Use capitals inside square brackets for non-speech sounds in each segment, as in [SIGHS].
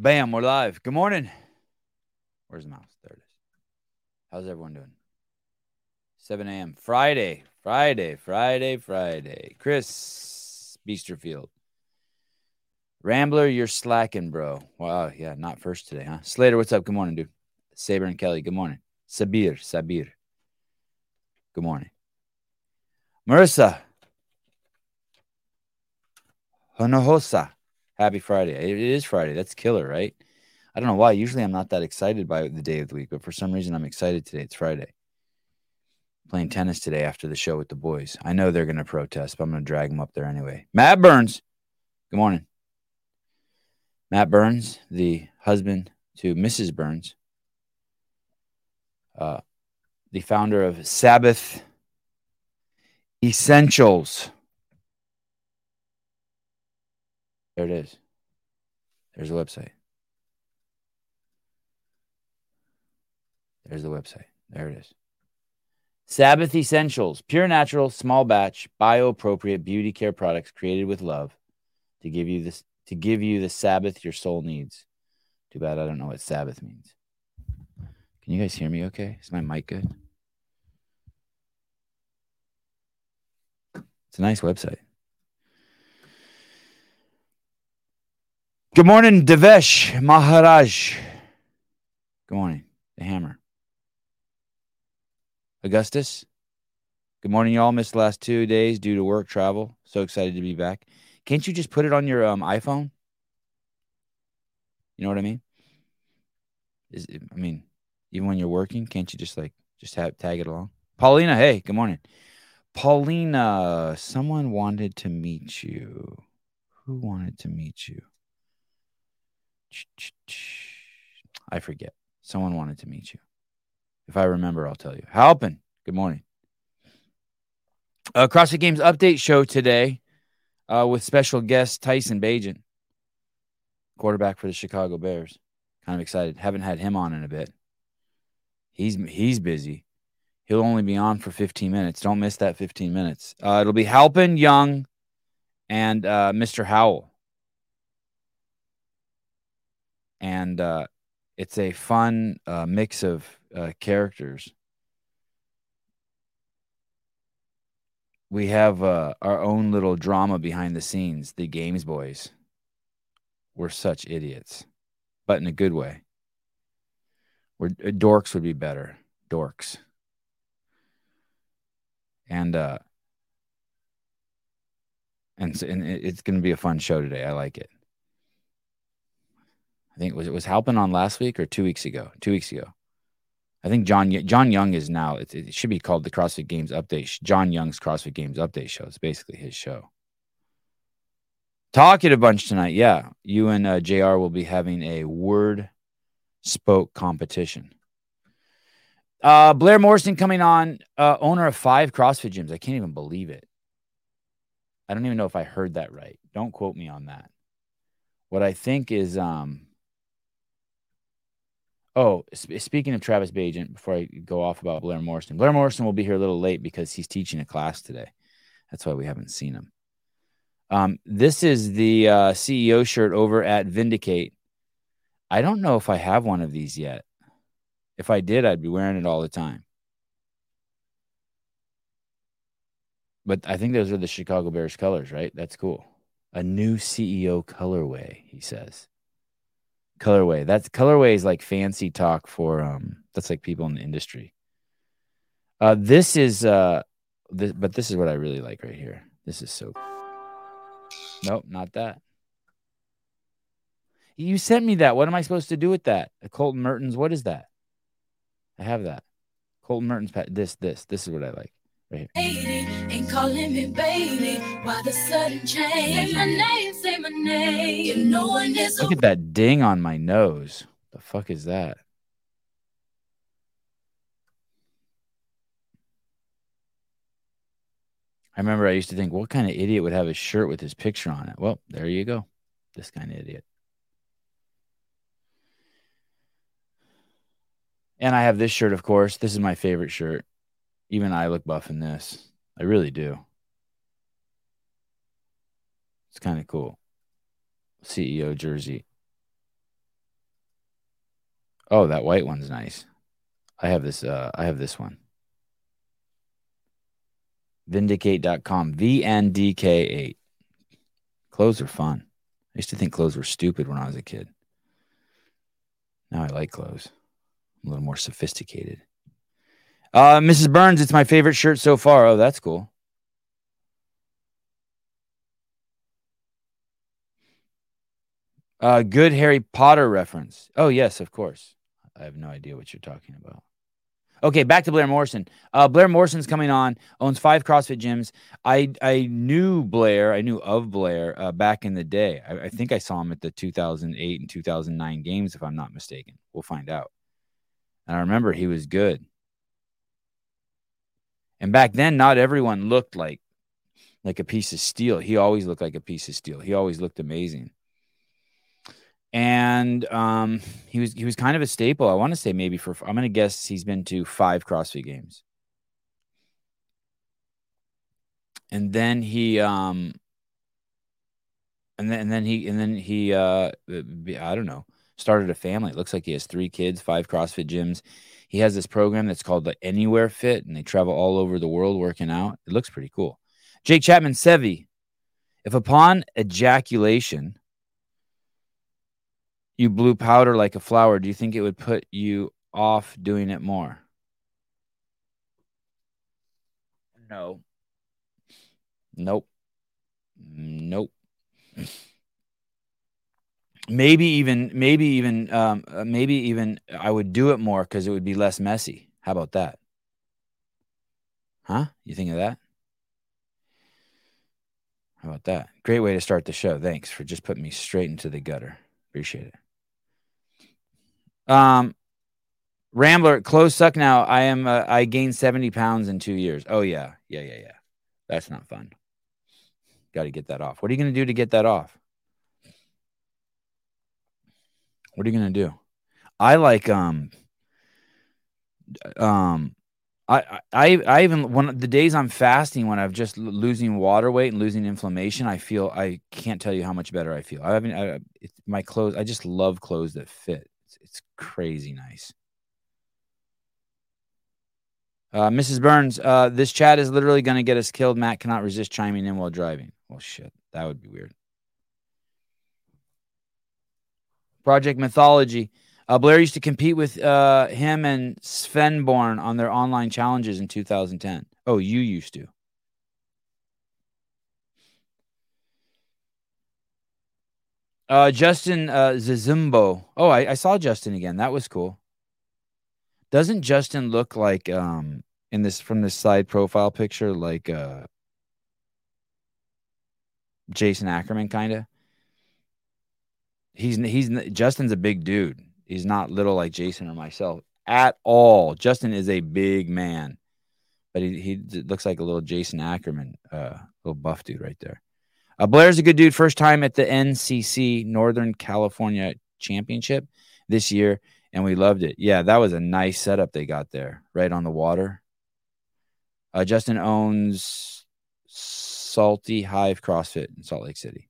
Bam, we're live. Good morning. Where's the mouse? There it is. How's everyone doing? 7 a.m. Friday, Friday, Friday, Friday. Chris Beasterfield. Rambler, you're slacking, bro. Wow, yeah, not first today, huh? Slater, what's up? Good morning, dude. Saber and Kelly, good morning. Sabir, Sabir. Good morning. Marissa. Honohosa. Happy Friday. It is Friday. That's killer, right? I don't know why. Usually I'm not that excited by the day of the week, but for some reason I'm excited today. It's Friday. Playing tennis today after the show with the boys. I know they're going to protest, but I'm going to drag them up there anyway. Matt Burns. Good morning. Matt Burns, the husband to Mrs. Burns, uh, the founder of Sabbath Essentials. There it is. There's the website. There's the website. There it is. Sabbath Essentials, pure natural, small batch, bio appropriate beauty care products created with love to give you this to give you the Sabbath your soul needs. Too bad I don't know what Sabbath means. Can you guys hear me okay? Is my mic good? It's a nice website. Good morning, Devesh Maharaj. Good morning, the hammer. Augustus. Good morning, y'all. Missed the last two days due to work travel. So excited to be back. Can't you just put it on your um, iPhone? You know what I mean? Is it, I mean, even when you're working, can't you just like just have tag it along? Paulina, hey, good morning. Paulina, someone wanted to meet you. Who wanted to meet you? [TSK] I forget. Someone wanted to meet you. If I remember, I'll tell you. Halpin, good morning. Uh, CrossFit Games update show today uh, with special guest Tyson Bagent, quarterback for the Chicago Bears. Kind of excited. Haven't had him on in a bit. He's he's busy. He'll only be on for 15 minutes. Don't miss that 15 minutes. Uh, it'll be Halpin, Young, and uh, Mr. Howell. And uh, it's a fun uh, mix of uh, characters. We have uh, our own little drama behind the scenes. The Games Boys. We're such idiots, but in a good way. We're uh, dorks would be better. Dorks. And uh, and, and it's going to be a fun show today. I like it. I think it was it was Halpin on last week or two weeks ago. Two weeks ago. I think John John Young is now. It, it should be called the CrossFit Games Update. John Young's CrossFit Games Update show. It's basically his show. Talking a bunch tonight. Yeah, you and uh, Jr. will be having a word spoke competition. Uh, Blair Morrison coming on, uh, owner of five CrossFit gyms. I can't even believe it. I don't even know if I heard that right. Don't quote me on that. What I think is, um, Oh, speaking of Travis Bagent, before I go off about Blair Morrison, Blair Morrison will be here a little late because he's teaching a class today. That's why we haven't seen him. Um, this is the uh, CEO shirt over at Vindicate. I don't know if I have one of these yet. If I did, I'd be wearing it all the time. But I think those are the Chicago Bears colors, right? That's cool. A new CEO colorway, he says colorway. That's colorway is like fancy talk for um that's like people in the industry. Uh this is uh this, but this is what I really like right here. This is so Nope, not that. You sent me that. What am I supposed to do with that? A Colton Mertens, what is that? I have that. Colton Mertens this this this is what I like right here. Ain't calling me baby. Why the sudden change? My name, say my name. Know when it's Look at that ding on my nose. The fuck is that? I remember I used to think, what kind of idiot would have a shirt with his picture on it? Well, there you go. This kind of idiot. And I have this shirt, of course. This is my favorite shirt. Even I look buff in this. I really do. It's kind of cool. CEO jersey. Oh, that white one's nice. I have this. Uh, I have this one. Vindicate.com. VNDK8. Clothes are fun. I used to think clothes were stupid when I was a kid. Now I like clothes. I'm a little more sophisticated. Uh, Mrs. Burns, it's my favorite shirt so far. Oh, that's cool. Uh, good Harry Potter reference. Oh, yes, of course. I have no idea what you're talking about. Okay, back to Blair Morrison. Uh, Blair Morrison's coming on, owns five CrossFit gyms. I I knew Blair, I knew of Blair uh, back in the day. I, I, think I saw him at the 2008 and 2009 games, if I'm not mistaken. We'll find out. And I remember he was good. And back then, not everyone looked like like a piece of steel. He always looked like a piece of steel. He always looked amazing and um, he was he was kind of a staple. I want to say maybe for I'm going to guess he's been to five CrossFit games, and then he um, and then and then he and then he uh, I don't know started a family. It looks like he has three kids, five CrossFit gyms. He has this program that's called the Anywhere Fit, and they travel all over the world working out. It looks pretty cool. Jake Chapman Sevi, if upon ejaculation you blew powder like a flower, do you think it would put you off doing it more? No. Nope. Nope. Maybe even, maybe even, um, uh, maybe even I would do it more because it would be less messy. How about that? Huh? You think of that? How about that? Great way to start the show. Thanks for just putting me straight into the gutter. Appreciate it. Um, Rambler, clothes suck now. I am. Uh, I gained seventy pounds in two years. Oh yeah, yeah, yeah, yeah. That's not fun. Got to get that off. What are you going to do to get that off? What are you going to do? I like um um I, I I even when the days I'm fasting when I'm just losing water weight and losing inflammation, I feel I can't tell you how much better I feel. I haven't I, my clothes. I just love clothes that fit. It's, crazy nice. Uh, Mrs. Burns, uh, this chat is literally going to get us killed. Matt cannot resist chiming in while driving. Well, shit, that would be weird. Project Mythology. Uh, Blair used to compete with uh, him and Svenborn on their online challenges in 2010. Oh, you used to. Uh, Justin uh, Zizimbo. Oh, I, I saw Justin again. That was cool. Doesn't Justin look like um in this from this side profile picture like uh Jason Ackerman kind of? He's he's Justin's a big dude. He's not little like Jason or myself at all. Justin is a big man, but he he looks like a little Jason Ackerman, uh, little buff dude right there. Uh, Blair's a good dude. First time at the NCC Northern California Championship this year, and we loved it. Yeah, that was a nice setup they got there, right on the water. Uh, Justin owns Salty Hive CrossFit in Salt Lake City.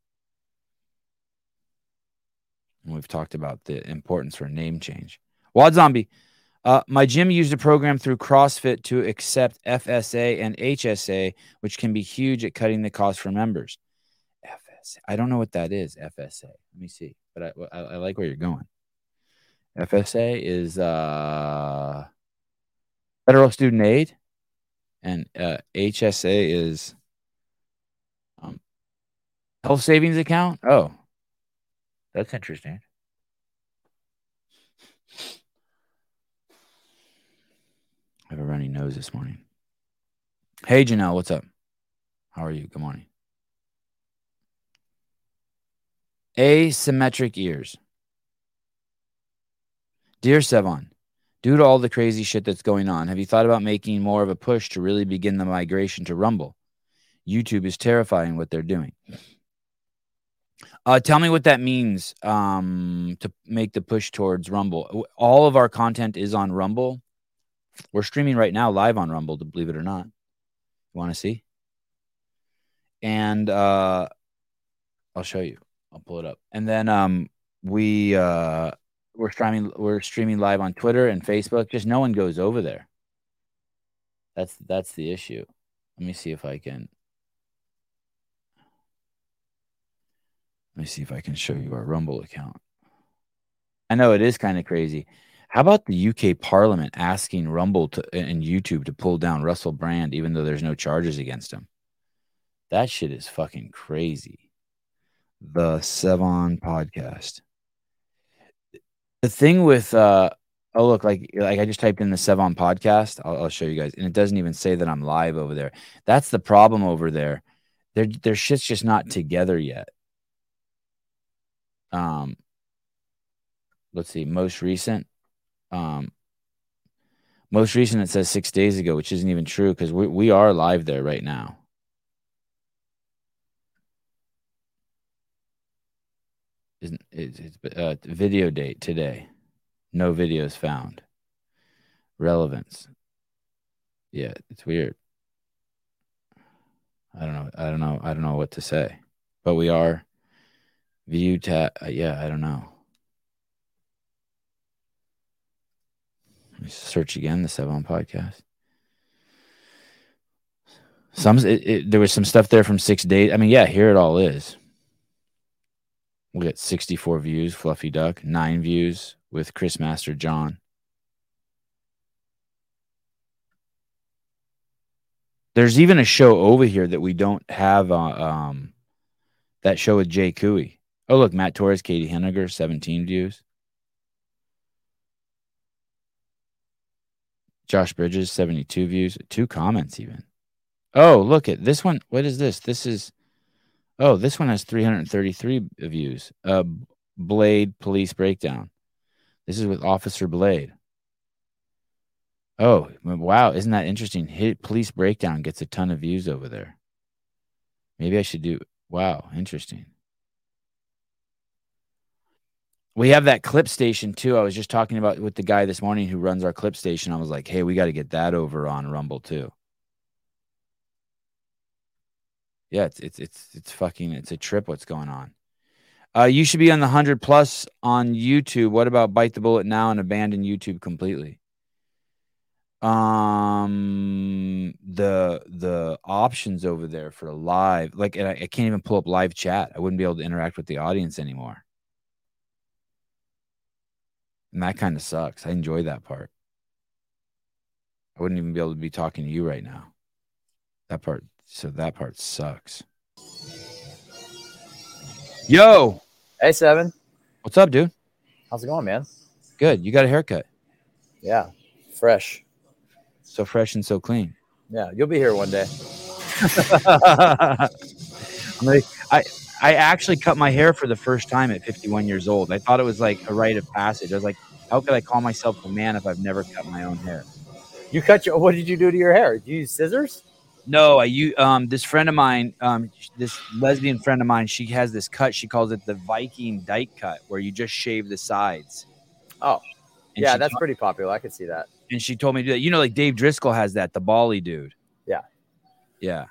And we've talked about the importance for name change. Wad Zombie, uh, my gym used a program through CrossFit to accept FSA and HSA, which can be huge at cutting the cost for members. I don't know what that is. FSA. Let me see. But I, I, I like where you're going. FSA is uh, Federal Student Aid, and uh, HSA is um, Health Savings Account. Oh, that's interesting. I have a runny nose this morning. Hey, Janelle, what's up? How are you? Good morning. Asymmetric ears. Dear Sevan, due to all the crazy shit that's going on, have you thought about making more of a push to really begin the migration to Rumble? YouTube is terrifying what they're doing. Uh, tell me what that means um, to make the push towards Rumble. All of our content is on Rumble. We're streaming right now live on Rumble, to believe it or not. You want to see? And uh, I'll show you. I'll pull it up. And then um we uh we're streaming we're streaming live on Twitter and Facebook. Just no one goes over there. That's that's the issue. Let me see if I can. Let me see if I can show you our Rumble account. I know it is kind of crazy. How about the UK Parliament asking Rumble to, and YouTube to pull down Russell Brand, even though there's no charges against him? That shit is fucking crazy. The Sevan podcast. The thing with uh oh look like like I just typed in the Sevan podcast. I'll, I'll show you guys, and it doesn't even say that I'm live over there. That's the problem over there. Their their shit's just not together yet. Um, let's see, most recent. Um, most recent it says six days ago, which isn't even true because we we are live there right now. Isn't it's, uh, video date today? No videos found. Relevance. Yeah, it's weird. I don't know. I don't know. I don't know what to say. But we are view tab. Uh, yeah, I don't know. search again the Sevan podcast. Some it, it, there was some stuff there from six days. I mean, yeah, here it all is. We got 64 views, Fluffy Duck, nine views with Chris Masterjohn. There's even a show over here that we don't have. Uh, um, that show with Jay Cooey. Oh, look, Matt Torres, Katie Henniger, 17 views. Josh Bridges, 72 views, two comments even. Oh, look at this one. What is this? This is Oh, this one has 333 views. Uh Blade Police Breakdown. This is with Officer Blade. Oh, wow, isn't that interesting? Hit Police Breakdown gets a ton of views over there. Maybe I should do Wow, interesting. We have that clip station too. I was just talking about with the guy this morning who runs our clip station. I was like, "Hey, we got to get that over on Rumble too." Yeah, it's it's it's it's fucking it's a trip. What's going on? Uh, you should be on the hundred plus on YouTube. What about bite the bullet now and abandon YouTube completely? Um, the the options over there for live, like I, I can't even pull up live chat. I wouldn't be able to interact with the audience anymore. And that kind of sucks. I enjoy that part. I wouldn't even be able to be talking to you right now. That part, so that part sucks. Yo. Hey, Seven. What's up, dude? How's it going, man? Good. You got a haircut. Yeah. Fresh. So fresh and so clean. Yeah. You'll be here one day. [LAUGHS] I, I actually cut my hair for the first time at 51 years old. I thought it was like a rite of passage. I was like, how could I call myself a man if I've never cut my own hair? You cut your. What did you do to your hair? Did you use scissors? No, I you um this friend of mine, um this lesbian friend of mine, she has this cut. She calls it the Viking dyke cut, where you just shave the sides. Oh, and yeah, that's pretty popular. I could see that. And she told me to do that. You know, like Dave Driscoll has that, the Bali dude. Yeah, yeah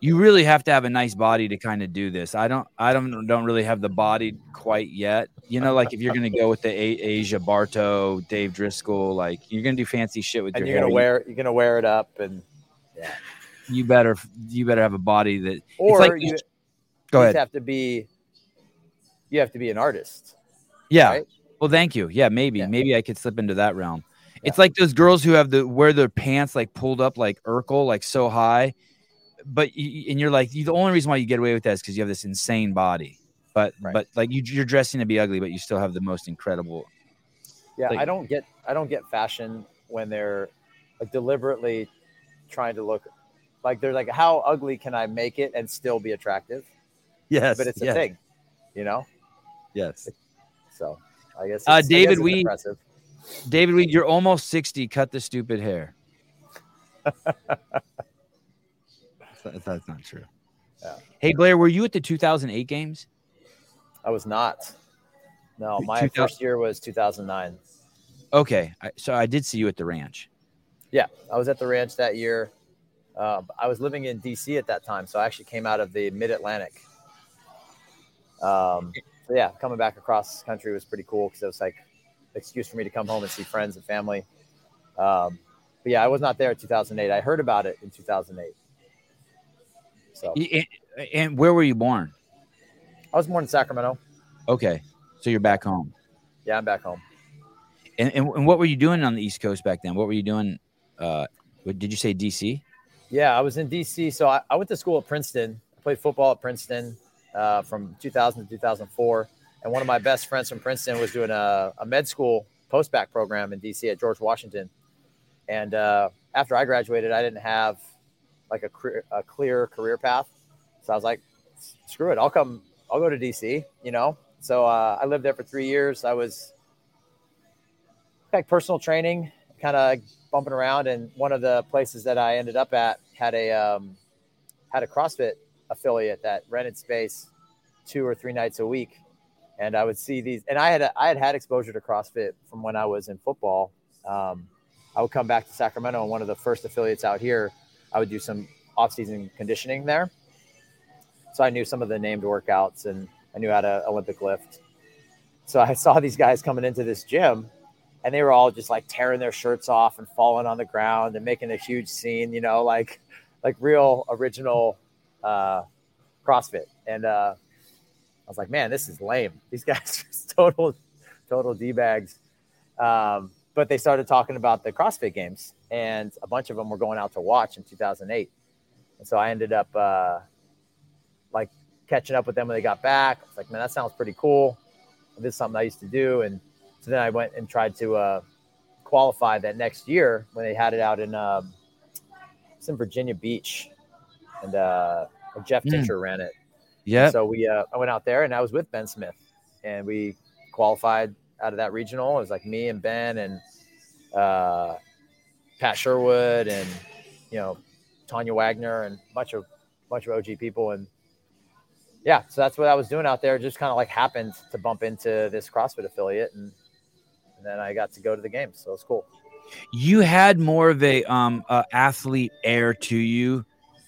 you really have to have a nice body to kind of do this. I don't, I don't, don't really have the body quite yet. You know, like if you're gonna go with the a- Asia Barto, Dave Driscoll, like you're gonna do fancy shit with and your you're hair. gonna wear, you're gonna wear it up, and yeah, you better, you better have a body that. Or like, you, go ahead. Have to be, you have to be an artist. Yeah. Right? Well, thank you. Yeah, maybe, Yeah. maybe I could slip into that realm. Yeah. It's like those girls who have the wear their pants like pulled up like Urkel, like so high, but you, and you're like you, the only reason why you get away with that is because you have this insane body. But Right. but like you, you're dressing to be ugly, but you still have the most incredible. Yeah, Like- I don't get, I don't get fashion when they're like deliberately trying to look like they're like, how ugly can I make it and still be attractive? Yes, But it's a yes, thing, you know. Yes, So I guess. Uh, David, it's we- impressive. David Weed, you're almost sixty. Cut the stupid hair. [LAUGHS] That- That's not true. Yeah. Hey Blair, were you at the 2008 games? I was not. No, my 2000 first year was 2009. Okay, I, so I did see you at the ranch. Yeah, I was at the ranch that year. Uh, I was living in DC at that time, so I actually came out of the Mid Atlantic. Um, so yeah, coming back across country was pretty cool because it was like excuse for me to come home and see friends and family. Um, but yeah, I was not there in 2008. I heard about it in 2008. So, And, and where were you born? I was born in Sacramento. Okay, so you're back home. Yeah, I'm back home. And, and and what were you doing on the East Coast back then? What were you doing? Uh, what, did you say DC? Yeah, I was in DC. So I, I went to school at Princeton. I played football at Princeton uh, from 2000 to 2004. And one of my best friends from Princeton was doing a, a med school post bac program in DC at George Washington. And uh, after I graduated, I didn't have like a, a clear career path. So I was like, screw it, I'll come, I'll go to DC, you know? So uh, I lived there for three years. I was like personal training, kind of bumping around. And one of the places that I ended up at had a, um, had a CrossFit affiliate that rented space two or three nights a week. And I would see these, and I had, I had had exposure to CrossFit from when I was in football. Um, I would come back to Sacramento and one of the first affiliates out here, I would do some off-season conditioning there. So I knew some of the named workouts and I knew how to Olympic lift. So I saw these guys coming into this gym and they were all just like tearing their shirts off and falling on the ground and making a huge scene, you know, like like real original uh, CrossFit. And uh, I was like, man, this is lame. These [LAUGHS] guys are total, total d bags. Um, but they started talking about the CrossFit games, and a bunch of them were going out to watch in 2008. And so I ended up uh, like catching up with them when they got back. I was like, man, that sounds pretty cool. This is something I used to do, and so then I went and tried to uh, qualify that next year when they had it out in um, it's in Virginia Beach, and uh, Jeff Mm. Ran it. Yeah. So we uh, I went out there and I was with Ben Smith, and we qualified out of that regional. It was like me and Ben and uh, Pat Sherwood and you know Tanya Wagner and a bunch of bunch of OG people and yeah, so that's what I was doing out there. Just kind of like happened to bump into this CrossFit affiliate and and then I got to go to the games. So it's cool. you had more of a um athlete air to you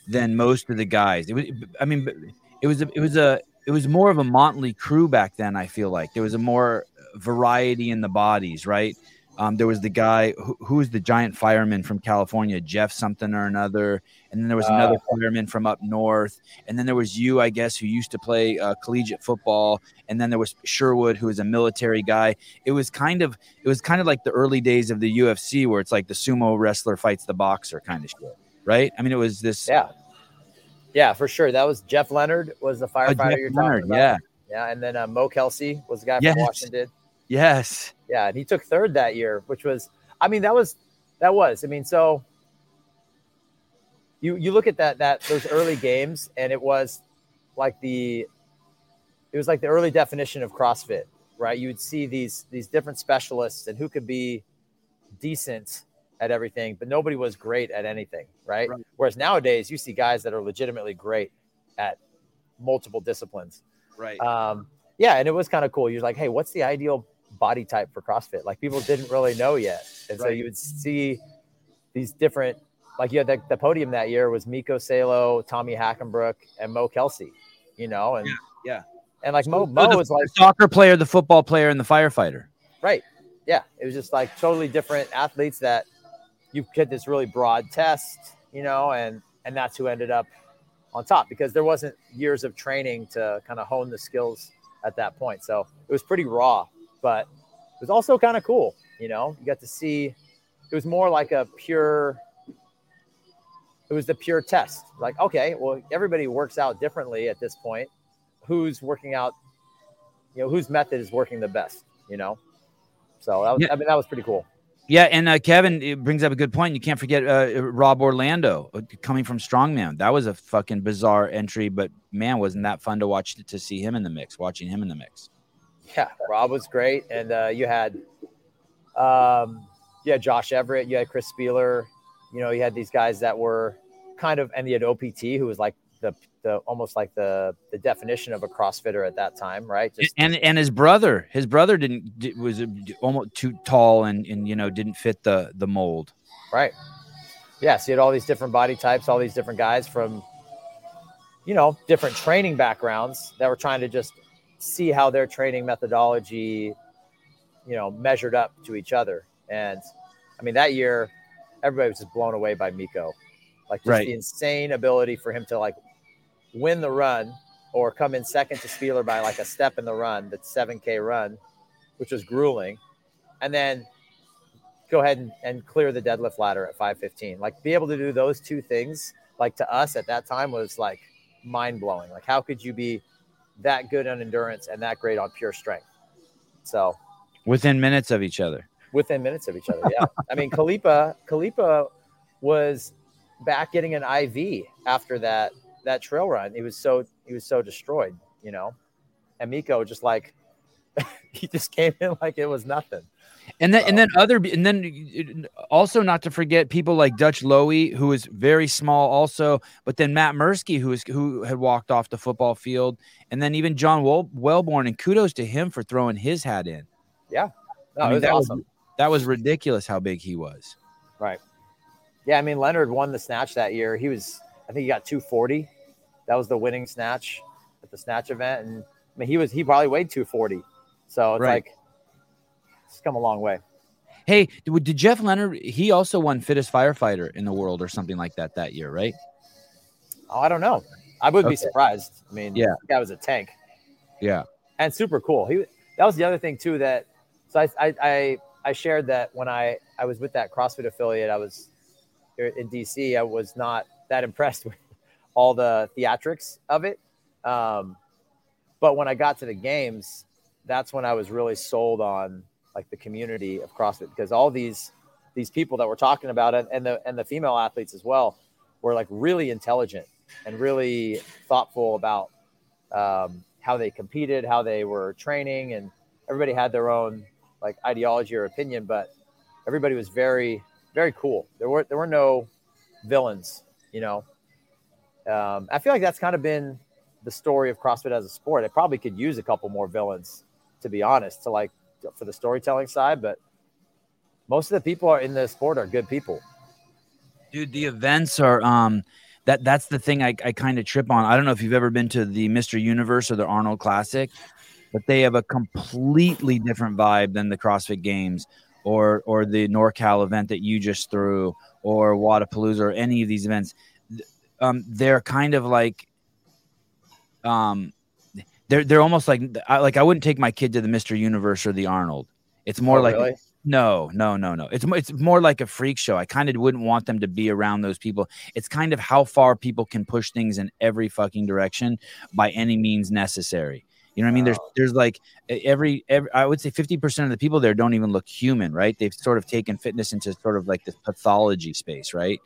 than most of the guys. It was, I mean, it was a, it was a it was more of a motley crew back then. I feel like there was a more variety in the bodies, right? Um, there was the guy who, who was the giant fireman from California, Jeff something or another, and then there was Uh, another fireman from up north, and then there was you, I guess, who used to play uh, collegiate football, and then there was Sherwood, who was a military guy. It was kind of it was kind of like the early days of the UFC, where it's like the sumo wrestler fights the boxer kind of shit, right? I mean, it was this Yeah. Yeah, for sure. That was Jeff Leonard was the Oh, firefighter Jeff you're Leonard, talking about. yeah, Yeah, and then uh, Mo Kelsey was the guy Yes. from Washington. yes, Yeah, and he took third that year, which was, I mean, that was, that was, I mean, so you you look at that that those early games, and it was like the, it was like the early definition of CrossFit, right? You would see these these different specialists and who could be decent at everything, but nobody was great at anything, right? Right. Whereas nowadays, you see guys that are legitimately great at multiple disciplines. right. Um, yeah, and it was kind of cool. You're like, hey, what's the ideal body type for CrossFit? Like people didn't really know yet, and so you would see these different. Like you had the, the podium that year was Mikko Salo, Tommy Hackenbruck, and Mo Kelsey. You know, and Yeah, yeah. and like Mo, So Mo the, was like the soccer player, the football player, and the firefighter. right, yeah. It was just like totally different athletes that you get this really broad test, you know, and and that's who ended up on top because there wasn't years of training to kind of hone the skills at that point. So it was pretty raw, but it was also kind of cool. You know, you got to see. It was more like a pure. It was the pure test. Like, okay, well, everybody works out differently at this point. Who's working out? You know, whose method is working the best? You know. So that was, Yeah. I mean, that was pretty cool. Yeah, and uh, Kevin brings up a good point. You can't forget uh, Rob Orlando uh, coming from Strongman. That was a fucking bizarre entry, but man, wasn't that fun to watch to see him in the mix? Watching him in the mix. Yeah, Rob was great, and uh, you had, um, you had Josh Everett, you had Chris Spealler, you know, you had these guys that were kind of, and you had OPT, who was like the the almost like the the definition of a CrossFitter at that time, right? Just and and his brother, his brother didn't di- was uh, almost too tall and and you know didn't fit the the mold. right. Yeah, so you had all these different body types, all these different guys from, you know, different training backgrounds that were trying to just see how their training methodology, you know, measured up to each other. And I mean, that year, everybody was just blown away by Mikko. Like just Right. the insane ability for him to like win the run or come in second to Spealler by like a step in the run, that 7K run, which was grueling. And then go ahead and, and clear the deadlift ladder at 515. Like be able to do those two things, like to us at that time was like mind blowing. Like how could you be that good on endurance and that great on pure strength? So Within minutes of each other. within minutes of each other. Yeah. [LAUGHS] I mean, Khalipa, Khalipa was back getting an IV after that that trail run. He was so he was so destroyed, you know. And Mikko just like [LAUGHS] he just came in like it was nothing. And then, and then um, other, and then also not to forget people like Dutch Lowy, who is very small, also. But then Matt Mursky, who is who had walked off the football field, and then even John Wel- Welbourn. And kudos to him for throwing his hat in. No, I mean, was that was- awesome. That was ridiculous how big he was. Right. Yeah, I mean Leonard won the snatch that year. He was I think he got 240. That was the winning snatch at the snatch event. And I mean he was he probably weighed 240. So it's Right. like it's come a long way. Hey, did, Jeff Leonard? He also won fittest firefighter in the world or something like that that year, right? Oh, I don't know. I would Okay. be surprised. I mean, Yeah. guy was a tank. Yeah. and super cool. He that was the other thing too that so I I I, I shared that when I I was with that CrossFit affiliate, I was here in DC. I was not that [LAUGHS] impressed with all the theatrics of it. Um, but when I got to the games, that's when I was really sold on like the community of CrossFit because all these these people that we're talking about and, and the and the female athletes as well were like really intelligent and really thoughtful about um, how they competed, how they were training, and everybody had their own like ideology or opinion, but everybody was very, very cool. There were there were no villains, you know. Um, I feel like that's kind of been the story of CrossFit as a sport. It probably could use a couple more villains, to be honest, to like for the storytelling side, but most of the people are in the sport are good people. Dude, the events are um that that's the thing I, I kind of trip on. I don't know if you've ever been to the Mr. Universe or the Arnold Classic, but they have a completely different vibe than the CrossFit Games or or the NorCal event that you just threw or Wadapalooza or any of these events. Um, they're kind of like um they're they're almost like I, like I wouldn't take my kid to the Mr. Universe or the Arnold. It's more Oh, like really? no, no, no, no. It's it's more like a freak show. I kind of wouldn't want them to be around those people. It's kind of how far people can push things in every fucking direction by any means necessary. You know what I mean? There's Wow. there's like e- every every I would say 50% of the people there don't even look human, right? They've sort of taken fitness into sort of like this pathology space, right?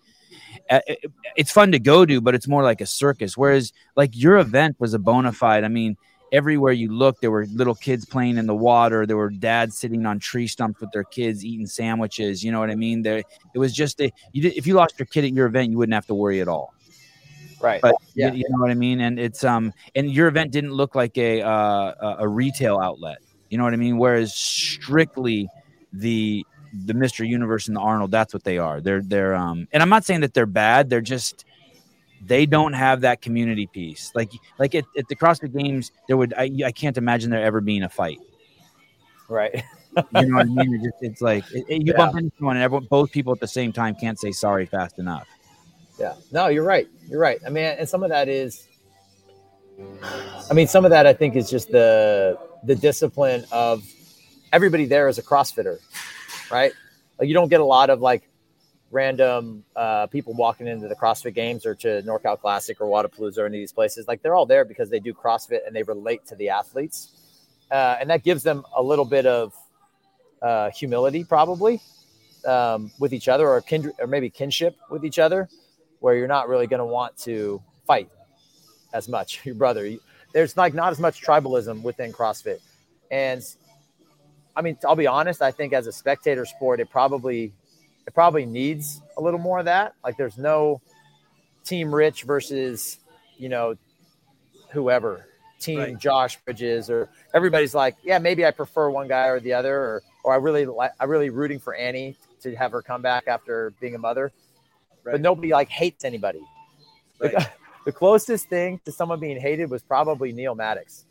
It's fun to go to, but it's more like a circus. Whereas like your event was a bona fide. I mean, everywhere you look, there were little kids playing in the water. There were dads sitting on tree stumps with their kids eating sandwiches. You know what I mean? There, it was just a, you did, if you lost your kid at your event, you wouldn't have to worry at all. Right. But you- Yeah. you, know what I mean? And it's um, and your event didn't look like a uh, a- a retail outlet. You know what I mean? Whereas strictly the the Mr. Universe and the Arnold, that's what they are. They're they're um, and I'm not saying that they're bad. They're just they don't have that community piece. Like like at, at the CrossFit Games, there would I, I can't imagine there ever being a fight. right. [LAUGHS] You know what I mean? It just, it's like it, it- you Yeah. bump into someone, and everyone, both people at the same time can't say sorry fast enough. Yeah. No, you're right. You're right. I mean, and some of that is, I mean, some of that I think is just the the discipline of everybody there is a CrossFitter, right? Like you don't get a lot of like random uh, people walking into the CrossFit Games or to NorCal Classic or Wadapalooza or any of these places. Like they're all there because they do CrossFit and they relate to the athletes, uh, and that gives them a little bit of uh, humility, probably, um, with each other, or kindred, or maybe kinship with each other, where you're not really going to want to fight as much [LAUGHS] your brother. You- There's like not as much tribalism within CrossFit, and I mean, I'll be honest. I think as a spectator sport, it probably it probably needs a little more of that. Like, there's no Team Rich versus you know whoever Team Right. Josh Bridges or everybody's like, yeah, maybe I prefer one guy or the other, or or I really like I really rooting for Annie to have her come back after being a mother. But nobody like hates anybody. The- [LAUGHS] the closest thing to someone being hated was probably Neil Maddox.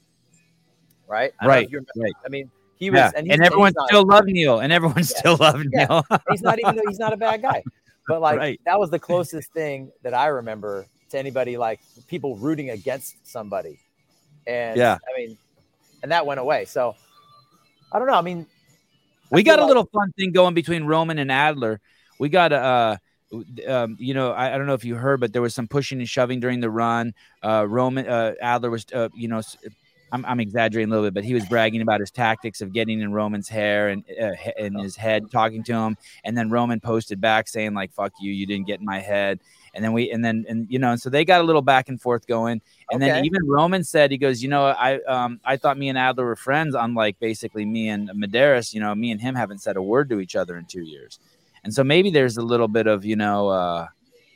Right? I don't know if Right, you remember- right. I mean, he was, Yeah. and, And, everyone still loved Neil, and everyone [LAUGHS] Yeah. still loved Yeah. Neil. he's not even he's not a bad guy [LAUGHS] but like Right. that was the [LAUGHS] closest thing that i remember to anybody like people rooting against somebody and Yeah. i mean and that went away so i don't know i mean we feel got a like- little fun thing going between Roman and Adler. We got a, uh, um, you know, I, I don't know if you heard, but there was some pushing and shoving during the run. Uh, Roman uh, Adler was, uh, you know, I'm, I'm exaggerating a little bit, but he was bragging about his tactics of getting in Roman's hair and uh, in his head, talking to him, and then Roman posted back saying like "fuck you, you didn't get in my head." And then we, and then, and you know, and so they got a little back and forth going. And then even Roman said, he goes, you know, I um I thought me and Adler were friends, unlike basically me and Medeiros. You know, me and him haven't said a word to each other in two years. And so maybe there's a little bit of, you know, uh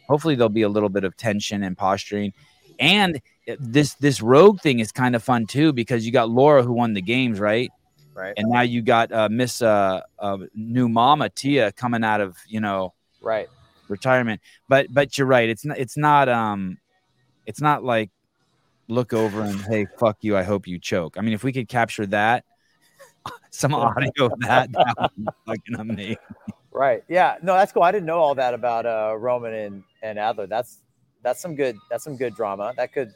hopefully there'll be a little bit of tension and posturing. And this this rogue thing is kind of fun too, because you got Laura who won the games, right? right And now you got uh Miss uh, uh new mama Tia coming out of, you know, right retirement. But but you're right. It's not it's not um it's not like look over and hey fuck you, I hope you choke. I mean if we could capture that [LAUGHS] some audio of that, [LAUGHS] that would be fucking amazing. right yeah no that's cool i didn't know all that about uh roman and and adler that's that's some good that's some good drama that could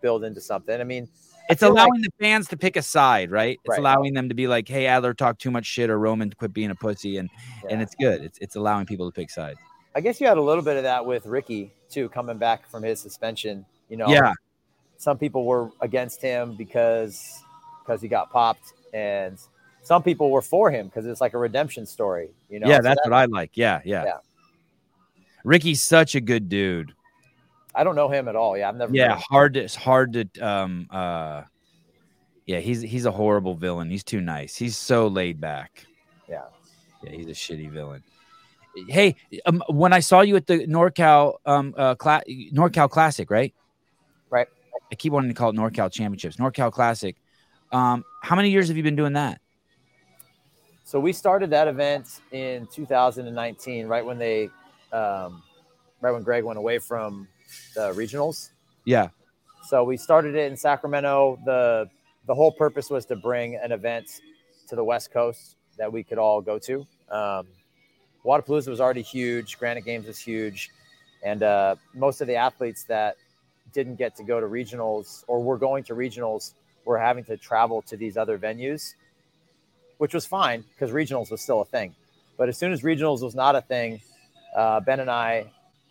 build into something i mean I It's like- allowing the fans to pick a side, right? It's Right. allowing them to be like, "Hey, Adler talked too much shit," or "Roman quit being a pussy," and and it's good. It's it's allowing people to pick sides. i guess you had a little bit of that with ricky too coming back from his suspension you know Yeah, some people were against him because because he got popped and some people were for him because it's like a redemption story you know yeah, So that's that- what I like. Yeah, yeah, Yeah. Ricky's such a good dude. I don't know him at all yeah i've never Yeah, hard to it's hard to um uh yeah, he's he's a horrible villain. He's too nice. He's so laid back. yeah Yeah, he's a shitty villain. Hey, um, when I saw you at the NorCal um uh cla- NorCal Classic, right? Right. I keep wanting to call it NorCal Championships. NorCal Classic. Um, how many years have you been doing that? so we started that event in 2019 right when they um, right when greg went away from the regionals? Yeah. so we started it in sacramento. The the whole purpose was to bring an event to the west coast that we could all go to. Um, Wadapalooza was already huge. Granite games was huge. And uh, most of the athletes that didn't get to go to regionals or were going to regionals were having to travel to these other venues which was fine because regionals was still a thing. But as soon as regionals was not a thing uh, ben and i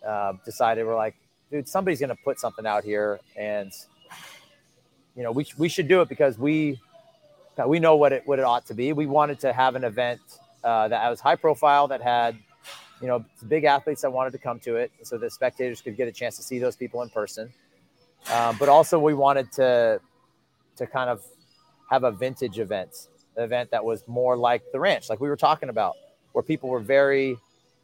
uh, decided we're like dude somebody's going to put something out here and you know we, we should do it because we we know what it what it ought to be. We wanted to have an event uh, that was high profile that had you know big athletes that wanted to come to it so that spectators could get a chance to see those people in person. Um, but also we wanted to to kind of have a vintage event an event that was more like the ranch like we were talking about where people were very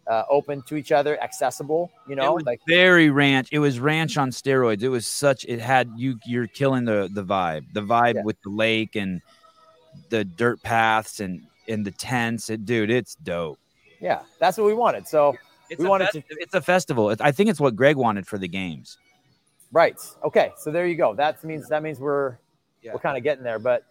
uh, open to each other accessible you know like very ranch. It was ranch on steroids. It was such. It had you. You're killing the the vibe. The vibe Yeah. with the lake and the dirt paths and and the tents. It, dude, it's dope. yeah that's what we wanted so It's We wanted fest- It's a festival. I think it's what Greg wanted for the games. Right. Okay. So there you go. That means that means we're Yeah. we're kind of getting there. But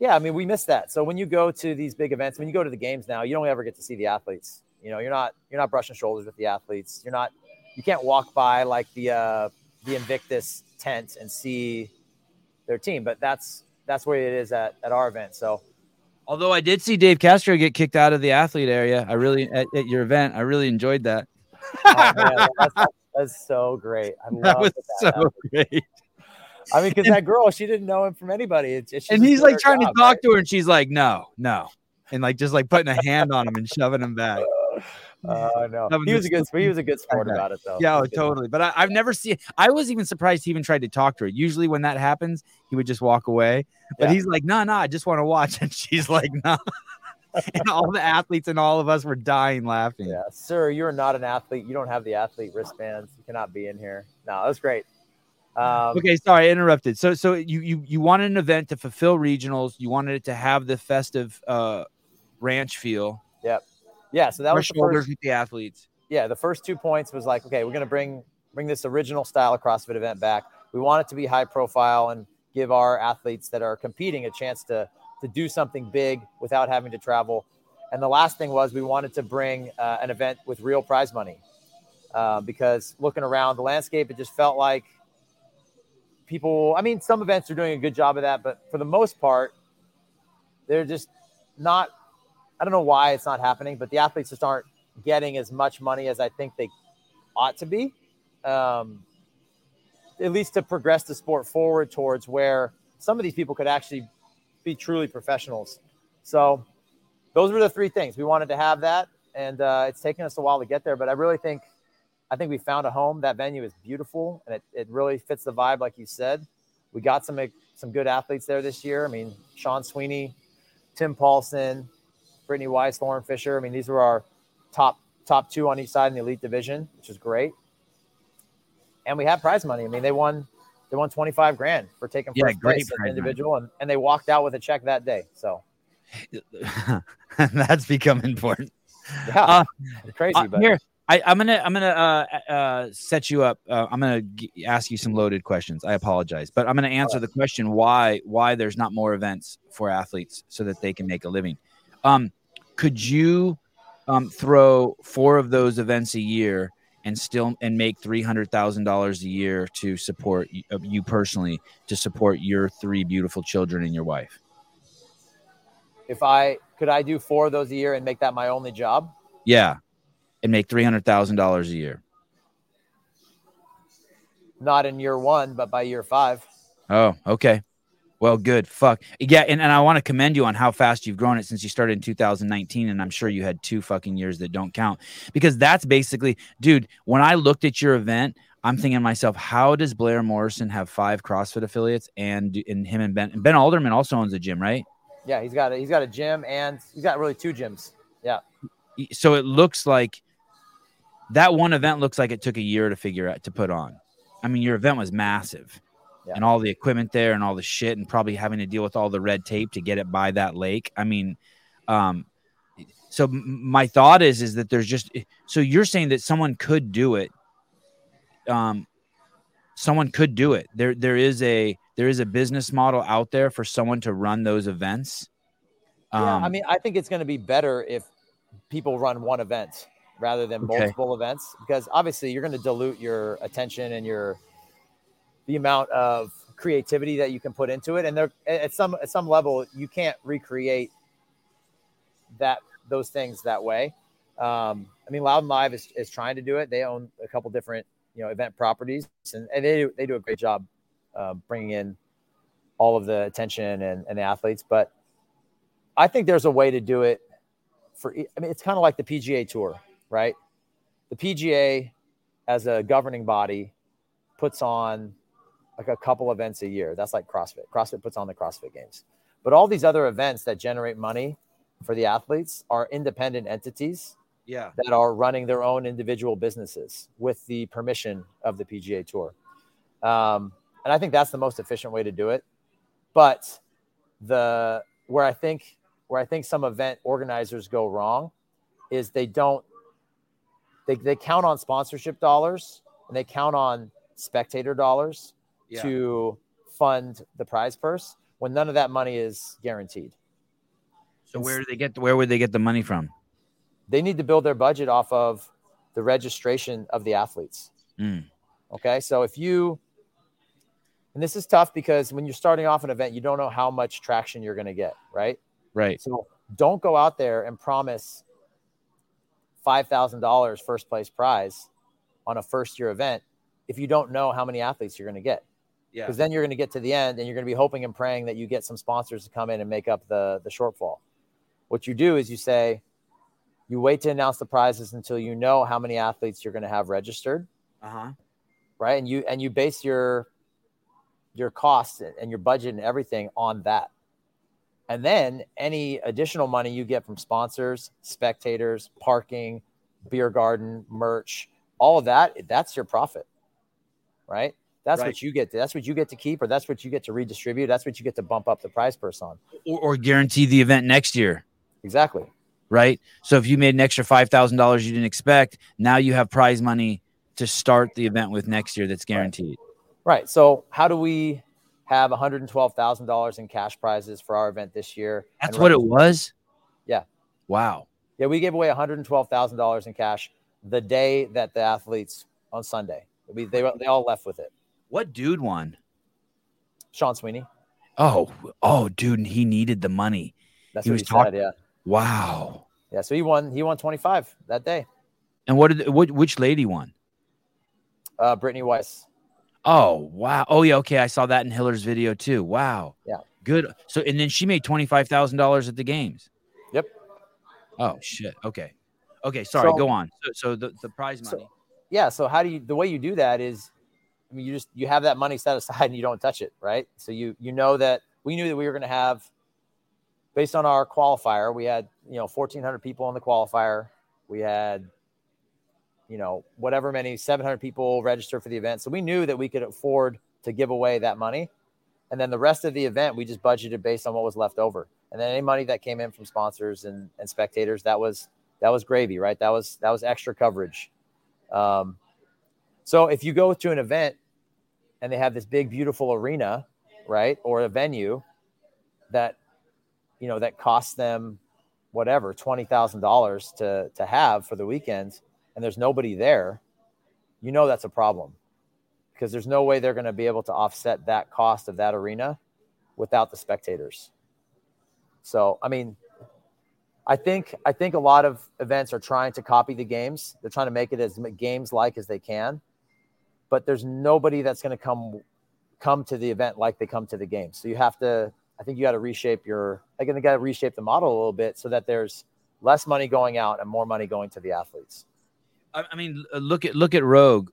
yeah, I mean, we missed that. So when you go to these big events, when you go to the games now, you don't ever get to see the athletes. You know, you're not you're not brushing shoulders with the athletes. You're not you can't walk by like the uh, the Invictus tent and see their team. But that's that's where it is at at our event. So Although I did see Dave Castro get kicked out of the athlete area. I really at, at your event. I really enjoyed that. oh, man, that's, that's so great. I [LAUGHS] love that was that. so great. I mean, because that girl, she didn't know him from anybody. And he's like trying to talk right? to her, and she's like, "No, no," and like just like putting a hand on him and shoving him back. Uh, no, he was a good. He was a good sport about it, though. Yeah, oh, totally. But I, I've never seen. I was even surprised he even tried to talk to her. Usually, when that happens, he would just walk away. But Yeah. he's like, "No, no, I just want to watch." [LAUGHS] And she's like, "No." [LAUGHS] and all the athletes and all of us were dying laughing. Yeah, sir, you're not an athlete. You don't have the athlete wristbands. You cannot be in here. No, that was great. Um, Okay, sorry, I interrupted. So, so you you you wanted an event to fulfill regionals. You wanted it to have the festive uh, ranch feel. Yeah, so that was the shoulders first. with the athletes. Yeah, the first two points was like, okay, we're gonna bring bring this original style of CrossFit event back. We want it to be high profile and give our athletes that are competing a chance to to do something big without having to travel. And the last thing was we wanted to bring uh, an event with real prize money uh, because looking around the landscape, it just felt like people. I mean, some events are doing a good job of that, but for the most part, they're just not. I don't know why it's not happening, but the athletes just aren't getting as much money as I think they ought to be. Um, at least to progress the sport forward towards where some of these people could actually be truly professionals. So those were the three things we wanted to have that, and uh, it's taken us a while to get there. But I really think, I think we found a home. That venue is beautiful, and it, it really fits the vibe, like you said. We got some some good athletes there this year. I mean, Sean Sweeney, Tim Paulson, Brittany Weiss, Lauren Fisher. I mean, these were our top top two on each side in the elite division, which is great. And we had prize money. I mean, they won they won 25 grand for taking first yeah, place as an individual and, and they walked out with a check that day. So [LAUGHS] that's become important. Yeah, uh, crazy. Uh, but here, I, am gonna I'm gonna uh, uh, set you up. Uh, I'm gonna g- ask you some loaded questions. I apologize, but I'm gonna answer the question why why there's not more events for athletes so that they can make a living. Um, could you um, throw four of those events a year and still and make three hundred thousand dollars a year to support you, uh, you personally to support your three beautiful children and your wife? If I could, I do four of those a year and make that my only job. Yeah, and make three hundred thousand dollars a year. Not in year one, but by year five. Oh, okay. Well, good. Fuck. Yeah. And, and I want to commend you on how fast you've grown it since you started in 2019. And I'm sure you had two fucking years that don't count because that's basically, dude, when I looked at your event, I'm thinking to myself, how does Blair Morrison have five CrossFit affiliates and, and him and Ben, and Ben Alderman also owns a gym, right? Yeah. He's got a, he's got a gym and he's got really two gyms. Yeah. So it looks like that one event looks like it took a year to figure out to put on. I mean, your event was massive yeah. and all the equipment there and all the shit and probably having to deal with all the red tape to get it by that lake. I mean, um, so my thought is is that there's just so you're saying that someone could do it. Um, someone could do it. There there is a there is a business model out there for someone to run those events. Um, yeah, I mean, I think it's going to be better if people run one event rather than okay. multiple events because obviously you're going to dilute your attention and your the amount of creativity that you can put into it. And there, at some at some level, you can't recreate that those things that way. Um, I mean, Loud and Live is, is trying to do it. They own a couple different you know event properties, and, and they do, they do a great job uh, bringing in all of the attention and, and the athletes. But I think there's a way to do it. For I mean, it's kind of like the PGA Tour, right? The PGA, as a governing body, puts on like a couple events a year. That's like CrossFit. CrossFit puts on the CrossFit Games. But all these other events that generate money for the athletes are independent entities yeah. that are running their own individual businesses with the permission of the PGA Tour. Um, and I think that's the most efficient way to do it. But the where I think where I think some event organizers go wrong is they don't they, they count on sponsorship dollars and they count on spectator dollars yeah. to fund the prize purse when none of that money is guaranteed. So where do they get where would they get the money from? They need to build their budget off of the registration of the athletes. Mm. Okay, so if you and this is tough because when you're starting off an event, you don't know how much traction you're going to get, right? Right. So don't go out there and promise $5,000 first place prize on a first year event if you don't know how many athletes you're going to get. Yeah. Because then you're going to get to the end and you're going to be hoping and praying that you get some sponsors to come in and make up the, the shortfall. What you do is you say, you wait to announce the prizes until you know how many athletes you're going to have registered. Uh-huh. Right. And you, and you base your, your costs and your budget and everything on that. And then any additional money you get from sponsors, spectators, parking, beer garden, merch, all of that, that's your profit. Right. That's right. what you get. To, that's what you get to keep, or that's what you get to redistribute. That's what you get to bump up the prize purse on, or, or guarantee the event next year. Exactly. Right. So if you made an extra five thousand dollars you didn't expect, now you have prize money to start the event with next year. That's guaranteed. Right. right. So how do we have $112,000 in cash prizes for our event this year. That's what it was? Yeah. Wow. Yeah, we gave away $112,000 in cash the day that the athletes on Sunday. We, they, they all left with it. What dude won? Sean Sweeney. Oh, oh, dude, he needed the money. That's He what was he talk- said. Yeah. Wow. Yeah. So he won, he won 25 that day. And what did what, which lady won? Uh, Brittany Weiss. Oh, wow. Oh, yeah. Okay. I saw that in Hiller's video too. Wow. Yeah. Good. So, and then she made $25,000 at the games. Yep. Oh, shit. Okay. Okay. Sorry. So- go on. So, so the, the prize So- money. yeah so how do you the way you do that is i mean you just you have that money set aside and you don't touch it right? So you you know that we knew that we were going to have based on our qualifier we had you know 1400 people on the qualifier. We had you know whatever many 700 people registered for the event. So we knew that we could afford to give away that money. And then the rest of the event we just budgeted based on what was left over. And then any money that came in from sponsors and, and spectators that was that was gravy right? That was that was extra coverage. Um, so if you go to an event and they have this big, beautiful arena, right, or a venue that you know that costs them whatever twenty thousand dollars to to have for the weekend, and there's nobody there, you know that's a problem because there's no way they're going to be able to offset that cost of that arena without the spectators. So I mean, I think I think a lot of events are trying to copy the games. They're trying to make it as games like as they can, but there's nobody that's going to come come to the event like they come to the game. So you have to. I think you got to reshape your. Like, you got to reshape the model a little bit so that there's less money going out and more money going to the athletes. I, I mean, look at look at Rogue,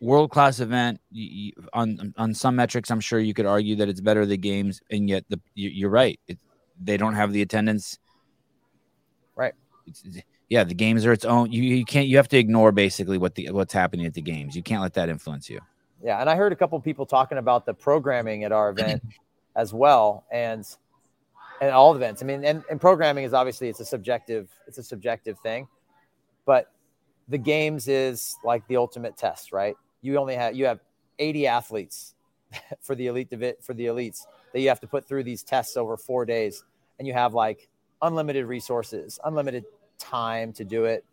world class event. You, you, on on some metrics, I'm sure you could argue that it's better the games, and yet the you, you're right. It, they don't have the attendance. Right. It's- yeah, the games are its own. You, you can't. You have to ignore basically what the what's happening at the games. You can't let that influence you. Yeah, and I heard a couple people talking about the programming at our event [CLEARS THROAT] as well, and and all events. I mean, and, and programming is obviously it's a subjective it's a subjective thing, but the games is like the ultimate test, right? You only have you have 80 athletes [LAUGHS] for the elite for the elites that you have to put through these tests over four days, and you have like unlimited resources, unlimited time to do it.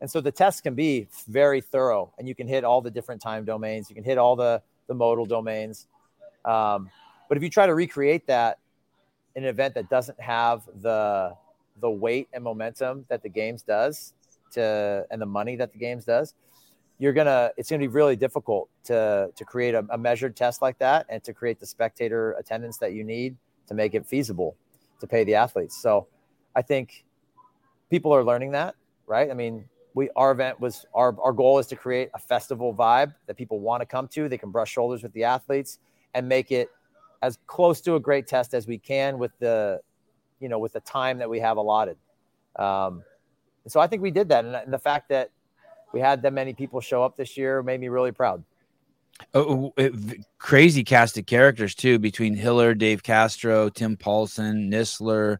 And so the test can be very thorough and you can hit all the different time domains. You can hit all the, the modal domains. Um, but if you try to recreate that in an event that doesn't have the, the weight and momentum that the games does to, and the money that the games does, you're gonna, it's gonna be really difficult to, to create a, a measured test like that and to create the spectator attendance that you need to make it feasible to pay the athletes. So I think people are learning that, right? I mean, we our event was our our goal is to create a festival vibe that people want to come to. They can brush shoulders with the athletes and make it as close to a great test as we can with the you know with the time that we have allotted. Um, and so I think we did that, and, and the fact that we had that many people show up this year made me really proud. Oh, it, crazy cast of characters too between Hiller, Dave Castro, Tim Paulson, Nisler.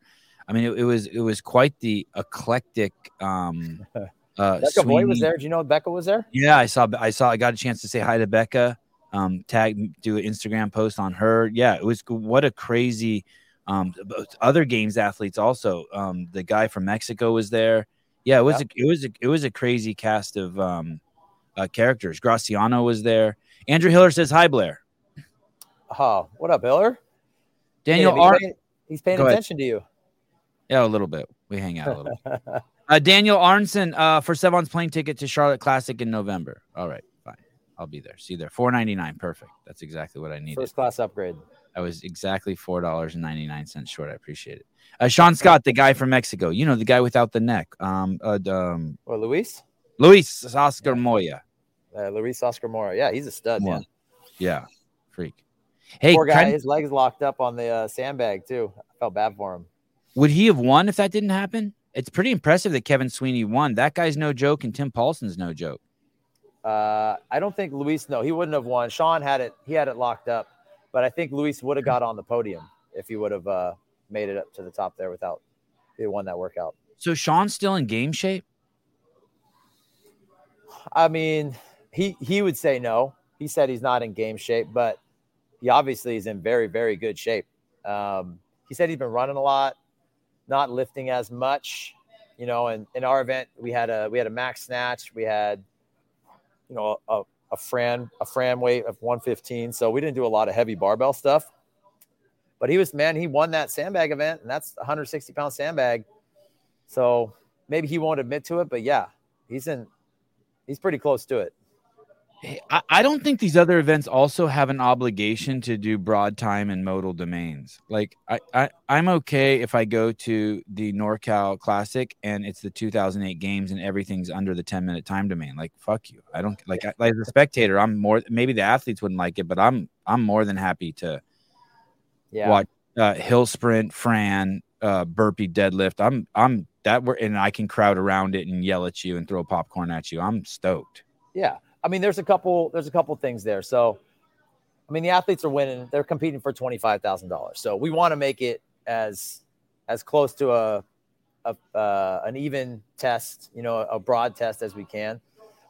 I mean, it, it was it was quite the eclectic. Um, [LAUGHS] uh, Becca Voigt was there. Do you know Becca was there? Yeah, I saw. I saw. I got a chance to say hi to Becca. Um, tag, do an Instagram post on her. Yeah, it was what a crazy. Um, other games athletes also. Um, the guy from Mexico was there. Yeah, it was. A, it was. A, it was a crazy cast of um, uh, characters. Graciano was there. Andrew Hiller says hi, Blair. Oh, what up, Hiller? Daniel He's paying- He's paying Go ahead. attention to you. Yeah, a little bit. We hang out a little. bit. [LAUGHS] Uh, Daniel Arnson uh, for Sevan's plane ticket to Charlotte Classic in November. All right, fine. I'll be there. See you there. Four ninety nine. Perfect. That's exactly what I needed. First class upgrade. I was exactly four dollars and ninety nine cents short. I appreciate it. Uh, Sean Scott, the guy from Mexico. You know the guy without the neck. Um, uh, um Or Luis? Luis Oscar Moya. Uh, Luis Oscar Mora. Yeah, he's a stud, Moya. man. Yeah, freak. Hey, Poor guy, kind- his legs locked up on the uh, sandbag too. I felt bad for him. Would he have won if that didn't happen? It's pretty impressive that Kevin Sweeney won. That guy's no joke, and Tim Paulson's no joke. Uh, I don't think Luis. No, he wouldn't have won. Sean had it. He had it locked up, but I think Luis would have got on the podium if he would have uh, made it up to the top there without he won that workout. So Sean's still in game shape. I mean, he he would say no. He said he's not in game shape, but he obviously is in very, very good shape. Um, he said he's been running a lot, not lifting as much, you know. And in our event, we had a we had a max snatch, we had, you know, a, a Fran a Fran weight of 115. So we didn't do a lot of heavy barbell stuff. But he was man, he won that sandbag event, and that's 160 pound sandbag. So maybe he won't admit to it, but yeah, he's in he's pretty close to it. I, I don't think these other events also have an obligation to do broad time and modal domains. Like I, I I'm okay if I go to the NorCal Classic and it's the 2008 games and everything's under the 10 minute time domain. Like fuck you. I don't like I, like as a spectator. I'm more maybe the athletes wouldn't like it, but I'm I'm more than happy to Yeah. watch uh, hill sprint, Fran, uh, burpee, deadlift. I'm I'm that were and I can crowd around it and yell at you and throw popcorn at you. I'm stoked. Yeah. I mean, there's a couple, there's a couple things there. So, I mean, the athletes are winning. They're competing for twenty five thousand dollars. So we want to make it as as close to a, a uh, an even test, you know, a broad test as we can.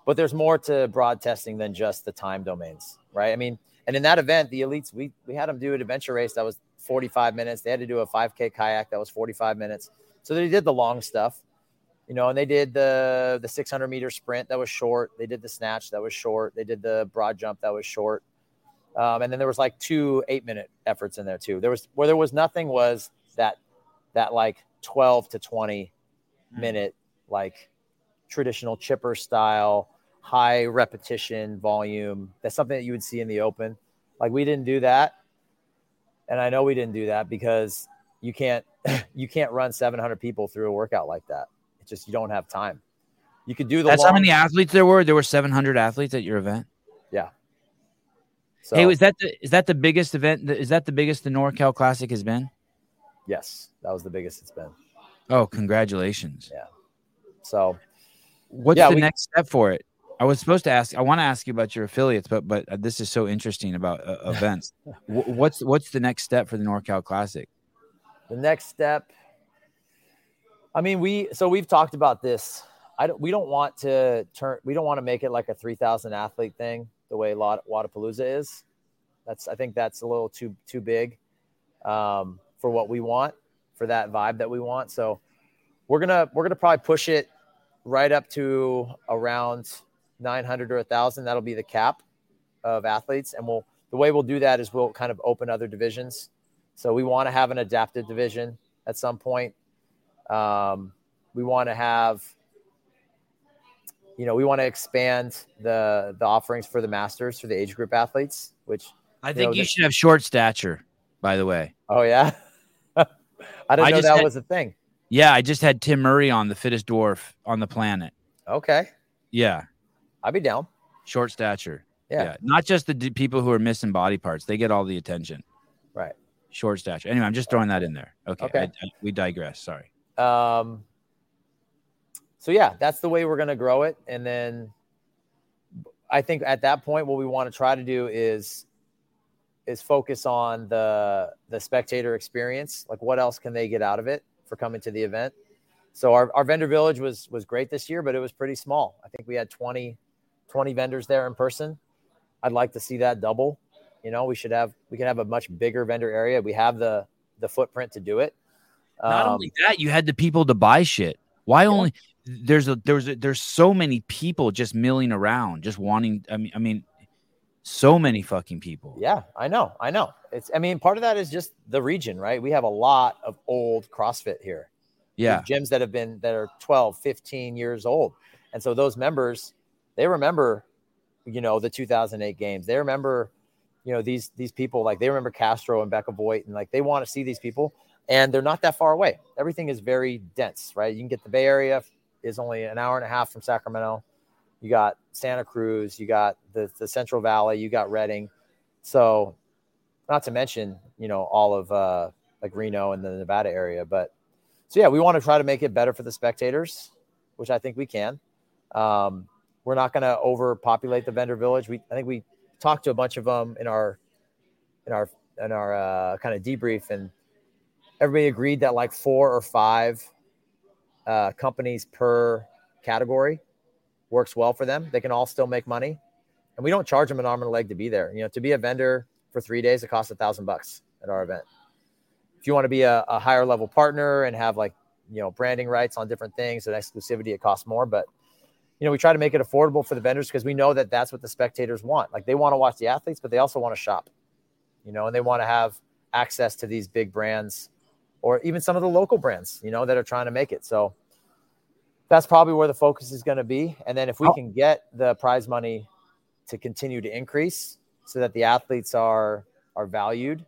But there's more to broad testing than just the time domains, right? I mean, and in that event, the elites, we we had them do an adventure race that was 45 minutes. They had to do a 5K kayak that was 45 minutes. So they did the long stuff you know, and they did the the 600 meter sprint that was short. They did the snatch that was short. They did the broad jump that was short. Um, and then there was like two eight minute efforts in there too. There was where there was nothing was that that like 12 to 20 minute like traditional chipper style high repetition volume. That's something that you would see in the open. Like we didn't do that, and I know we didn't do that because you can't [LAUGHS] you can't run 700 people through a workout like that. It's just you don't have time. You could do the That's how many athletes there were. There were 700 athletes at your event. Yeah. So, hey, was that the is that the biggest event? Is that the biggest the NorCal Classic has been? yes, that was the biggest it's been. Oh, congratulations! Yeah. So What's Yeah, the we- next step for it? I was supposed to ask. I want to ask you about your affiliates, but but uh, this is so interesting about uh, [LAUGHS] events. Wh- what's what's the next step for the NorCal Classic? the next step, I mean, we so we've talked about this. I don't. We don't want to turn. We don't want to make it like a three thousand athlete thing, the way Wad- Wodapalooza is. That's. I think that's a little too too big um, for what we want, for that vibe that we want. So we're gonna we're gonna probably push it right up to around 900 or a 1000 that'll be the cap of athletes and we'll the way we'll do that is we'll kind of open other divisions so we want to have an adaptive division at some point um, we want to have you know we want to expand the the offerings for the masters for the age group athletes which I think know, you should have short stature. By the way, oh yeah [LAUGHS] i didn't I know that had- was a thing yeah, I just had Tim Murray on, the fittest dwarf on the planet. okay Yeah, i'd be down short stature. yeah, not just the d- people who are missing body parts; they get all the attention. right Short stature. Anyway, I'm just throwing that in there. Okay, Okay. I- I- we digress. Sorry. Um, so yeah, that's the way we're going to grow it. And then I think at that point, what we want to try to do is is focus on the the spectator experience. Like, what else can they get out of it for coming to the event? So our, our vendor village was was great this year, but it was pretty small. I think we had 20, 20 vendors there in person. I'd like to see that double. You know, we should have we can have a much bigger vendor area. We have the the footprint to do it. Not Um, only that, you had the people to buy shit. Why only? There's a there's a, there's so many people just milling around, just wanting. I mean, I mean, so many fucking people. Yeah, I know. I know. It's I mean, part of that is just the region, right? We have a lot of old CrossFit here. yeah. Gyms that have been that are 12, 15 years old. And so those members, they remember, you know, the 2008 games. They remember, you know, these these people like they remember Castro and Becca Voigt and like they want to see these people and they're not that far away. Everything is very dense, right? You can get the Bay Area is only an hour and a half from Sacramento. You got Santa Cruz, you got the, the Central Valley, you got Redding. So, not to mention, you know, all of uh, like Reno and the Nevada area. But so, yeah, we want to try to make it better for the spectators, which I think we can. Um, we're not going to overpopulate the vendor village. We, I think we talked to a bunch of them in our, in our, in our uh, kind of debrief, and everybody agreed that like four or five uh, companies per category works well for them. They can all still make money, and we don't charge them an arm and a leg to be there. You know, to be a vendor for three days, it costs a thousand bucks at our event. If you want to be a, a higher level partner and have like you know branding rights on different things and exclusivity, it costs more. But you know, we try to make it affordable for the vendors because we know that that's what the spectators want. Like they want to watch the athletes, but they also want to shop, you know, and they want to have access to these big brands or even some of the local brands, you know, that are trying to make it. So that's probably where the focus is going to be. And then if we can get the prize money to continue to increase so that the athletes are are valued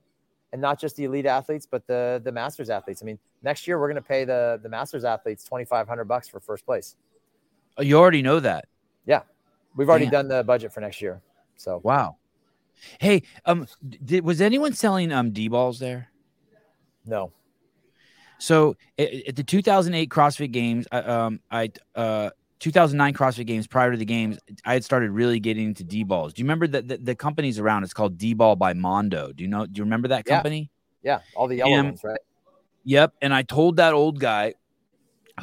and not just the elite athletes, but the the masters athletes. I mean, next year we're going to pay the the masters athletes 2500 bucks for first place. Oh, you already know that. Yeah. We've already Damn. done the budget for next year. So wow. Hey, um, did, was anyone selling um D balls there? No. So at, the 2008 CrossFit Games, um, I uh 2009 CrossFit Games prior to the games, I had started really getting into D balls. Do you remember that the, the, company's around? It's called D Ball by Mondo. Do you know? Do you remember that company? Yeah, yeah. all the yellow and, ones, right? Yep. And I told that old guy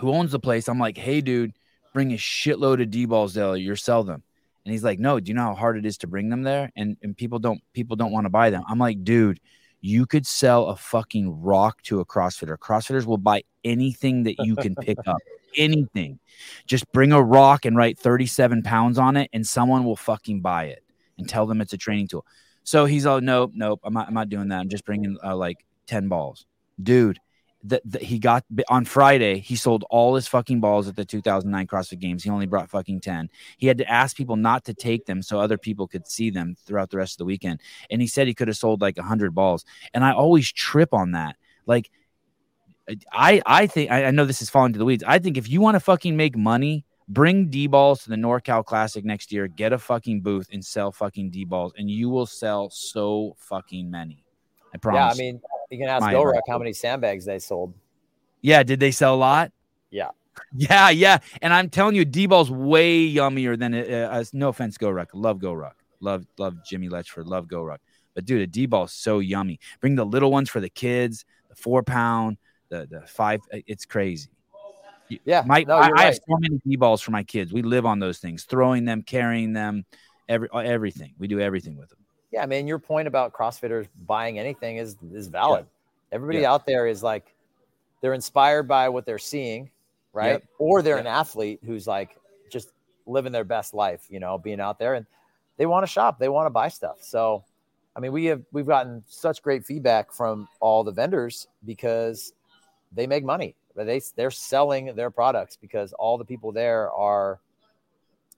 who owns the place, I'm like, hey, dude, bring a shitload of D balls there. You sell them. And he's like, no, do you know how hard it is to bring them there? And and people don't people don't want to buy them. I'm like, dude, you could sell a fucking rock to a CrossFitter. CrossFitters will buy anything that you can pick [LAUGHS] up. Anything. Just bring a rock and write 37 pounds on it, and someone will fucking buy it and tell them it's a training tool. So he's all, nope, nope, I'm not, I'm not doing that. I'm just bringing uh, like 10 balls. Dude, that he got on Friday, he sold all his fucking balls at the 2009 CrossFit Games. He only brought fucking 10. He had to ask people not to take them so other people could see them throughout the rest of the weekend. And he said he could have sold like 100 balls. And I always trip on that. Like, I I think I, know this is falling to the weeds. I think if you want to fucking make money, bring D balls to the NorCal Classic next year, get a fucking booth and sell fucking D balls, and you will sell so fucking many. I promise. Yeah, I mean, you can ask GoRuck how many sandbags they sold. Yeah, did they sell a lot? Yeah. [LAUGHS] Yeah, yeah. And I'm telling you, D ball's way yummier than uh, uh, no offense, GoRuck. Love GoRuck. Love, love Jimmy Letchford. Love GoRuck. But dude, a D ball's so yummy. Bring the little ones for the kids, the four pound, the the five. Uh, it's crazy. Yeah, my no, I, right. I, have so many D balls for my kids. We live on those things, throwing them, carrying them, every everything. We do everything with them. Yeah, I mean, your point about CrossFitters buying anything is is valid. Yeah. Everybody yeah. out there is like they're inspired by what they're seeing, right? Yep. Or they're yep. an athlete who's like just living their best life, you know, being out there and they want to shop, they want to buy stuff. So, I mean, we have we've gotten such great feedback from all the vendors because they make money. They they're selling their products because all the people there are,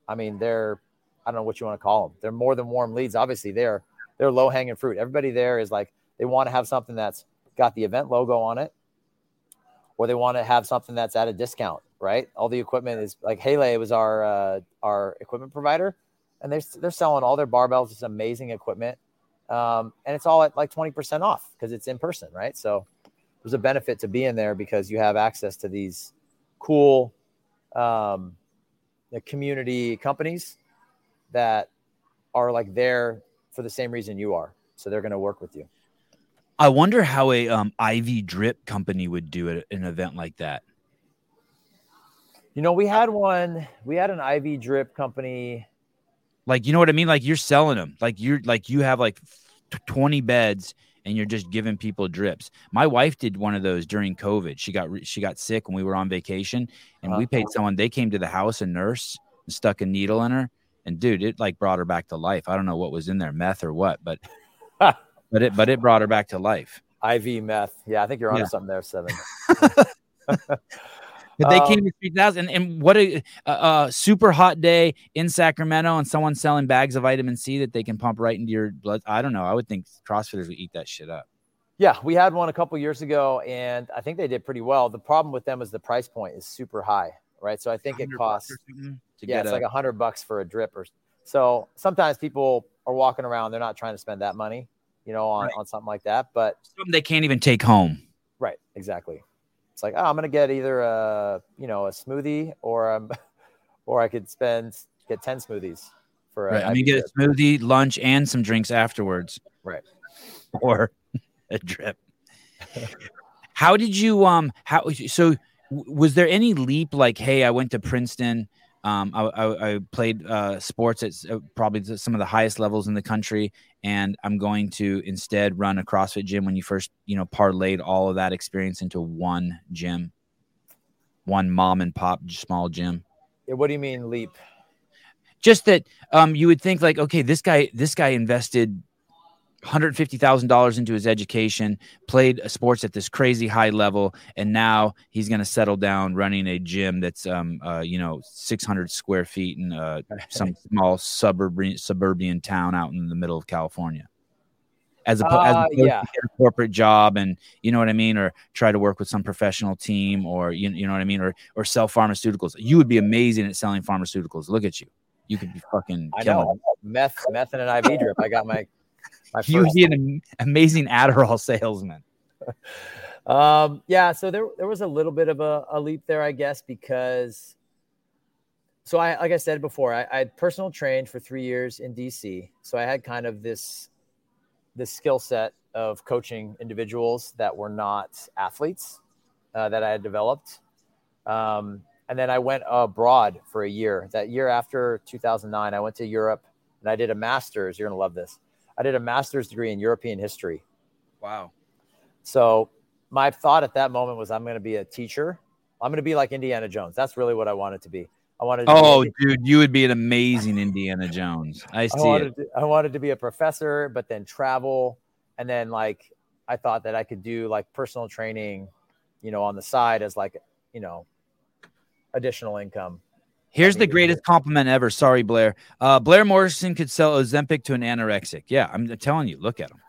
I mean, they're I don't know what you want to call them. They're more than warm leads. Obviously, they're they're low hanging fruit. Everybody there is like they want to have something that's got the event logo on it, or they want to have something that's at a discount. Right? All the equipment is like Hele was our uh, our equipment provider, and they're they're selling all their barbells. It's amazing equipment, um, and it's all at like twenty percent off because it's in person. Right? So there's a benefit to being there because you have access to these cool um, the community companies that are like there for the same reason you are. So they're going to work with you. I wonder how a um, IV drip company would do it an event like that. You know, we had one. We had an IV drip company. Like, you know what I mean? Like you're selling them. Like you're like you have like 20 beds and you're just giving people drips. My wife did one of those during COVID. She got she got sick when we were on vacation, and uh-huh. we paid someone. They came to the house, a nurse, and stuck a needle in her, and dude, it like brought her back to life. I don't know what was in there, meth or what, but [LAUGHS] but it but it brought her back to life. IV meth. Yeah, I think you're onto yeah. something there, Sevan. [LAUGHS] But they um, came to 3000 and what a, a, a, super hot day in Sacramento and someone selling bags of vitamin C that they can pump right into your blood. I don't know. I would think CrossFitters would eat that shit up. Yeah, we had one a couple years ago and I think they did pretty well. The problem with them is the price point is super high, right? So I think it costs yeah, it's a, like a hundred bucks for a drip or so sometimes people are walking around, they're not trying to spend that money, you know, on, right. on something like that. But something they can't even take home. Right, exactly. It's like, oh, I'm gonna get either a you know a smoothie or um, [LAUGHS] or I could spend get ten smoothies for. Right. I mean, get a smoothie, lunch, and some drinks afterwards. Right. [LAUGHS] Or a drip. how did you um how so was there any leap like hey i went to princeton Um, I, I, I played uh, sports at uh, probably some of the highest levels in the country, and I'm going to instead run a CrossFit gym. When you first, you know, parlayed all of that experience into one gym, one mom and pop small gym. Yeah, what do you mean leap? Just that um, you would think like, okay, this guy, this guy invested $150,000 into his education, played sports at this crazy high level, and now he's going to settle down running a gym that's, um, uh, you know, 600 square feet in uh, some small suburban suburban town out in the middle of California. As a, uh, as yeah. corporate job, and you know what I mean, or try to work with some professional team, or you, you know what I mean, or or sell pharmaceuticals. You would be amazing at selling pharmaceuticals. Look at you, you could be fucking. I know meth, meth and an IV drip. I got my [LAUGHS] you would be an amazing Adderall salesman. [LAUGHS] um, yeah, so there there was a little bit of a, a, leap there, I guess, because so I like I said before, I, I had personal trained for three years in DC, so I had kind of this this skill set of coaching individuals that were not athletes uh, that I had developed. Um, and then I went abroad for a year. That year after 2009, I went to Europe and I did a master's. You're gonna love this. I did a master's degree in European history. Wow. So my thought at that moment was I'm going to be a teacher. I'm going to be like Indiana Jones. That's really what I wanted to be. I wanted. To Oh, be, dude, you would be an amazing Indiana Jones. I see I wanted, it. To, I wanted to be a professor, but then travel, and then like I thought that I could do like personal training, you know, on the side as like you know, additional income. Here's the greatest compliment ever. Sorry, Blair. Uh, Blair Morrison could sell Ozempic to an anorexic. Yeah, I'm telling you. Look at him.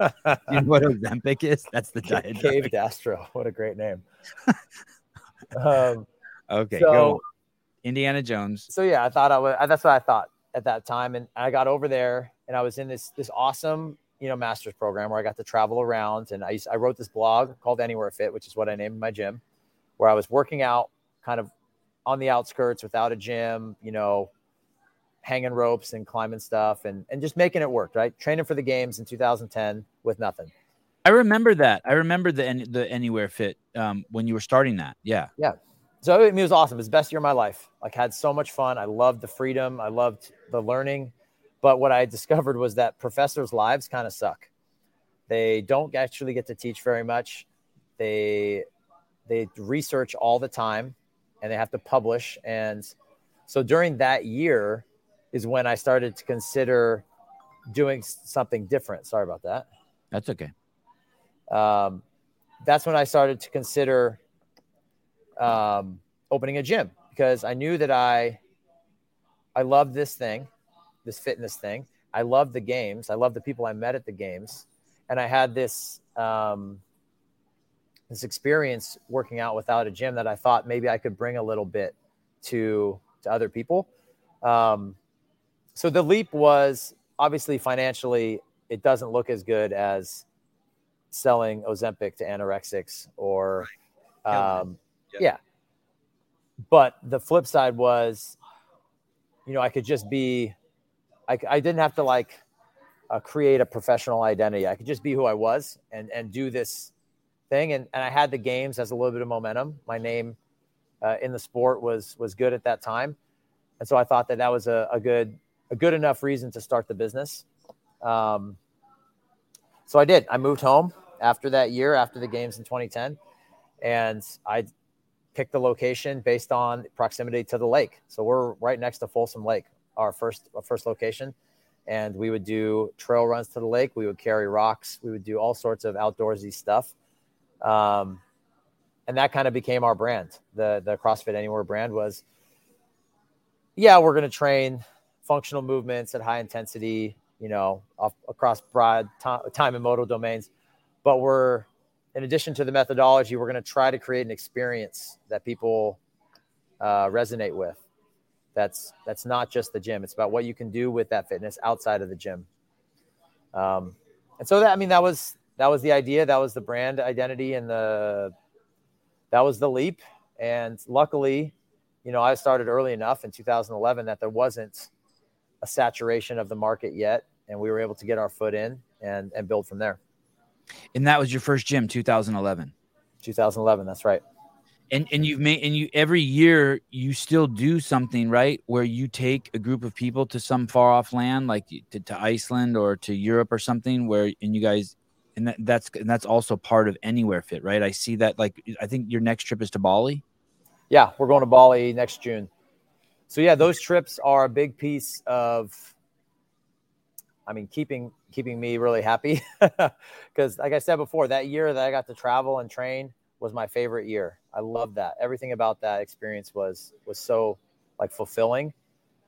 [LAUGHS] you know what Ozempic is? That's the diet. Cave Astro. What a great name. [LAUGHS] um, okay. So, go. Indiana Jones. So yeah, I thought I was. That's what I thought at that time, and I got over there, and I was in this this awesome you know master's program where I got to travel around, and I used, I wrote this blog called Anywhere Fit, which is what I named my gym, where I was working out kind of on the outskirts without a gym, you know, hanging ropes and climbing stuff and, and just making it work, right? Training for the games in 2010 with nothing. I remember that. I remember the the Anywhere Fit um, when you were starting that. Yeah. Yeah. So it was awesome. It was the best year of my life. Like had so much fun. I loved the freedom. I loved the learning. But what I [LAUGHS] discovered was that professors' lives kind of suck. They don't actually get to teach very much. They they research all the time and they have to publish. And so during that year is when I started to consider doing something different. Sorry about that. That's okay. Um, that's when I started to consider um, opening a gym because I knew that I I loved this thing, this fitness thing. I loved the games. I loved the people I met at the games, and I had this um, this experience working out without a gym that I thought maybe I could bring a little bit to to other people. Um, so the leap was obviously financially it doesn't look as good as selling Ozempic to anorexics or um, yeah. yeah. But the flip side was, you know, I could just be, I, I didn't have to like uh, create a professional identity. I could just be who I was and and do this thing. And, and I had the games as a little bit of momentum. My name uh, in the sport was was good at that time, and so I thought that that was a, a good a good enough reason to start the business. Um, so I did. I moved home after that year, after the games in 2010, and I picked the location based on proximity to the lake. So we're right next to Folsom Lake, our first our first location and we would do trail runs to the lake. We would carry rocks. We would do all sorts of outdoorsy stuff. Um, and that kind of became our brand. The the CrossFit Anywhere brand was, yeah, we're going to train functional movements at high intensity, you know, off, across broad t- time and modal domains, but we're in addition to the methodology, we're going to try to create an experience that people uh, resonate with. That's that's not just the gym. It's about what you can do with that fitness outside of the gym. Um, and so that I mean that was that was the idea. That was the brand identity and the that was the leap. And luckily, you know, I started early enough in 2011 that there wasn't a saturation of the market yet, and we were able to get our foot in and and build from there. And that was your first gym, 2011. 2011, that's right. and and you've made and you every year you still do something right where you take a group of people to some far off land like to, to Iceland or to Europe or something where and you guys and that, that's and that's also part of anywhere fit right I see that like I think your next trip is to Bali yeah we're going to Bali next June so yeah those trips are a big piece of I mean keeping keeping me really happy [LAUGHS] because like I said before that year that I got to travel and train was my favorite year. I loved that. Everything about that experience was was so like fulfilling.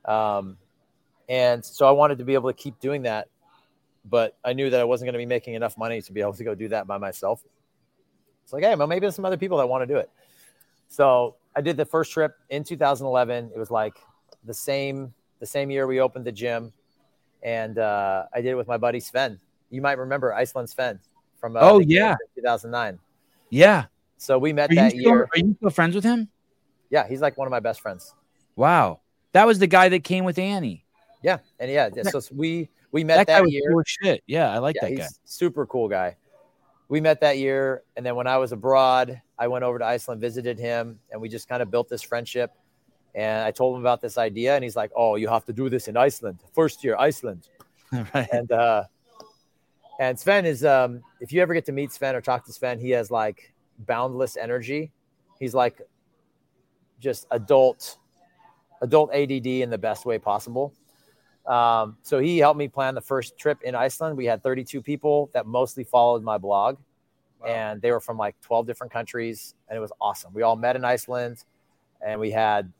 Um, and so I wanted to be able to keep doing that, but I knew that I wasn't going to be making enough money to be able to go do that by myself. It's like, hey, well, maybe there's some other people that want to do it. So I did the first trip in 2011. It was like the same the same year we opened the gym, and uh, I did it with my buddy Sven. You might remember Iceland Sven from uh, oh yeah 2009. Yeah, so we met are that still, year. Are you still friends with him? Yeah, he's like one of my best friends. Wow, that was the guy that came with Annie. Yeah, and yeah, yeah so we we met that, that, guy year. Cool shit. Yeah, I like yeah, that guy. Super cool guy. We met that year, and then when I was abroad, I went over to Iceland, visited him, and we just kind of built this friendship. And I told him about this idea, and he's like, "Oh, you have to do this in Iceland, first year Iceland." [LAUGHS] right. And uh, and Sven is um, if you ever get to meet Sven or talk to Sven, he has like boundless energy. He's like just adult, adult ADD in the best way possible. Um, so he helped me plan the first trip in Iceland. We had 32 people that mostly followed my blog, wow. and they were from like 12 different countries, and it was awesome. We all met in Iceland, and we had,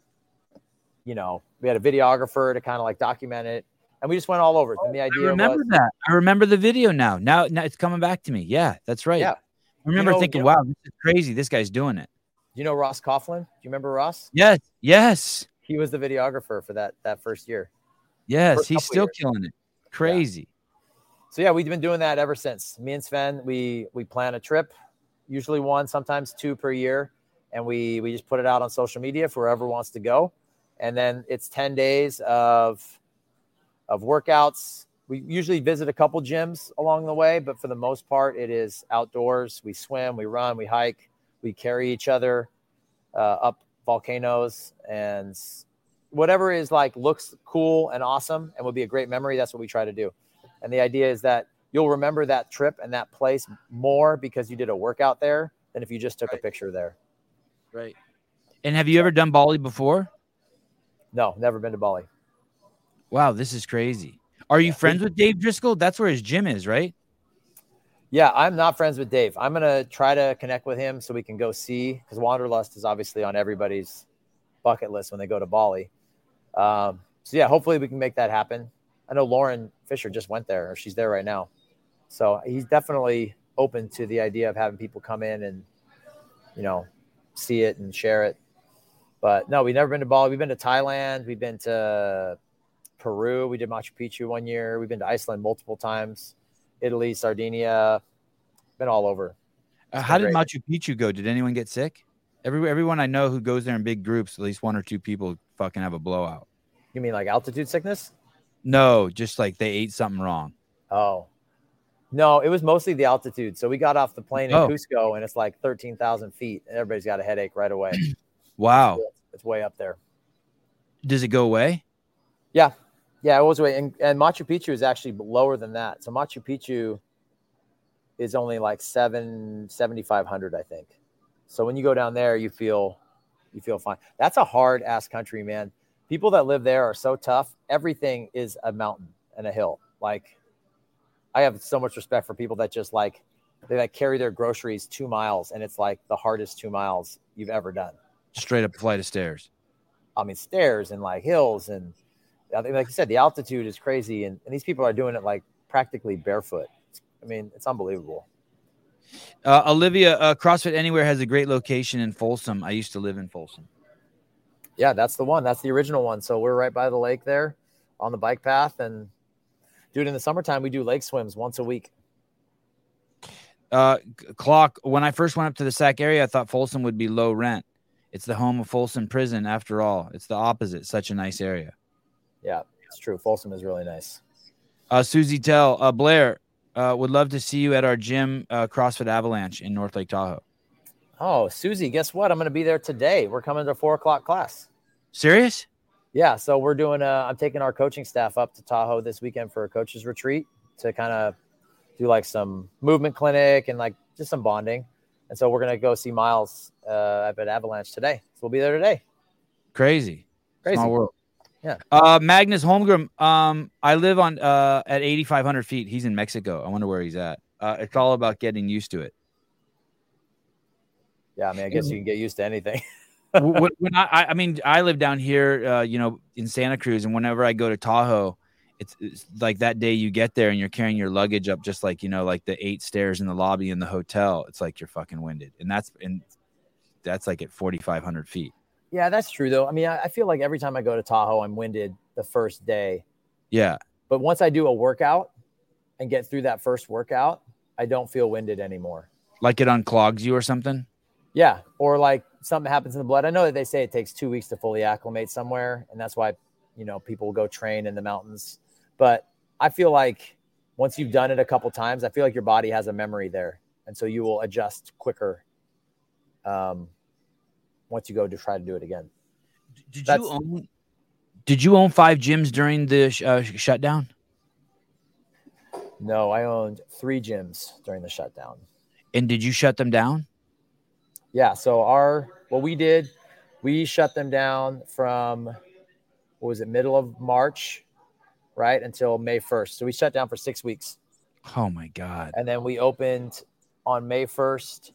you know, we had a videographer to kind of like document it, and we just went all over. and the idea I remember was, that. I remember the video now. Now, now it's coming back to me. Yeah, that's right. Yeah. I remember You know- thinking, you know- wow, this is crazy. This guy's doing it. you know Ross Coughlin? Do you remember Ross? Yes, yes, He was the videographer for that that first year. Yes. He's still years. killing it. Crazy. So yeah, we've been doing that ever since. Me and Sven, we we plan a trip, usually one, sometimes two per year, and we we just put it out on social media for whoever wants to go, and then it's ten days of of workouts. We usually visit a couple gyms along the way, but for the most part, it is outdoors. We swim, we run, we hike, we carry each other uh, up volcanoes, and whatever is like looks cool and awesome and would be a great memory. That's what we try to do. And the idea is that you'll remember that trip and that place more because you did a workout there than if you just took a picture there. Right. And have you ever done Bali before? No, never been to Bali. Wow, this is crazy. Are you Yeah. friends with Dave Driscoll? That's where his gym is, right? Yeah, I'm not friends with Dave. I'm gonna try to connect with him so we can go see because Wanderlust is obviously on everybody's bucket list when they go to Bali. Um, so yeah, hopefully we can make that happen. I know Lauren Fisher just went there, or she's there right now. So he's definitely open to the idea of having people come in and you know see it and share it. But no, we've never been to Bali. We've been to Thailand. We've been to Peru. We did Machu Picchu one year. We've been to Iceland multiple times. Italy, Sardinia, been all over. Uh, how did great. Machu Picchu go? Did anyone get sick? Every, everyone I know who goes there in big groups, at least one or two people fucking have a blowout. You mean like altitude sickness? No, just like they ate something wrong. Oh, no, it was mostly the altitude. So we got off the plane in Oh. Cusco and it's like 13,000 feet and everybody's got a headache right away. [CLEARS THROAT] Wow. it's way up there. Does it go away? Yeah. Yeah, it was way. And, and Machu Picchu is actually lower than that. So Machu Picchu is only like seven, 7,500, I think. So when you go down there, you feel, you feel fine. That's a hard ass country, man. People that live there are so tough. Everything is a mountain and a hill. Like I have so much respect for people that just like, they like carry their groceries two miles and it's like the hardest two miles you've ever done. Straight up a flight of stairs. I mean, stairs and like hills and I think, like you said, the altitude is crazy, and, and these people are doing it like practically barefoot. I mean, it's unbelievable. Uh, Olivia, uh, CrossFit Anywhere has a great location in Folsom. I used to live in Folsom. Yeah, that's the one. That's the original one. So we're right by the lake there, on the bike path, and dude, in the summertime we do lake swims once a week. Uh, clock. When I first went up to the Sac area, I thought Folsom would be low rent. It's the home of Folsom Prison, after all. It's the opposite. Such a nice area. Yeah, it's true. Folsom is really nice. Uh, Susie Tell, uh, Blair, uh, would love to see you at our gym, uh, CrossFit Avalanche in North Lake Tahoe. Oh, Susie, guess what? I'm going to be there today. We're coming to four o'clock class. Serious? Yeah. So we're doing. A, I'm taking our coaching staff up to Tahoe this weekend for a coaches retreat to kind of do like some movement clinic and like just some bonding. And so we're gonna go see Miles uh, at Avalanche today. So we'll be there today. Crazy, crazy Small world. Yeah. Uh, Magnus Holmgren. Um, I live on uh at 8,500 feet. He's in Mexico. I wonder where he's at. Uh, it's all about getting used to it. Yeah, I mean, I guess you can get used to anything. [LAUGHS] when, when I, I mean, I live down here, uh, you know, in Santa Cruz, and whenever I go to Tahoe, it's, it's, like that day you get there and you're carrying your luggage up just like you know like the eight stairs in the lobby in the hotel it's like you're fucking winded and that's and that's like at 4500 feet yeah that's true though. I mean I, I feel like every time i go to tahoe i'm winded the first day. Yeah. But once i do a workout and get through that first workout i don't feel winded anymore. Like it unclogs you or something? Yeah or like something happens in the blood. I know that they say it takes two weeks to fully acclimate somewhere and that's why you know people go train in the mountains. But I feel like once you've done it a couple times, I feel like your body has a memory there, and so you will adjust quicker. Um, once you go to try to do it again. Did That's, you own? Did you own five gyms during the sh- uh, shutdown? No, I owned three gyms during the shutdown. And did you shut them down? Yeah. So our what we did, we shut them down from what was it, middle of March right until May 1st. So we shut down for six weeks. Oh my god! And then we opened on May 1st.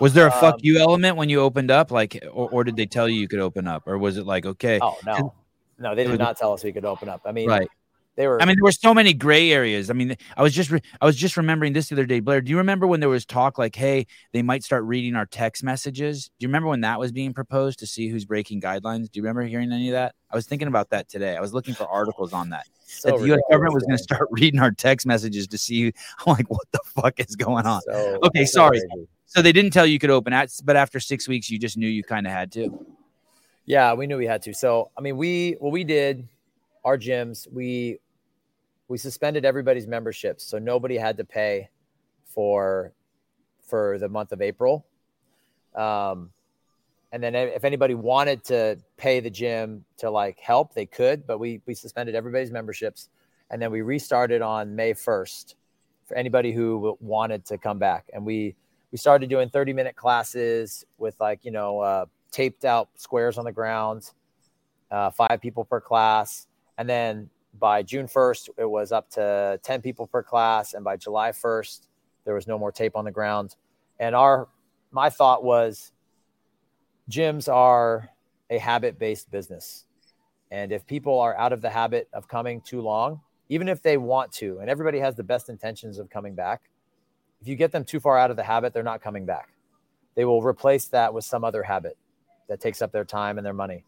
Was there a um, fuck you element when you opened up, like, or, or, did they tell you you could open up, or was it like okay? Oh no, no, they did not tell us we could open up. I mean, right? They were. I mean, there were so many gray areas. I mean, I was just re- I was just remembering this the other day, Blair. Do you remember when there was talk like, hey, they might start reading our text messages? Do you remember when that was being proposed to see who's breaking guidelines? Do you remember hearing any of that? I was thinking about that today. I was looking for articles on that. So that the U.S. government was going to start [LAUGHS] reading our text messages to see. I'm [LAUGHS] like, what the fuck is going on? So, okay, sorry. Crazy. So they didn't tell you could open at, but after six weeks, you just knew you kind of had to. Yeah, we knew we had to. So I mean, we what we did, our gyms, we we suspended everybody's memberships, so nobody had to pay for for the month of April. Um, and then if anybody wanted to pay the gym to like help, they could, but we we suspended everybody's memberships, and then we restarted on May first for anybody who wanted to come back, and we we started doing 30 minute classes with like you know uh, taped out squares on the ground, uh, five people per class, and then by June 1st, it was up to 10 people per class. And by July 1st, there was no more tape on the ground. And our, my thought was gyms are a habit based business. And if people are out of the habit of coming too long, even if they want to, and everybody has the best intentions of coming back, if you get them too far out of the habit, they're not coming back. They will replace that with some other habit that takes up their time and their money.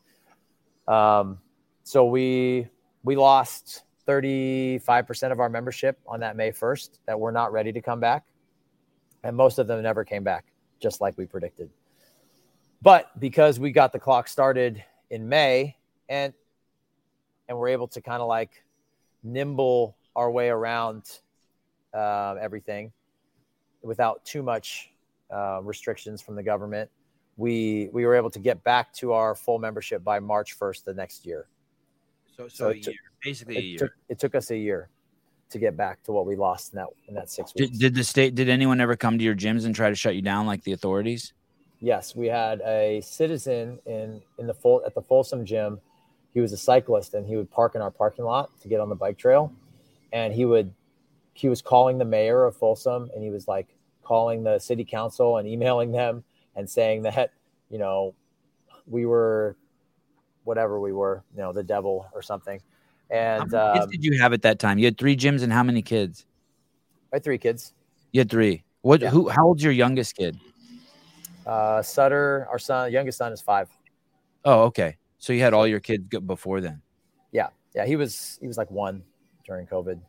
Um, so we we lost 35% of our membership on that May 1st that were not ready to come back. And most of them never came back, just like we predicted. But because we got the clock started in May and and we're able to kind of like nimble our way around uh, everything without too much uh, restrictions from the government, we we were able to get back to our full membership by March 1st the next year. So, so, so a year, basically a year. Took, it took us a year to get back to what we lost in that in that six weeks. Did, did the state? Did anyone ever come to your gyms and try to shut you down like the authorities? Yes, we had a citizen in in the full at the Folsom gym. He was a cyclist and he would park in our parking lot to get on the bike trail, and he would he was calling the mayor of Folsom and he was like calling the city council and emailing them and saying that you know we were whatever we were, you know, the devil or something. And how many um, did you have at that time? You had three gyms and how many kids? I had three kids. You had three. What? Yeah. Who? How old's your youngest kid? Uh, Sutter, our son, youngest son is five. Oh, okay. So you had all your kids before then. Yeah, yeah. He was he was like one during COVID.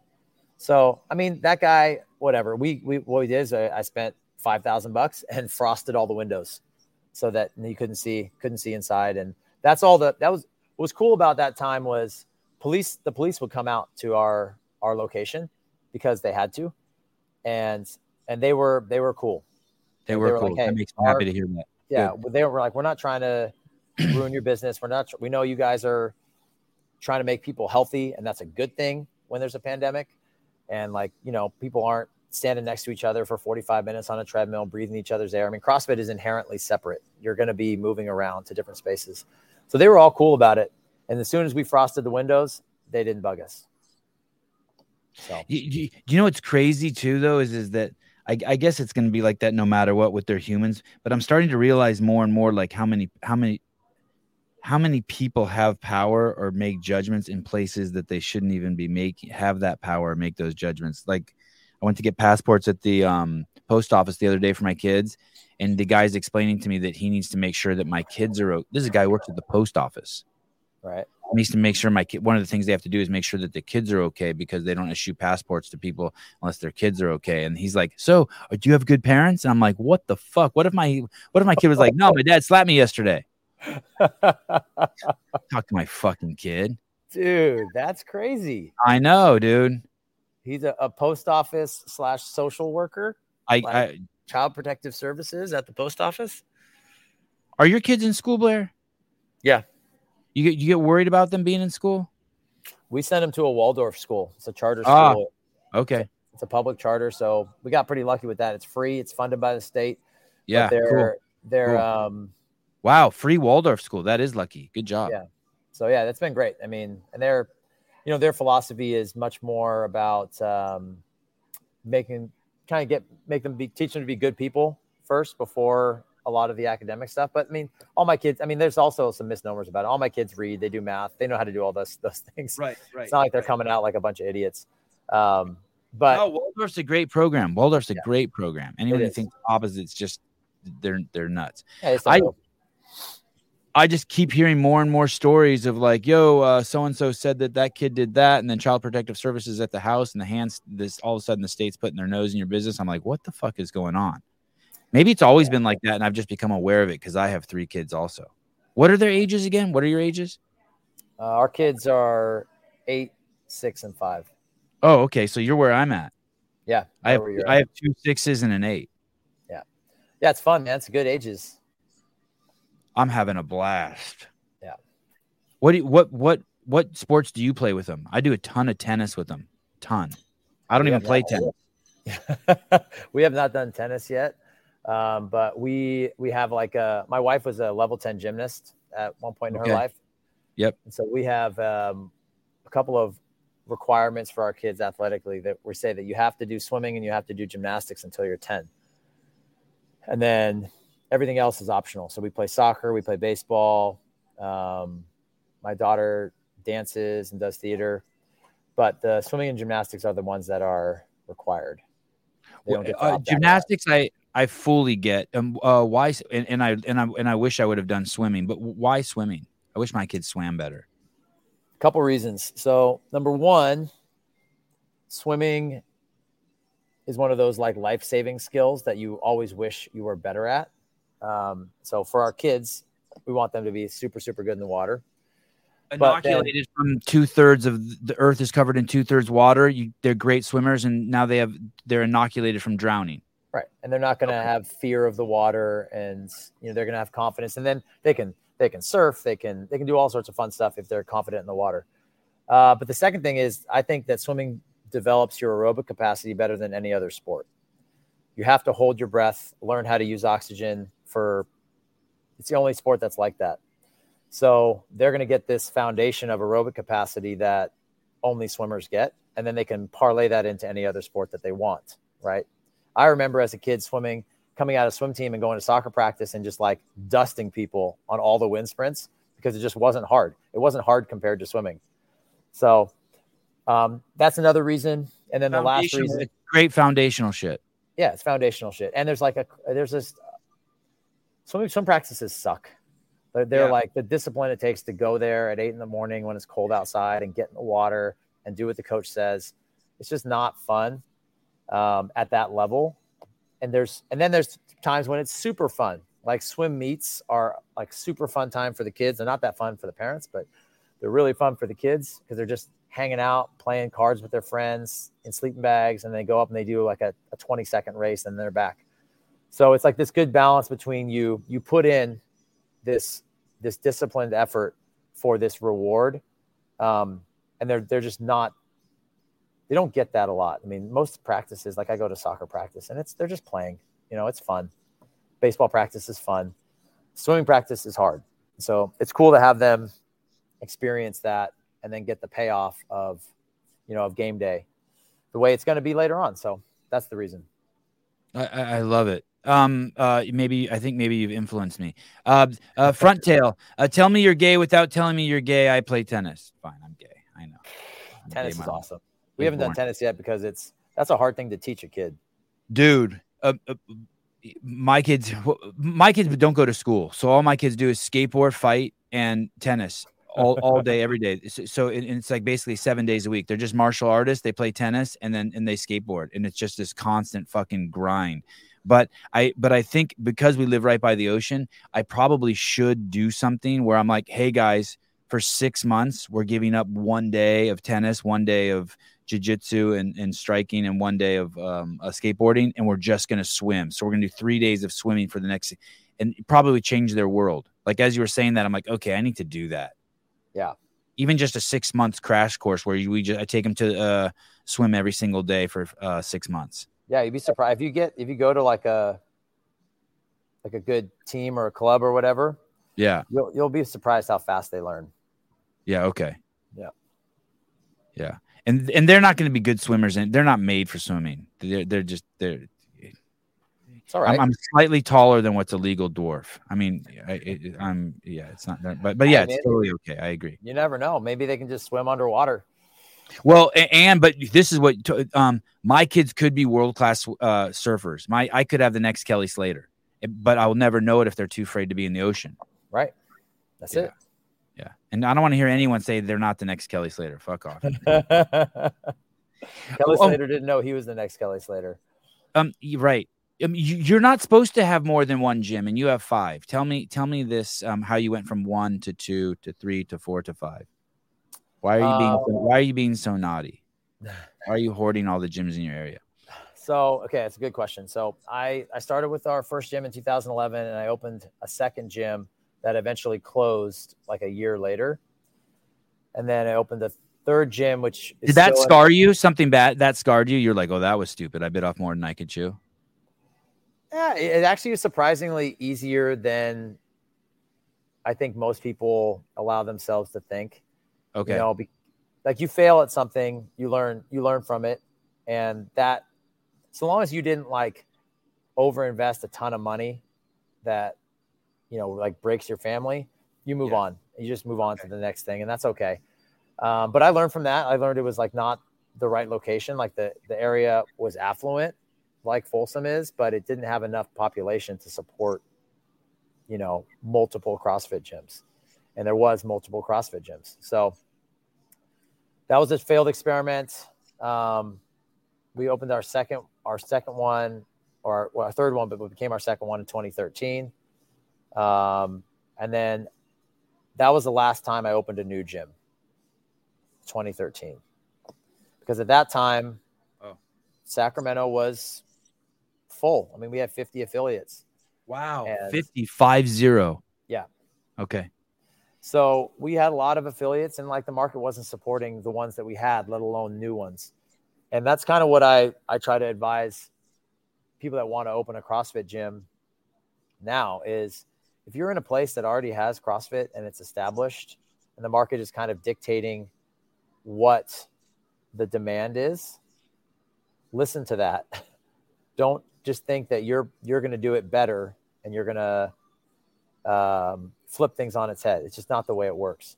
So I mean, that guy, whatever. We we what we did is I, I spent five thousand bucks and frosted all the windows so that you couldn't see couldn't see inside and that's all that that was what was cool about that time was police the police would come out to our our location because they had to and and they were they were cool They They were, were cool. like, hey, that makes me happy to hear that. Yeah, they were like, we're not trying to [CLEARS THROAT] ruin your business. We're not. We know you guys are trying to make people healthy, and that's a good thing when there's a pandemic. And like, you know, people aren't standing next to each other for 45 minutes on a treadmill, breathing each other's air. I mean, CrossFit is inherently separate. You're going to be moving around to different spaces. So they were all cool about it. And as soon as we frosted the windows, they didn't bug us. So You, you, you know what's crazy too, though, is is that I, I guess it's going to be like that no matter what with their humans. But I'm starting to realize more and more like how many how many how many people have power or make judgments in places that they shouldn't even be making have that power or make those judgments. Like I went to get passports at the um, post office the other day for my kids, and the guy's explaining to me that he needs to make sure that my kids are. This is a guy who works at the post office right. He needs to make sure my kid one of the things they have to do is make sure that the kids are okay because they don't issue passports to people unless their kids are okay and he's like so uh, do you have good parents and i'm like what the fuck what if my what if my kid was like no my dad slapped me yesterday [LAUGHS] talk to my fucking kid Dude, that's crazy. i know dude He's a, a post office slash social worker, I, Like- I child protective services at the post office. are your kids in school blair Yeah. you get you get worried about them being in school We sent them to a Waldorf school. It's a charter Ah. school. okay It's a public charter, so we got pretty lucky with that. It's free. It's funded by the state. yeah they're cool. they're Cool. um wow free waldorf school that is lucky good job Yeah. so yeah, that's been great. I mean, and their you know their philosophy is much more about um, making kind of get make them be teach them to be good people first before a lot of the academic stuff. But I mean, all my kids. I mean, there's also some misnomers about it. All my kids read. They do math. They know how to do all those those [LAUGHS] things. right right It's not like they're coming out like a bunch of idiots. Um, but no, Waldorf's a great program. Waldorf's a Yeah. great program. Anyone who thinks opposites just they're they're nuts. yeah, it's I-. I just keep hearing more and more stories of like, yo, so and so said that that kid did that, and then Child Protective Services at the house, and the hands this all of a sudden the state's putting their nose in your business. I'm like, what the fuck is going on? Maybe it's always been like that, and I've just become aware of it because I have three kids also. What are their ages again? What are your ages? Uh, our kids are eight, six, and five. Oh, okay. So you're where I'm at. Yeah, I have I at. have two sixes and an eight. yeah, yeah, it's fun, man. It's good ages. I'm having a blast. Yeah. What do you, what what what sports do you play with them? I do a ton of tennis with them. Ton. I don't We even play tennis. [LAUGHS] we have not done tennis yet, um, but we we have like a. My wife was a level ten gymnast at one point in Okay. her life. Yep. And so we have um, a couple of requirements for our kids athletically that we say that you have to do swimming and you have to do gymnastics until you're ten, and then everything else is optional. So we play soccer, we play baseball. Um, my daughter dances and does theater, but the swimming and gymnastics are the ones that are required. Uh, gymnastics, I I fully get. Um, uh, why? And, and I and I and I wish I would have done swimming, but why swimming? I wish my kids swam better. A couple reasons. So number one, swimming is one of those like life-saving skills that you always wish you were better at. Um, so for our kids, we want them to be super, super good in the water. But then- Inoculated from two thirds of the earth is covered in two thirds water. You, they're great swimmers, and now they have they're inoculated from drowning. Right. And they're not going to Okay. have fear of the water and you know they're going to have confidence and then they can they can surf, they can they can do all sorts of fun stuff if they're confident in the water. Uh, but the second thing is I think that swimming develops your aerobic capacity better than any other sport. You have to hold your breath, learn how to use oxygen for it's the only sport that's like that. So they're going to get this foundation of aerobic capacity that only swimmers get, and then they can parlay that into any other sport that they want, right? I remember as a kid swimming, coming out of swim team and going to soccer practice and just like dusting people on all the wind sprints because it just wasn't hard. It wasn't hard compared to swimming. So um, that's another reason. And then the last reason, great foundational shit. Yeah, it's foundational shit. And there's like a there's this some swim practices suck. They're, they're Yeah. like the discipline it takes to go there at eight in the morning when it's cold outside and get in the water and do what the coach says. It's just not fun um, at that level. And there's and then there's times when it's super fun. Like swim meets are like super fun time for the kids. They're not that fun for the parents, but they're really fun for the kids because they're just hanging out, playing cards with their friends in sleeping bags, and they go up and they do like a, a 20 second race and they're back. So it's like this good balance between you you put in this this disciplined effort for this reward, um, and they're they're just not they don't get that a lot. I mean, most practices, like I go to soccer practice, and it's they're just playing. You know, it's fun. Baseball practice is fun. Swimming practice is hard. So it's cool to have them experience that and then get the payoff of, you know, of game day, the way it's going to be later on. So that's the reason. I, I love it. Um, uh, maybe I think maybe you've influenced me. Uh, uh front tail. Uh, tell me you're gay without telling me you're gay. I play tennis. Fine, I'm gay. I know. I'm tennis is awesome. We haven't born. done tennis yet because it's that's a hard thing to teach a kid. Dude, uh, uh, my kids, [LAUGHS] my kids don't go to school, so all my kids do is skateboard, fight, and tennis all, [LAUGHS] all day, every day. So, it's like basically seven days a week. They're just martial artists. They play tennis and then and they skateboard, and it's just this constant fucking grind. But I but I think because we live right by the ocean, I probably should do something where I'm like, hey guys, for six months, we're giving up one day of tennis, one day of jiu-jitsu and, and striking and one day of um, uh, skateboarding and we're just going to swim so we're going to do three days of swimming for the next and probably change their world like as you were saying that i'm like okay i need to do that yeah. Even just a six months crash course where you, we just I take them to uh, swim every single day for uh, six months. Yeah you'd be surprised if you get if you go to like a like a good team or a club or whatever yeah. you'll, you'll be surprised how fast they learn. Yeah okay. Yeah. Yeah. And and they're not going to be good swimmers, and they're not made for swimming. They're they're just they're. It's all right. I'm, I'm slightly taller than what's a legal dwarf. I mean, I, am yeah, it's not, but but yeah, it's totally okay. I agree. You never know. Maybe they can just swim underwater. Well, and but this is what um my kids could be world class uh, surfers. My I could have the next Kelly Slater, but I will never know it if they're too afraid to be in the ocean. Right. That's yeah. it. Yeah. And I don't want to hear anyone say they're not the next Kelly Slater. Fuck off. [LAUGHS] Kelly oh, Slater didn't know he was the next Kelly Slater. Um, right. Um, you, are not supposed to have more than one gym, and you have five. Tell me, tell me this: um, how you went from one to two to three to four to five. Why are you being? Um, why are you being so naughty? Why are you hoarding all the gyms in your area? So, okay, that's a good question. So, I I started with our first gym in 2011, and I opened a second gym that eventually closed like a year later. And then I opened a third gym, which did that scar you? Something bad that scarred you? You're like, oh, that was stupid. I bit off more than I could chew. Yeah, it actually is surprisingly easier than I think most people allow themselves to think. Okay. You know, be, like you fail at something, you learn, you learn from it, and that, so long as you didn't like overinvest a ton of money, that you know like breaks your family you move yeah. on you just move on okay. to the next thing and that's okay um, but i learned from that i learned it was like not the right location like the the area was affluent like folsom is but it didn't have enough population to support you know multiple crossfit gyms and there was multiple crossfit gyms so that was a failed experiment um, we opened our second our second one or well, our third one but it became our second one in 2013 um, and then that was the last time I opened a new gym, 2013. Because at that time, oh. Sacramento was full. I mean, we have 50 affiliates. Wow. And 55 0. Yeah. Okay. So we had a lot of affiliates, and like the market wasn't supporting the ones that we had, let alone new ones. And that's kind of what I, I try to advise people that want to open a CrossFit gym now is – if you're in a place that already has CrossFit and it's established and the market is kind of dictating what the demand is, listen to that. [LAUGHS] Don't just think that you're you're going to do it better and you're going to um, flip things on its head. It's just not the way it works.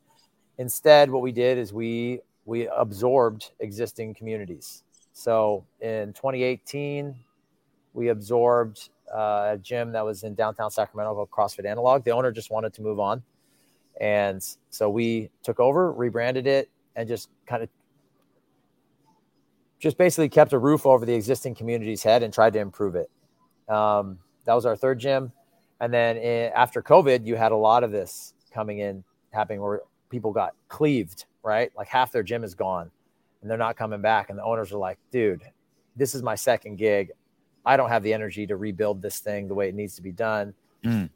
Instead, what we did is we we absorbed existing communities. So in 2018, we absorbed uh, a gym that was in downtown Sacramento called CrossFit Analog. The owner just wanted to move on. And so we took over, rebranded it, and just kind of just basically kept a roof over the existing community's head and tried to improve it. Um, that was our third gym. And then in, after COVID, you had a lot of this coming in happening where people got cleaved, right? Like half their gym is gone and they're not coming back. And the owners are like, dude, this is my second gig. I don't have the energy to rebuild this thing the way it needs to be done. Mm.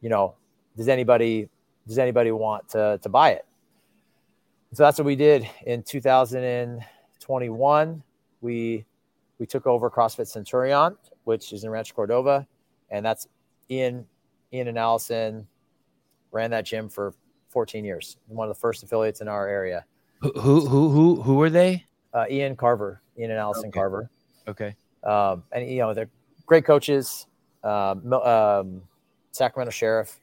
You know, does anybody does anybody want to to buy it? So that's what we did in 2021. We we took over CrossFit Centurion, which is in Rancho Cordova, and that's Ian Ian and Allison ran that gym for 14 years. One of the first affiliates in our area. Who who who who, were they? Uh, Ian Carver, Ian and Allison Okay. Carver, Okay. um, and you know they're great coaches. Um, um, Sacramento Sheriff,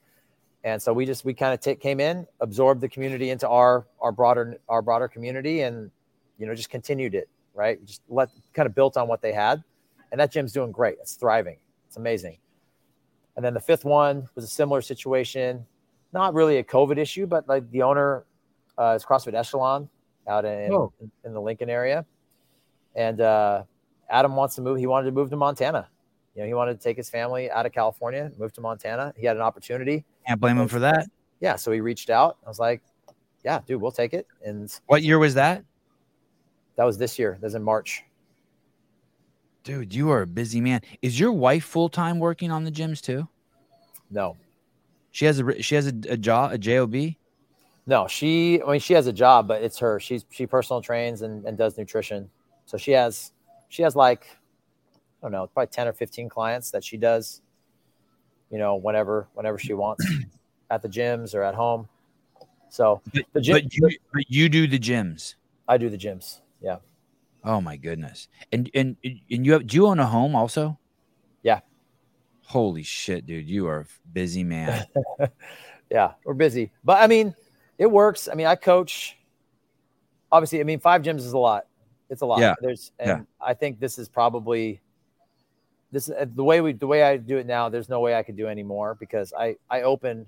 and so we just we kind of came in, absorbed the community into our our broader our broader community, and you know just continued it. Right, just let kind of built on what they had, and that gym's doing great. It's thriving. It's amazing. And then the fifth one was a similar situation, not really a COVID issue, but like the owner uh, is CrossFit Echelon out in, Oh. in the Lincoln area, and uh, Adam wants to move. He wanted to move to Montana. You know, he wanted to take his family out of California, move to Montana. He had an opportunity. Can't blame him for that. Yeah, so he reached out. I was like, "Yeah, dude, we'll take it." And What year was that? That was this year. That was in March. Dude, you are a busy man. Is your wife full time working on the gyms too? No, She has a she has a, a job a job. no, she. I mean, she has a job, but it's her. She's she personal trains and, and does nutrition. So she has she has like I don't know, probably ten or fifteen clients that she does. You know, whenever whenever she wants, [CLEARS THROAT] at the gyms or at home. So But, the gym, but you but you do the gyms. I do the gyms. Yeah. Oh my goodness. And and and you have do you own a home also? Yeah. Holy shit, dude. You are a busy man. [LAUGHS] yeah, we're busy, but I mean, it works. I mean, I coach. Obviously, I mean, five gyms is a lot. It's a lot. Yeah, There's, and yeah. I think this is probably this uh, the way we the way I do it now. There's no way I could do any more because I I open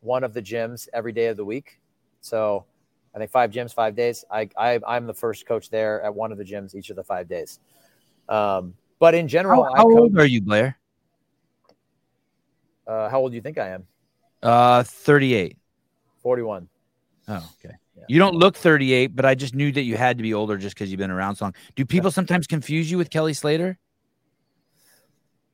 one of the gyms every day of the week. So I think five gyms, five days. I, I I'm the first coach there at one of the gyms each of the five days. Um, but in general, how how coach, old are you, Blair? uh, how old do you think I am? Uh 38. 41. Oh, okay. Yeah. You don't look 38, but I just knew that you had to be older just because you've been around so long. Do people sometimes confuse you with Kelly Slater?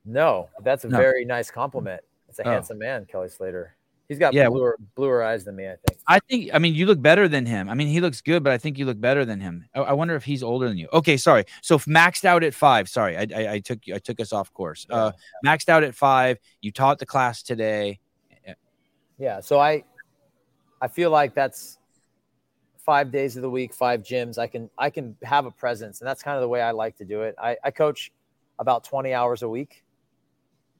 No, that's a No. very nice compliment. It's a Oh. handsome man, Kelly Slater. He's got Yeah, bluer, bluer eyes than me, I think. I think, I mean, you look better than him. I mean, he looks good, but I think you look better than him. I, I wonder if he's older than you. Okay, sorry. So maxed out at five. Sorry, I, I, I took I took us off course. Uh, maxed out at five. You taught the class today. Yeah. So I I feel like that's five days of the week, five gyms. I can I can have a presence, and that's kind of the way I like to do it. I, I coach about 20 hours a week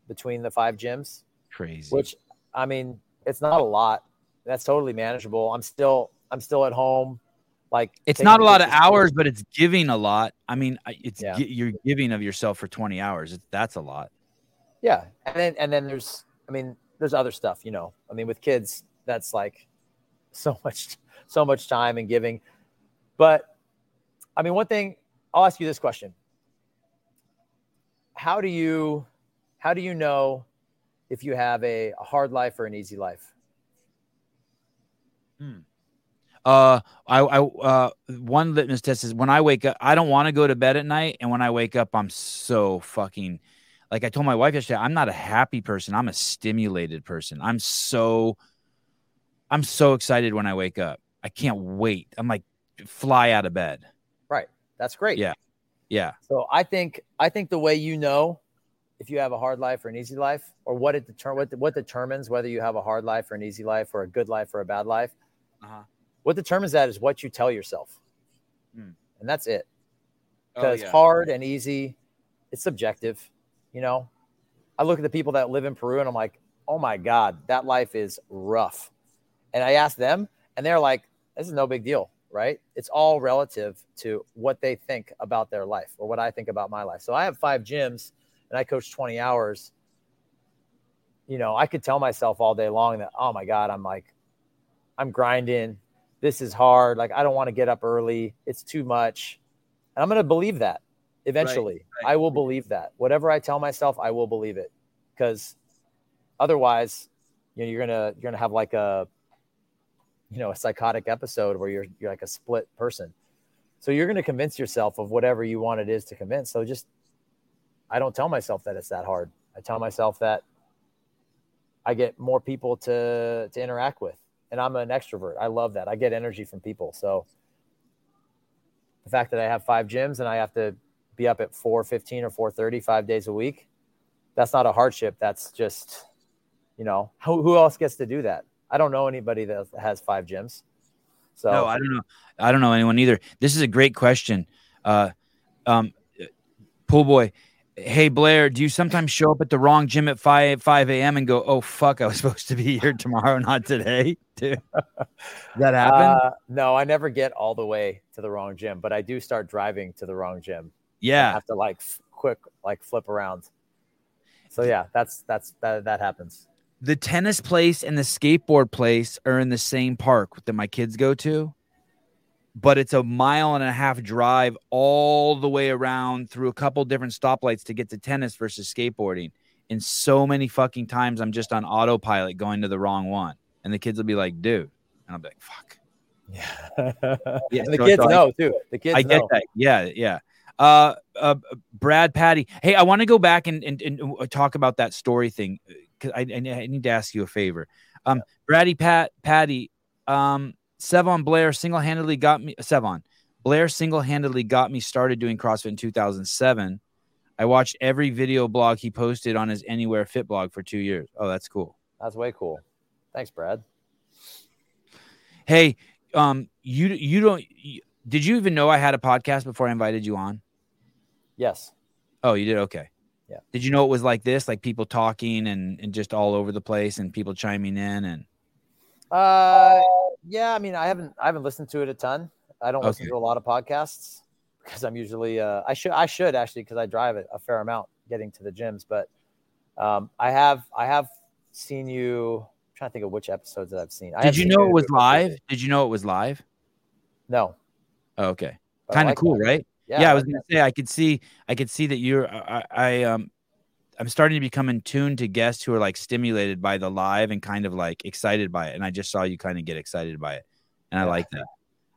between the five gyms, Crazy. which I mean, it's not a lot. That's totally manageable. I'm still I'm still at home. Like it's not a lot of hours, but it's giving a lot. I mean, it's Yeah. you're giving of yourself for 20 hours. That's a lot. Yeah, and then and then there's I mean there's other stuff, you know. I mean with kids that's like so [LAUGHS] much so much time and giving. But I mean one thing I'll ask you this question. How do you how do you know if you have a, a hard life or an easy life? Uh, I, I, uh, one litmus test is when I wake up, I don't want to go to bed at night. And when I wake up, I'm so fucking, like I told my wife yesterday, I'm not a happy person. I'm a stimulated person. I'm so, I'm so excited when I wake up. I can't wait. I'm like, fly out of bed. Right. That's great. Yeah. Yeah. So I think I think the way you know if you have a hard life or an easy life, or what it deter- what, what determines whether you have a hard life or an easy life or a good life or a bad life, Uh-huh. what determines that is what you tell yourself, Hmm. and that's it. Oh, Because yeah. hard and easy, it's subjective. You know, I look at the people that live in Peru and I'm like, oh my god, that life is rough. And I ask them, and they're like, this is no big deal, right? It's all relative to what they think about their life or what I think about my life. So I have five gyms and I coach 20 hours. You know, I could tell myself all day long that, oh my God, I'm like, I'm grinding. This is hard. Like, I don't want to get up early. It's too much. And I'm going to believe that eventually. right. I will believe that. Whatever I tell myself, I will believe it. Because otherwise, you know, you're gonna you're gonna have like a you know a psychotic episode where you're you're like a split person so you're going to convince yourself of whatever you want it is to convince so just I don't tell myself that it's that hard. I tell myself that I get more people to to interact with, and I'm an extrovert. I love that. I get energy from people. So the fact that I have five gyms and I have to be up at 4:15 or 4:30 five days a week, that's not a hardship. That's just, you know, who, who else gets to do that? I don't know anybody that has five gyms. So no, I don't know. I don't know anyone either. This is a great question. Uh, um, pool boy, hey Blair, do you sometimes show up at the wrong gym at five five a.m. and go, oh fuck, I was [LAUGHS] supposed to be here tomorrow, not today? [LAUGHS] Dude, that happen? Uh, no, I never get all the way to the wrong gym, but I do start driving to the wrong gym. Yeah, I have to like f- quick like flip around. So yeah, that's that's that that happens. The tennis place and the skateboard place are in the same park that my kids go to but it's a mile and a half drive all the way around through a couple different stoplights to get to tennis versus skateboarding. And so many fucking times I'm just on autopilot going to the wrong one. And the kids will be like, dude. And I'll be like, fuck. Yeah. [LAUGHS] yeah the so kids know I, too. The kids I get know. that. Yeah. Yeah. Uh, uh, Brad Patty. Hey, I want to go back and, and, and uh, talk about that story thing because I, I, need to ask you a favor. Um, yeah. Brady Pat Patty, um, Sevan Blair single handedly got me. Sevan Blair single handedly got me started doing CrossFit in 2007. I watched every video blog he posted on his Anywhere Fit blog for two years. Oh, that's cool. That's way cool. Thanks, Brad. Hey, um, you you don't you, did you even know I had a podcast before I invited you on? Yes. Oh, you did. Okay. Yeah. Did you know it was like this, like people talking and and just all over the place and people chiming in and? Uh, yeah, I mean, I haven't I haven't listened to it a ton. I don't okay. listen to a lot of podcasts because I'm usually uh, I should I should actually because I drive it a fair amount getting to the gyms, but um, I have I have seen you. I'm trying to think of which episodes that I've seen. I Did you know it was live? Did you know it was live? No. Oh, okay. Kind of like cool, that. right? Yeah, yeah I was gonna say I could see I could see that you're I, I um I'm starting to become in tune to guests who are like stimulated by the live and kind of like excited by it. And I just saw you kind of get excited by it. And I like that.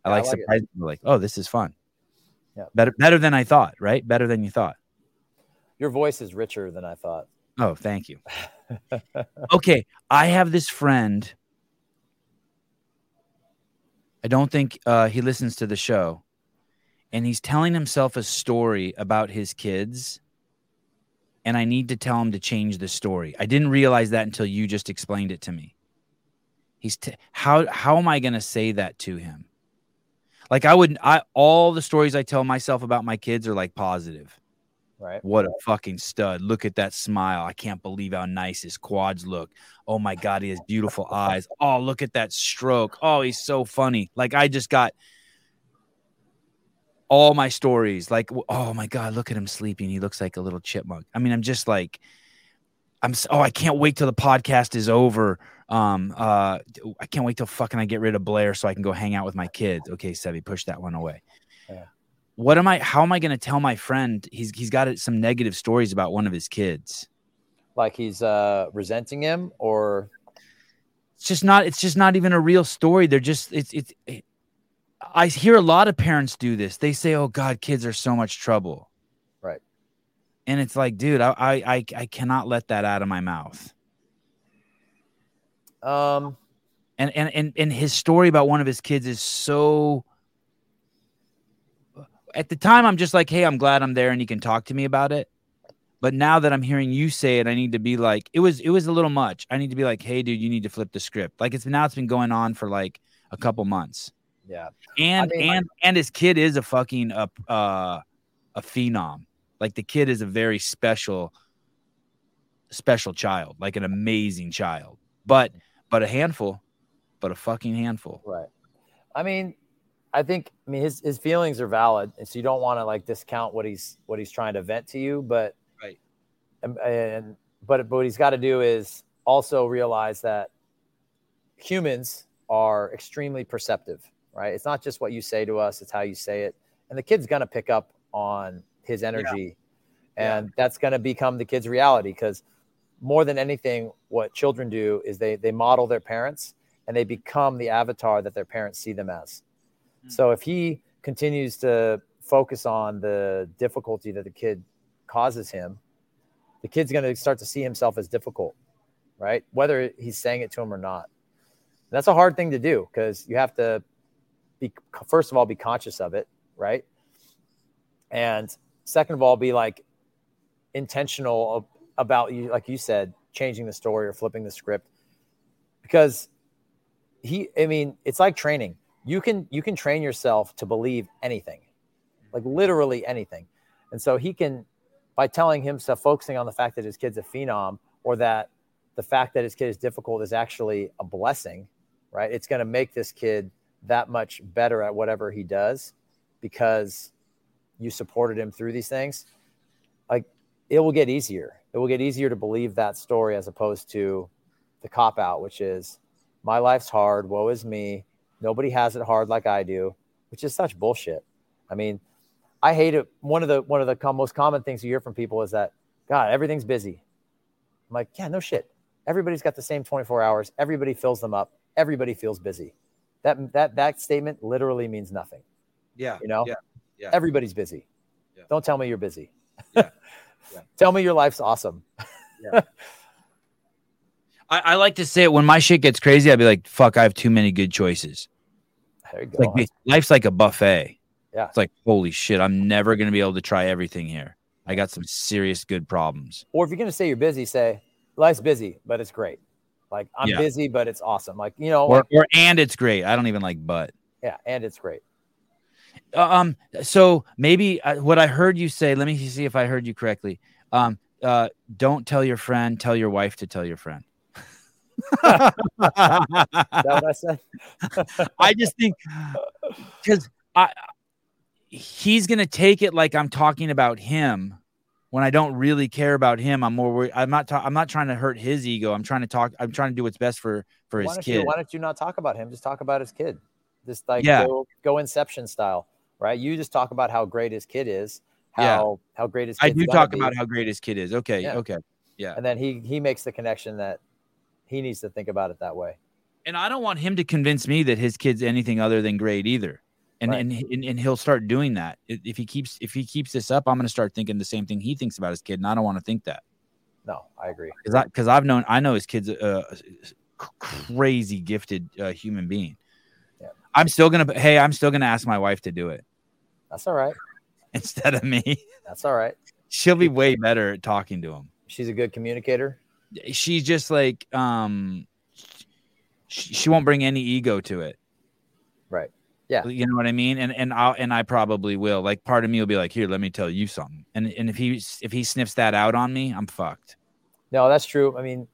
I like, like surprising like, oh, this is fun. Yeah. Better better than I thought, right? Better than you thought. Your voice is richer than I thought. Oh, thank you. [LAUGHS] okay. I have this friend. I don't think uh, he listens to the show. And he's telling himself a story about his kids and I need to tell him to change the story. I didn't realize that until you just explained it to me. He's t- how how am I going to say that to him? Like I would I all the stories I tell myself about my kids are like positive. Right. What a fucking stud. Look at that smile. I can't believe how nice his quads look. Oh my god, he has beautiful eyes. Oh, look at that stroke. Oh, he's so funny. Like I just got all my stories like oh my god look at him sleeping he looks like a little chipmunk. I mean i'm just like i'm oh i can't wait till the podcast is over um uh i can't wait till fucking i get rid of blair so i can go hang out with my kids. Okay Sevi, push that one away. Yeah. what am i how am i going to tell my friend he's he's got some negative stories about one of his kids? Like he's uh resenting him or? It's just not it's just not even a real story. They're just it's it's it, I hear a lot of parents do this. They say, "Oh God, kids are so much trouble." Right. And it's like, dude, I I I cannot let that out of my mouth. Um. And and and and his story about one of his kids is so. At the time, I'm just like, "Hey, I'm glad I'm there, and you can talk to me about it." But now that I'm hearing you say it, I need to be like, it was it was a little much. I need to be like, "Hey, dude, you need to flip the script." Like it's now it's been going on for like a couple months. Yeah. And I mean, and and his kid is a fucking uh, uh a phenom. Like the kid is a very special special child, like an amazing child. But but a handful, but a fucking handful. Right. I mean, I think I mean his his feelings are valid, and so you don't want to like discount what he's what he's trying to vent to you, but right. And, and but, but what he's got to do is also realize that humans are extremely perceptive right? It's not just what you say to us, it's how you say it. And the kid's going to pick up on his energy. Yeah. And yeah. that's going to become the kid's reality because more than anything, what children do is they, they model their parents and they become the avatar that their parents see them as. Mm-hmm. So if he continues to focus on the difficulty that the kid causes him the kid's going to start to see himself as difficult, right? Whether he's saying it to him or not. That's a hard thing to do because you have to be, first of all, be conscious of it, right? And second of all, be like intentional about you, like you said, changing the story or flipping the script because he, I mean, it's like training. You can, you can train yourself to believe anything, like literally anything. And so he can, by telling himself, focusing on the fact that his kid's a phenom or that the fact that his kid is difficult is actually a blessing, right? It's going to make this kid that much better at whatever he does because you supported him through these things. Like it will get easier. It will get easier to believe that story as opposed to the cop out, which is my life's hard. Woe is me. Nobody has it hard like I do, which is such bullshit. I mean, I hate it. One of the one of the com- most common things you hear from people is that God, everything's busy. I'm like, yeah, no shit. Everybody's got the same 24 hours. Everybody fills them up. Everybody feels busy. That that that statement literally means nothing. Yeah. You know? Yeah. Yeah. Everybody's busy. Yeah. Don't tell me you're busy. Yeah. [LAUGHS] Yeah. tell me your life's awesome. yeah. I, I like to say it when my shit gets crazy, I'd be like, fuck, I have too many good choices. There you go. Like life's like a buffet. Yeah. It's like, holy shit, I'm never gonna be able to try everything here. I got some serious good problems. or if you're gonna say you're busy, say life's busy, but it's great. Like I'm Yeah. busy, but it's awesome. Like you know, Or, like, or and it's great. I don't even like but. yeah, and it's great. Uh, um so maybe uh, what i heard you say let me see if i heard you correctly um uh don't tell your friend tell your wife to tell your friend Is that what I said? [LAUGHS] i just think because i he's gonna take it like i'm talking about him when i don't really care about him i'm more worried i'm not ta- i'm not trying to hurt his ego i'm trying to talk i'm trying to do what's best for for why his kid you why don't you not talk about him? Just talk about his kid. Just like Yeah. go, go Inception style, right? You just talk about how great his kid is, Yeah. how how great his i do talk be, about how great his kid is okay Yeah. okay yeah and then he he makes the connection that he needs to think about it that way. and I don't want him to convince me that his kid's anything other than great either. And Right. and, and and he'll start doing that if he keeps if he keeps this up. I'm going to start thinking the same thing he thinks about his kid, and I don't want to think that No, I agree. because I've known I know his kid's a crazy gifted uh, human being. Yeah. I'm still gonna hey I'm still gonna ask my wife to do it That's all right. [LAUGHS] instead of me. That's all right. She'll be way better at talking to him. She's a good communicator. She's just like um, she, she won't bring any ego to it. Right. Yeah. you know what I mean. And and I and I probably will. Like part of me will be like, here, let me tell you something. And and if he if he sniffs that out on me, I'm fucked. No, that's true. I mean,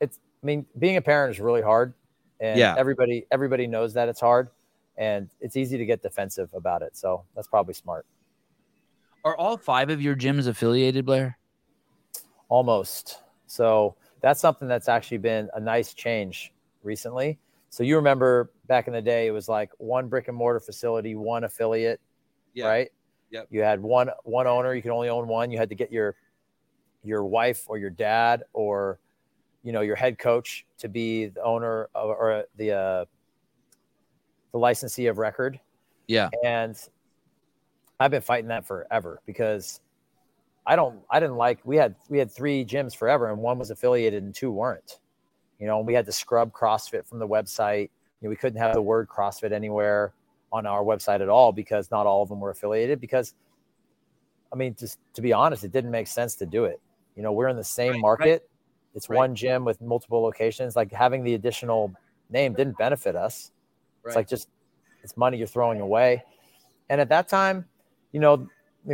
it's I mean, being a parent is really hard. And Yeah. everybody everybody knows that it's hard and it's easy to get defensive about it. So that's probably smart. Are all five of your gyms affiliated, Blair? Almost. So that's something that's actually been a nice change recently. So you remember back in the day, it was like one brick and mortar facility, one affiliate, right? Yep. You had one one owner. You could only own one. You had to get your your wife or your dad or you know your head coach to be the owner of, or the uh, the licensee of record. Yeah. And I've been fighting that forever because I don't I didn't like we had we had three gyms forever and one was affiliated and two weren't. You know, and we had to scrub CrossFit from the website. You know, we couldn't have the word CrossFit anywhere on our website at all because not all of them were affiliated because I mean just to be honest, it didn't make sense to do it. You know, we're in the same Right, right. market. It's Right. one gym with multiple locations. Like having the additional name didn't benefit us. It's like just it's money you're throwing away. And at that time, you know,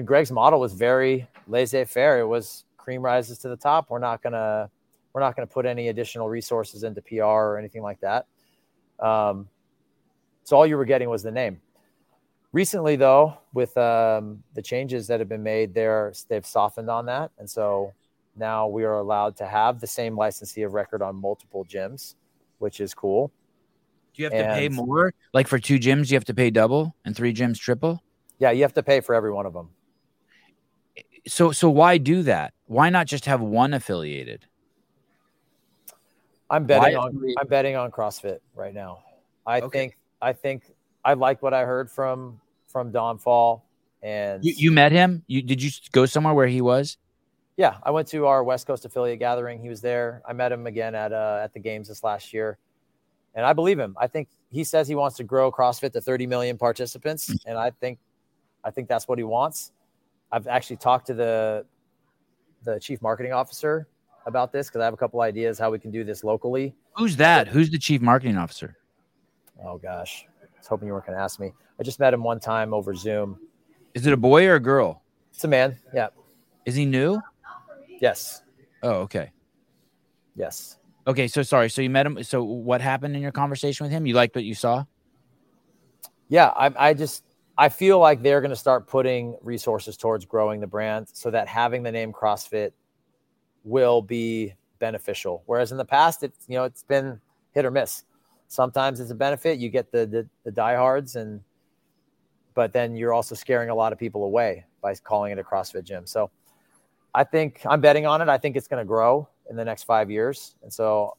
Greg's model was very laissez-faire. It was cream rises to the top. We're not gonna we're not gonna put any additional resources into PR or anything like that. Um, so all you were getting was the name. Recently, though, with um, the changes that have been made, there they've softened on that, and so now we are allowed to have the same licensee of record on multiple gyms, which is cool. Do you have to pay more? Like for two gyms, you have to pay double, and three gyms triple. Yeah, you have to pay for every one of them. So so why do that? Why not just have one affiliated? I'm betting Why on I'm betting on CrossFit right now. I Okay. think I think I like what I heard from from Don Faul and You, you met him? You did you go somewhere where he was? Yeah, I went to our West Coast affiliate gathering. He was there. I met him again at uh, at the games this last year, and I believe him. I think he says he wants to grow CrossFit to 30 million participants, and I think I think that's what he wants. I've actually talked to the the chief marketing officer about this because I have a couple ideas how we can do this locally. Who's that? Who's the chief marketing officer? Oh gosh, I was hoping you weren't going to ask me. I just met him one time over Zoom. Is it a boy or a girl? It's a man. Yeah. Is he new? Yes. Oh, okay. Yes. Okay, so sorry. So you met him. So what happened in your conversation with him? You liked what you saw? Yeah, I, I just I feel like they're going to start putting resources towards growing the brand, so that having the name CrossFit will be beneficial. Whereas in the past, it's you know it's been hit or miss. Sometimes it's a benefit. You get the the, the diehards, and but then you're also scaring a lot of people away by calling it a CrossFit gym. So I think I'm betting on it. I think it's going to grow in the next five years, and so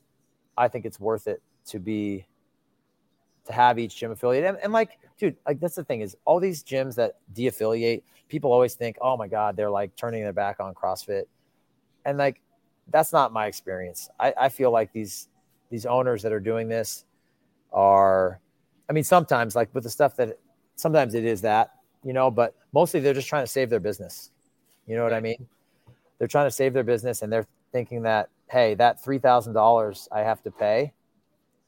I think it's worth it to be to have each gym affiliate. And, and like, dude, like that's the thing is all these gyms that de-affiliate, people always think, oh my god, they're like turning their back on CrossFit, and like that's not my experience. I, I feel like these these owners that are doing this are, I mean, sometimes like with the stuff that sometimes it is that you know, but mostly they're just trying to save their business. You know what I mean? They're trying to save their business and they're thinking that, hey, that $3,000 I have to pay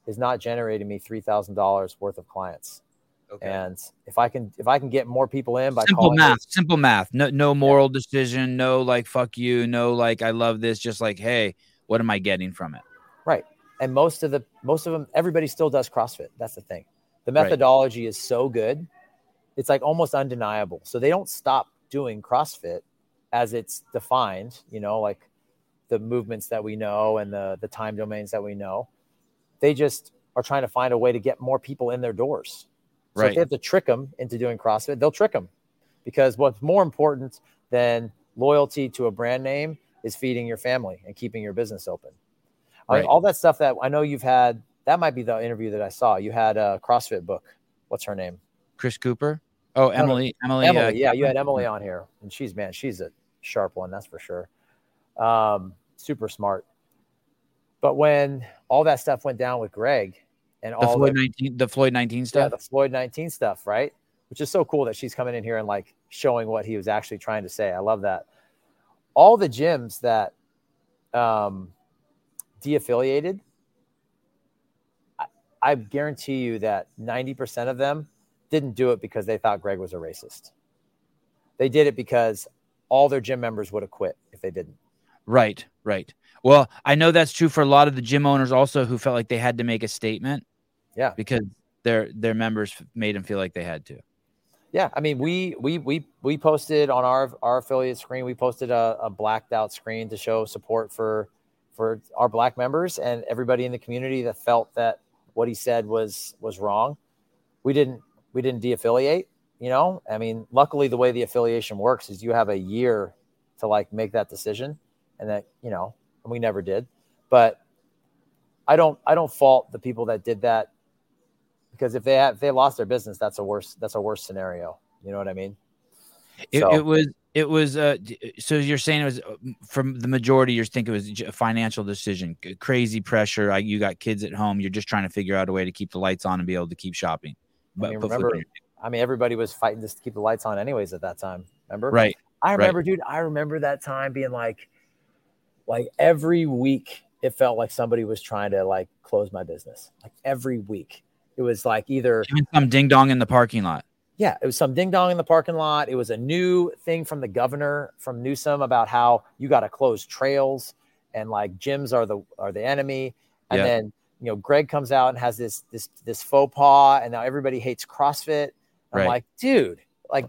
is not generating me $3,000 worth of clients. Okay. And if I can, if I can get more people in by simple math, it, simple math, no, no moral yeah. decision, no like fuck you, no like I love this, just like hey, what am I getting from it? Right. And most of the most of them, everybody still does CrossFit. That's the thing. The methodology right. is so good, it's like almost undeniable. So they don't stop doing CrossFit as it's defined. You know, like the movements that we know and the the time domains that we know. They just are trying to find a way to get more people in their doors. So right. if they have to trick them into doing CrossFit, they'll trick them because what's more important than loyalty to a brand name is feeding your family and keeping your business open. Right. I mean, all that stuff that I know you've had, that might be the interview that I saw. You had a CrossFit book. What's her name? Chris Cooper. Oh, Emily. Emily. Emily. Uh, yeah, you had Emily on here, and she's man, she's a sharp one, that's for sure. Um, super smart. But when all that stuff went down with Greg and the all Floyd the, 19, the Floyd 19 stuff, yeah, the Floyd 19 stuff, right? Which is so cool that she's coming in here and like showing what he was actually trying to say. I love that. All the gyms that um, de-affiliated, I, I guarantee you that 90% of them didn't do it because they thought Greg was a racist. They did it because all their gym members would have quit if they didn't. Right, right. Well, I know that's true for a lot of the gym owners also who felt like they had to make a statement. Yeah. Because their their members made them feel like they had to. Yeah, I mean, we we we we posted on our our affiliate screen. We posted a, a blacked out screen to show support for for our black members and everybody in the community that felt that what he said was was wrong. We didn't we didn't de-affiliate. You know, I mean, luckily the way the affiliation works is you have a year to like make that decision, and that you know and we never did. But I don't I don't fault the people that did that because if they have if they lost their business, that's a worse that's a worse scenario. You know what I mean? It, so, it was it was uh so you're saying it was uh, from the majority you think it was a financial decision crazy pressure I, you got kids at home you're just trying to figure out a way to keep the lights on and be able to keep shopping but I mean, remember I mean everybody was fighting just to keep the lights on anyways at that time remember right I remember right. dude I remember that time being like like every week it felt like somebody was trying to like close my business. Like every week. It was like either Even some ding dong in the parking lot. Yeah, it was some ding dong in the parking lot. It was a new thing from the governor from Newsom about how you got to close trails and like gyms are the are the enemy. And yeah. then you know Greg comes out and has this this this faux pas, and now everybody hates CrossFit. I'm right. like, dude, like,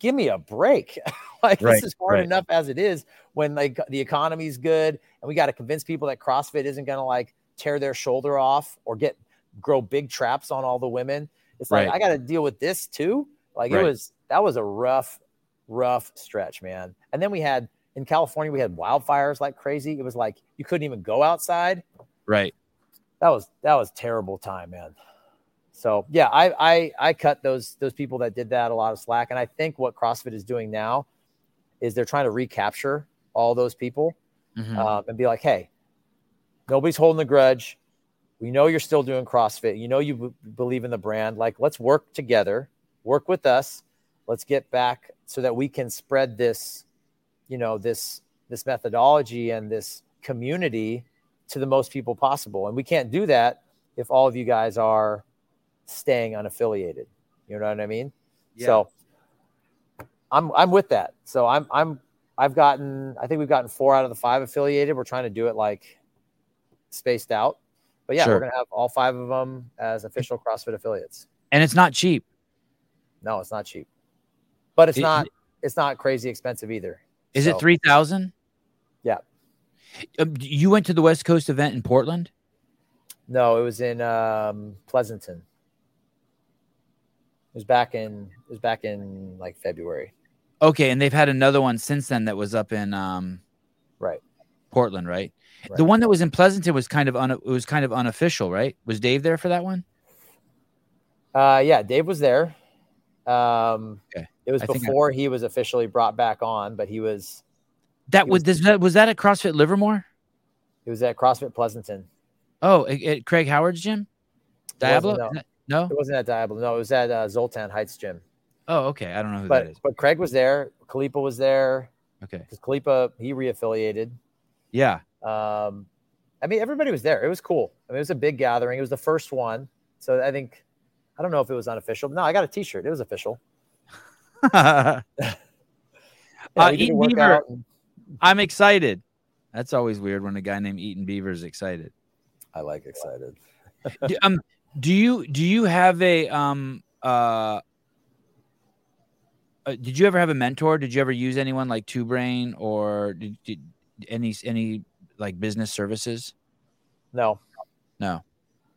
give me a break. [LAUGHS] like right, this is hard right. enough as it is when like the economy's good and we got to convince people that CrossFit isn't going to like tear their shoulder off or get grow big traps on all the women. It's like right. I got to deal with this too. Like it was that was a rough, rough stretch, man. And then we had in California we had wildfires like crazy. It was like you couldn't even go outside. Right. That was that was terrible time, man. So yeah, I I I cut those those people that did that a lot of slack, and I think what CrossFit is doing now is they're trying to recapture all those people Mhm. um, and be like, hey, nobody's holding a grudge. We know you're still doing CrossFit. You know you b- believe in the brand. Like, let's work together, work with us. Let's get back so that we can spread this, you know, this this methodology and this community to the most people possible. And we can't do that if all of you guys are staying unaffiliated. You know what I mean? So I'm I'm with that. So I'm I'm I've gotten I think we've gotten four out of the five affiliated. We're trying to do it like spaced out. But yeah, Sure. we're gonna have all five of them as official CrossFit affiliates. and it's not cheap. No, it's not cheap. But it's It- not it's not crazy expensive either. Is So, it three thousand? Yeah. Um, you went to the West Coast event in Portland. No, it was in um Pleasanton. It was back in it was back in like February. Okay, and they've had another one since then that was up in um, Right. Portland, right? The one that was in Pleasanton was kind of un- it was kind of unofficial, right? Was Dave there for that one? Uh, yeah, Dave was there. Um, Okay. It was I think I- before he was officially brought back on, but he was That He was, was- was that was that at CrossFit Livermore? It was at CrossFit Pleasanton. Oh, at, at Craig Howard's gym, Diablo. no. No. It wasn't at Diablo. No, it was at uh, Zoltan Heights Gym. Oh, okay. I don't know who But that is. but Craig was there. Khalipa was there Okay. because Khalipa he reaffiliated. Yeah. Um, I mean everybody was there. It was cool. I mean it was a big gathering. It was the first one, so I think I don't know if it was unofficial. No, I got a T-shirt. It was official. [LAUGHS] Yeah, Uh, we did a Eaton Beaver. and- I'm excited. That's always weird when a guy named Eaton Beaver is excited. I like excited. do, um, do you do you have a um uh, uh did you ever have a mentor? Did you ever use anyone like Two Brain or did, did any any like business services? No, No.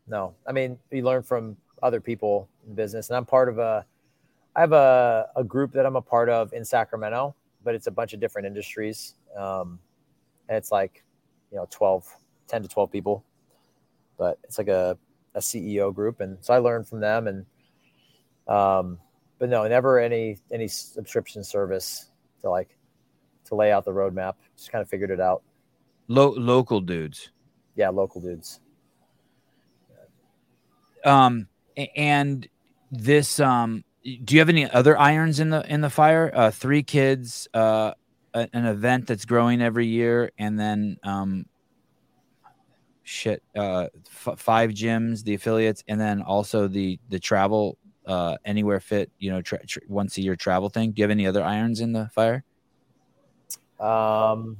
no. I mean, you learn from other people in business, and I'm part of a. I have a, a group that I'm a part of in Sacramento, but it's a bunch of different industries, um, and it's like, you know, 12, 10 to 12 people, but it's like a, a CEO group, and so I learned from them, and um, but no, never any any subscription service to like to lay out the roadmap. Just kind of figured it out. Lo- local dudes. Yeah, local dudes. Um and this um do you have any other irons in the in the fire? Uh three kids, uh a- an event that's growing every year and then um shit uh f- five gyms the affiliates and then also the the travel uh anywhere fit you know tra- tra- once a year travel thing do you have any other irons in the fire Um,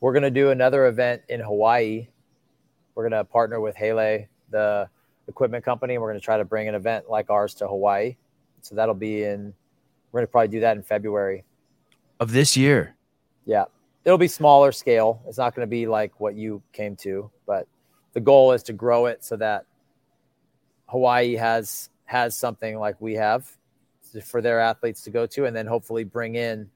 we're gonna do another event in Hawaii. We're gonna partner with Hele, the equipment company, and we're gonna try to bring an event like ours to Hawaii. So that'll be in. We're gonna probably do that in February. of this year Yeah, it'll be smaller scale. It's not gonna be like what you came to, but the goal is to grow it so that Hawaii has has something like we have for their athletes to go to, and then hopefully bring in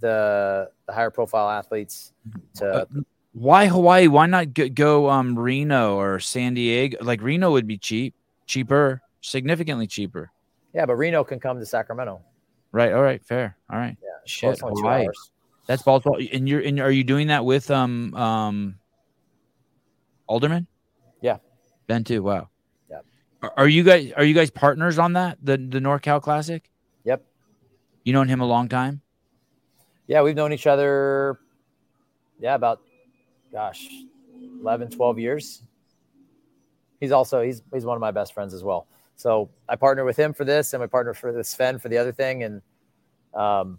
the the higher profile athletes to Uh, why hawaii why not go, go um reno or san diego like reno would be cheap cheaper significantly cheaper yeah but reno can come to sacramento right all right fair all right yeah Shit, Hawaii. That's Baltimore. And you're and are you doing that with um um Alderman? Yeah. Ben too. Wow. Yeah. Are, are you guys are you guys partners on that? The the NorCal Classic? Yep. You known him a long time? Yeah we've known each other yeah about gosh 11 12 years. He's also he's he's one of my best friends as well. So i partner with him for this and we partner for this Sven for the other thing. And um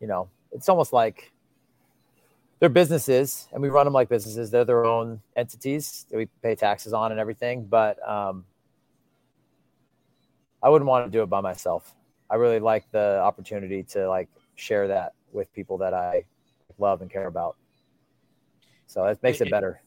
you know it's almost like they're businesses and we run them like businesses. They're their own entities that we pay taxes on and everything. But um i wouldn't want to do it by myself. I really like the opportunity to like share that with people that i love and care about so it makes it better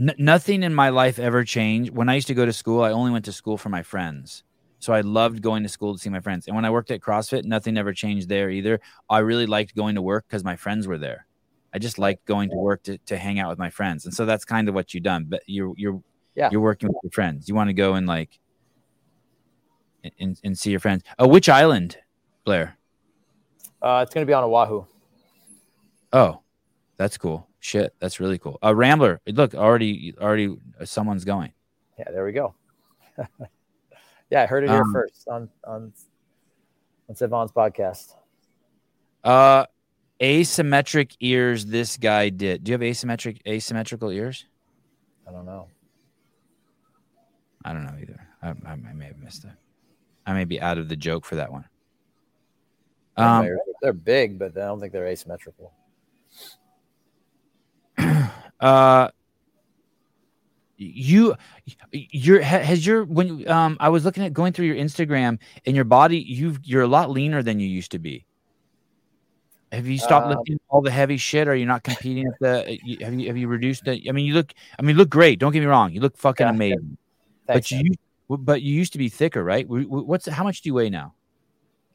N- nothing in my life ever changed. When I used to go to school, I only went to school for my friends. So I loved going to school to see my friends. And when I worked at CrossFit, nothing ever changed there either. I really liked going to work because my friends were there. I just liked going to work to, to hang out with my friends. And so that's kind of what you've done. But you're you're Yeah. you're working with your friends. You want to go and like and, and see your friends. Uh, which island, Blair? Uh, it's going to be on oahu Oh, that's cool. Shit, that's really cool. A uh, Rambler. Look, already, already, uh, someone's going. Yeah, there we go. [LAUGHS] yeah, I heard it here um, first on on on Sevan's podcast. Uh, asymmetric ears. This guy did. Do you have asymmetric asymmetrical ears? I don't know. I don't know either. I, I, I may have missed it. I may be out of the joke for that one. Um, they're big, but I don't think they're asymmetrical. [CLEARS THROAT] uh, you, your has your when um I was looking at going through your Instagram and your body, you've you're a lot leaner than you used to be. Have you stopped um, lifting all the heavy shit? Are you not competing at the? Have you have you reduced the? I mean, you look. I mean, you look great. Don't get me wrong. You look fucking yeah, amazing. Thanks, but you, man. but you used to be thicker, right? What's how much do you weigh now?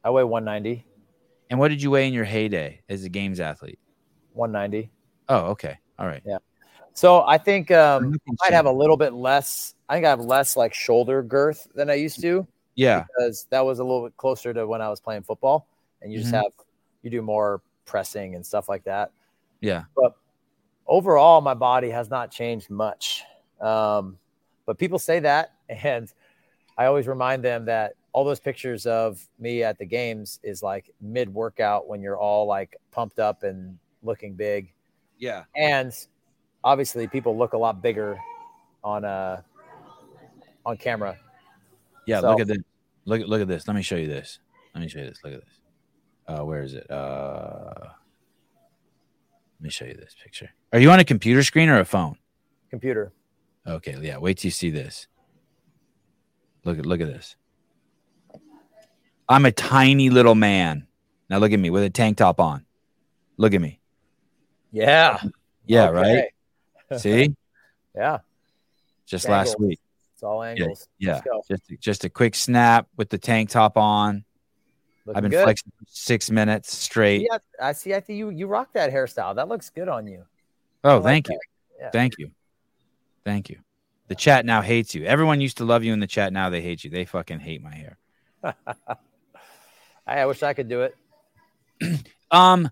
I weigh 190. And what did you weigh in your heyday as a games athlete? 190. Oh, okay. All right. Yeah. So I think um, I might have a little bit less. I think I have less like shoulder girth than I used to. Yeah. Because that was a little bit closer to when I was playing football, and you just mm-hmm. have you do more pressing and stuff like that. Yeah. But overall, my body has not changed much. Um, but people say that, [LAUGHS] and I always remind them that all those pictures of me at the games is like mid workout when you're all like pumped up and looking big. Yeah. And obviously people look a lot bigger on uh on camera. Yeah, so, look at this. Look look at this. Let me show you this. Let me show you this. Look at this. Uh where is it? Uh let me show you this picture. Are you on a computer screen or a phone? Computer. Okay, yeah. Wait till you see this. Look at look at this. I'm a tiny little man. Now look at me with a tank top on. Look at me. Yeah. Yeah, okay. right? See? [LAUGHS] yeah. Just it's last angles. week. It's all angles. Yeah. yeah. Just just a quick snap with the tank top on. Looking I've been good. flexing six minutes straight. Yeah, I see. I think you you rock that hairstyle. That looks good on you. Oh, thank you. Yeah. Thank you. Thank you. The chat now hates you. Everyone used to love you in the chat. Now they hate you. They fucking hate my hair. [LAUGHS] I wish I could do it. [CLEARS THROAT] um,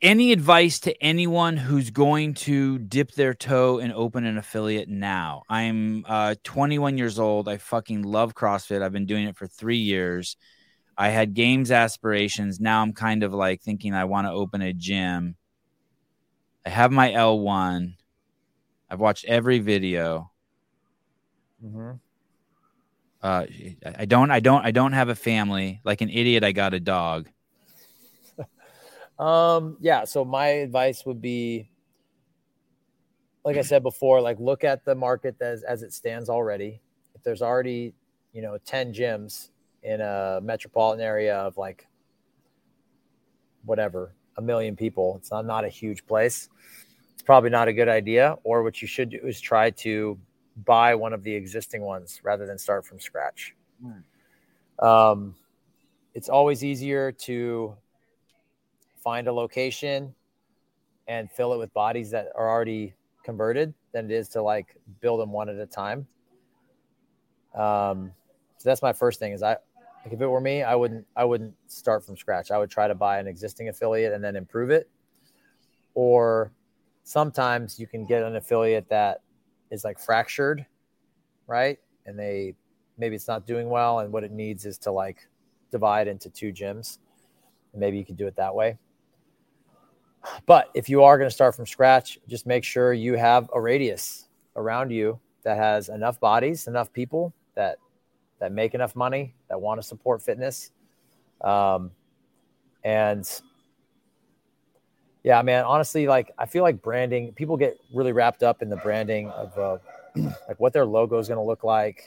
any advice to anyone who's going to dip their toe and open an affiliate now? I'm uh, 21 years old. I fucking love CrossFit. I've been doing it for three years. I had games aspirations. Now I'm kind of like thinking I want to open a gym. I have my L1. I've watched every video. Mm-hmm. Uh, I don't, I don't, I don't have a family. Like an idiot, I got a dog. [LAUGHS] um, yeah. So my advice would be, like I said before, like look at the market as as it stands already. If there's already, you know, ten gyms in a metropolitan area of like whatever a million people, it's not not a huge place. It's probably not a good idea. Or what you should do is try to buy one of the existing ones rather than start from scratch. Hmm. Um, it's always easier to find a location and fill it with bodies that are already converted than it is to like build them one at a time. Um, so that's my first thing is I, like if it were me, I wouldn't, I wouldn't start from scratch. I would try to buy an existing affiliate and then improve it. Or sometimes you can get an affiliate that is like fractured, right? And they maybe it's not doing well, and what it needs is to like divide into two gyms. Maybe you can do it that way. But if you are going to start from scratch, just make sure you have a radius around you that has enough bodies, enough people that that make enough money, that want to support fitness. Um, and yeah, man, honestly, like I feel like branding, people get really wrapped up in the branding of uh, [CLEARS THROAT] like what their logo is going to look like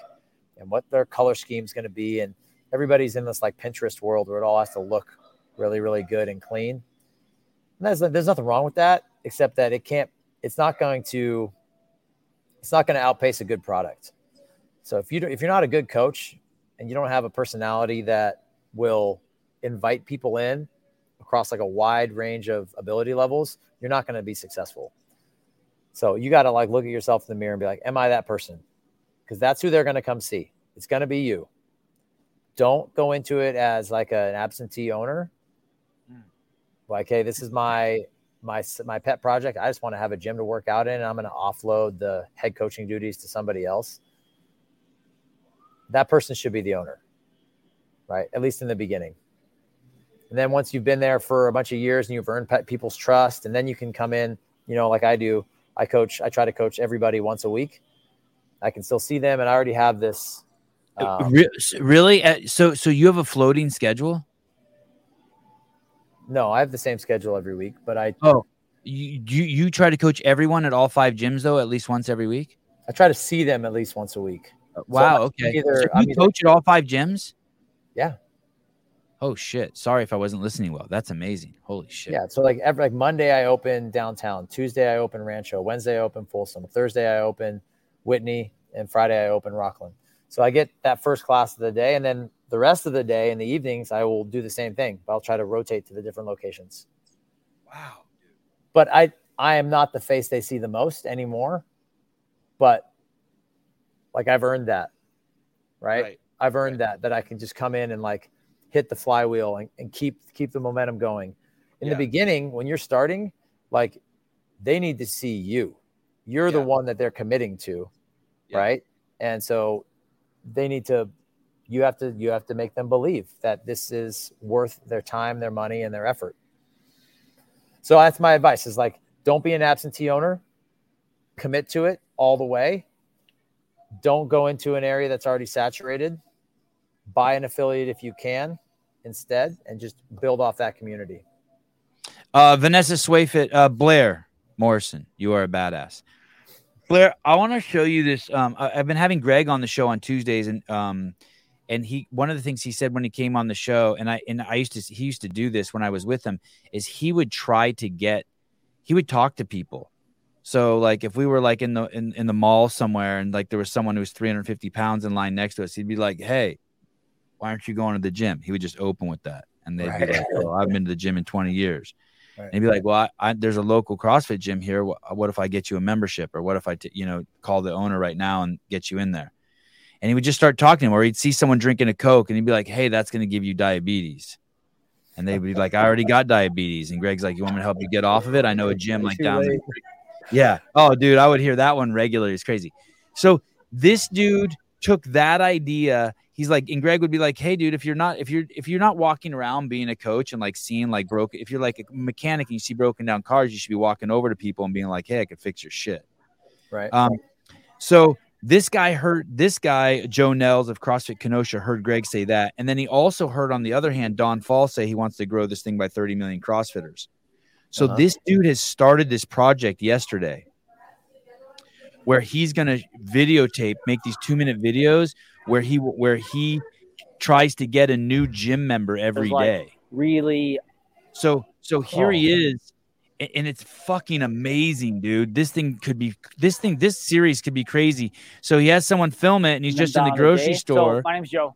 and what their color scheme is going to be. And everybody's in this like Pinterest world where it all has to look really, really good and clean. And there's, there's nothing wrong with that, except that it can't, it's not going to, it's not going to outpace a good product. So if you do, if you're not a good coach and you don't have a personality that will invite people in across like a wide range of ability levels, you're not going to be successful. So you got to like look at yourself in the mirror and be like, am I that person? Because that's who they're going to come see. It's going to be you. Don't go into it as like an absentee owner. Mm. Like, hey, this is my my my pet project. I just want to have a gym to work out in. And I'm going to offload the head coaching duties to somebody else. That person should be the owner, right? At least in the beginning. And then once you've been there for a bunch of years and you've earned people's trust, and then you can come in, you know, like I do. I coach. I try to coach everybody once a week. I can still see them, and I already have this. Um, really? Uh, so, so you have a floating schedule? No, I have the same schedule every week, but I oh you you, you try to coach everyone at all five gyms though at least once every week. I try to see them at least once a week. Uh, wow. So okay. Either, so you I'm coach either, at all five gyms. Yeah. Oh shit! Sorry if I wasn't listening well. That's amazing. Holy shit. Yeah. So like every like Monday I open downtown. Tuesday I open Rancho. Wednesday I open Folsom. Thursday I open Whitney, and Friday I open Rocklin. So I get that first class of the day, and then the rest of the day in the evenings, I will do the same thing. But I'll try to rotate to the different locations. Wow. But I I am not the face they see the most anymore. But like I've earned that. Right. right. I've earned right. that that I can just come in and like hit the flywheel and, and keep keep the momentum going. In yeah. the beginning, when you're starting, like they need to see you. You're yeah. the one that they're committing to. Yeah. Right. And so they need to you have to you have to make them believe that this is worth their time, their money, and their effort. So that's my advice: is like don't be an absentee owner, commit to it all the way. Don't go into an area that's already saturated. Buy an affiliate if you can instead, and just build off that community. Uh, Vanessa Swayfit, uh, Blair Morrison, you are a badass. Blair, I want to show you this. Um, I, have been having Greg on the show on Tuesdays, and um, and he one of the things he said when he came on the show and i and i used to he used to do this when i was with him is he would try to get he would talk to people so like if we were like in the in, in the mall somewhere and like there was someone who was 350 pounds in line next to us he'd be like hey why aren't you going to the gym he would just open with that and they'd right. be like oh, i've been to the gym in 20 years [LAUGHS] right. and he'd be like well I, I, there's a local crossfit gym here what, what if i get you a membership or what if I t- you know call the owner right now and get you in there and he would just start talking to him, or he'd see someone drinking a Coke and he'd be like, Hey, that's going to give you diabetes. And they'd be like, I already got diabetes. And Greg's like, You want me to help you get off of it? I know a gym like down there. Yeah. Oh, dude, I would hear that one regularly. It's crazy. So this dude took that idea. He's like, and Greg would be like, Hey, dude, if you're not, if you're, if you're not walking around being a coach and like seeing like broken, if you're like a mechanic and you see broken down cars, you should be walking over to people and being like, Hey, I could fix your shit. Right. Um, so this guy heard this guy, Joe Nels of CrossFit Kenosha, heard Greg say that. And then he also heard, on the other hand, Don Faul say he wants to grow this thing by 30 million CrossFitters. So uh-huh. this dude has started this project yesterday where he's going to videotape, make these two minute videos where he where he tries to get a new gym member every like day. Really? So so here oh. he is and it's fucking amazing, dude. This thing could be this thing, this series could be crazy. So he has someone film it, and he's just in the grocery store. So my name's Joe.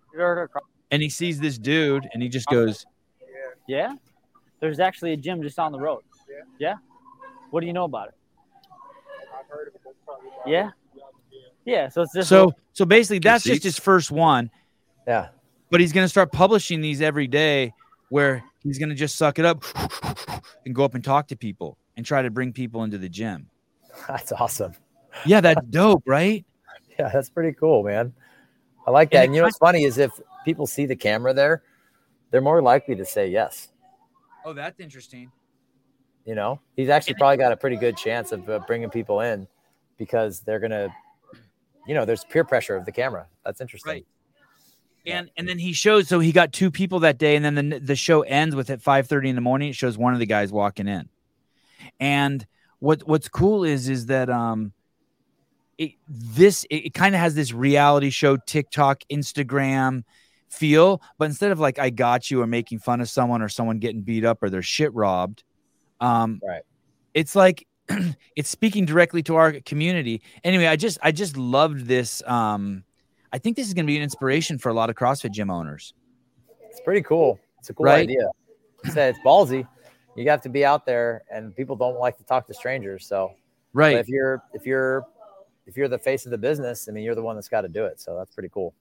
And he sees this dude, and he just uh-huh. goes, "Yeah, there's actually a gym just on the road. Yeah, yeah. What do you know about it? I've heard of it. Yeah, yeah. So it's just so so basically that's just his first one. Yeah, but he's gonna start publishing these every day where he's going to just suck it up and go up and talk to people and try to bring people into the gym. [LAUGHS] That's awesome. Yeah, that's dope, right? [LAUGHS] Yeah, that's pretty cool, man. I like that. And, and you know what's funny is if people see the camera there, they're more likely to say yes. Oh, that's interesting. You know, he's actually probably got a pretty good chance of uh, bringing people in because they're going to, you know, there's peer pressure of the camera. That's interesting. Right and and then he shows so he got two people that day and then the, the show ends with at 5 30 in the morning it shows one of the guys walking in and what what's cool is is that um it, this it, it kind of has this reality show tiktok instagram feel but instead of like i got you or making fun of someone or someone getting beat up or their shit robbed um right it's like [CLEARS THROAT] it's speaking directly to our community anyway i just i just loved this um I think this is going to be an inspiration for a lot of CrossFit gym owners. It's pretty cool. It's a cool right? idea. It's, it's ballsy. You have to be out there, and people don't like to talk to strangers. So, right. if you're if you're if you're the face of the business, I mean, you're the one that's got to do it. So that's pretty cool.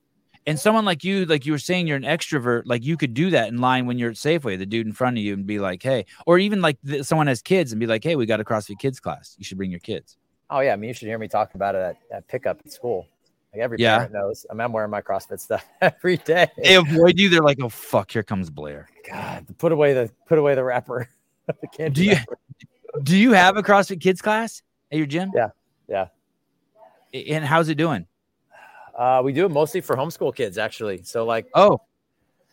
And someone like you, like you were saying, you're an extrovert. Like you could do that in line when you're at Safeway, the dude in front of you, and be like, "Hey," or even like th- someone has kids and be like, "Hey, we got a CrossFit Kids class. You should bring your kids." Oh yeah, I mean you should hear me talk about it at, at pickup at school. Like every Yeah. parent knows. I mean, I'm wearing my CrossFit stuff [LAUGHS] every day. They avoid you. They're like, "Oh fuck, here comes Blair." God, put away the put away the wrapper. [LAUGHS] the candy Do you- wrapper. Do you have a CrossFit Kids class at your gym? Yeah. Yeah. And how's it doing? Uh, we do it mostly for homeschool kids, actually. So like, Oh,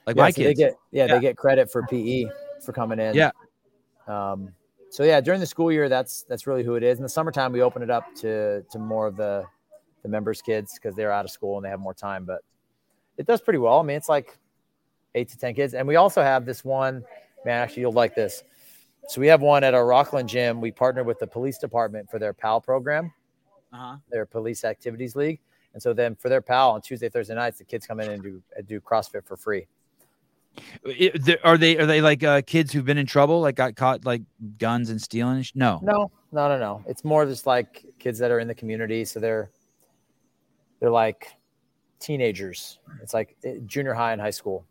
like yeah, my so kids. they get yeah, Yeah. they get credit for PE for coming in. Yeah. Um, so yeah, during the school year, that's that's really who it is. In the summertime, we open it up to to more of the the members' kids because they're out of school and they have more time. But it does pretty well. I mean, it's like eight to ten kids, and we also have this one. Man, actually, you'll like this. So we have one at our Rocklin gym. We partnered with the police department for their PAL program, uh-huh. their Police Activities League. And so then for their PAL on Tuesday, Thursday nights, the kids come in and do do CrossFit for free. Are they are they like uh, kids who've been in trouble, like got caught like guns and stealing? No. No, no, no, no. It's more just like kids that are in the community. So they're they're like teenagers. It's like eh, junior high and high school.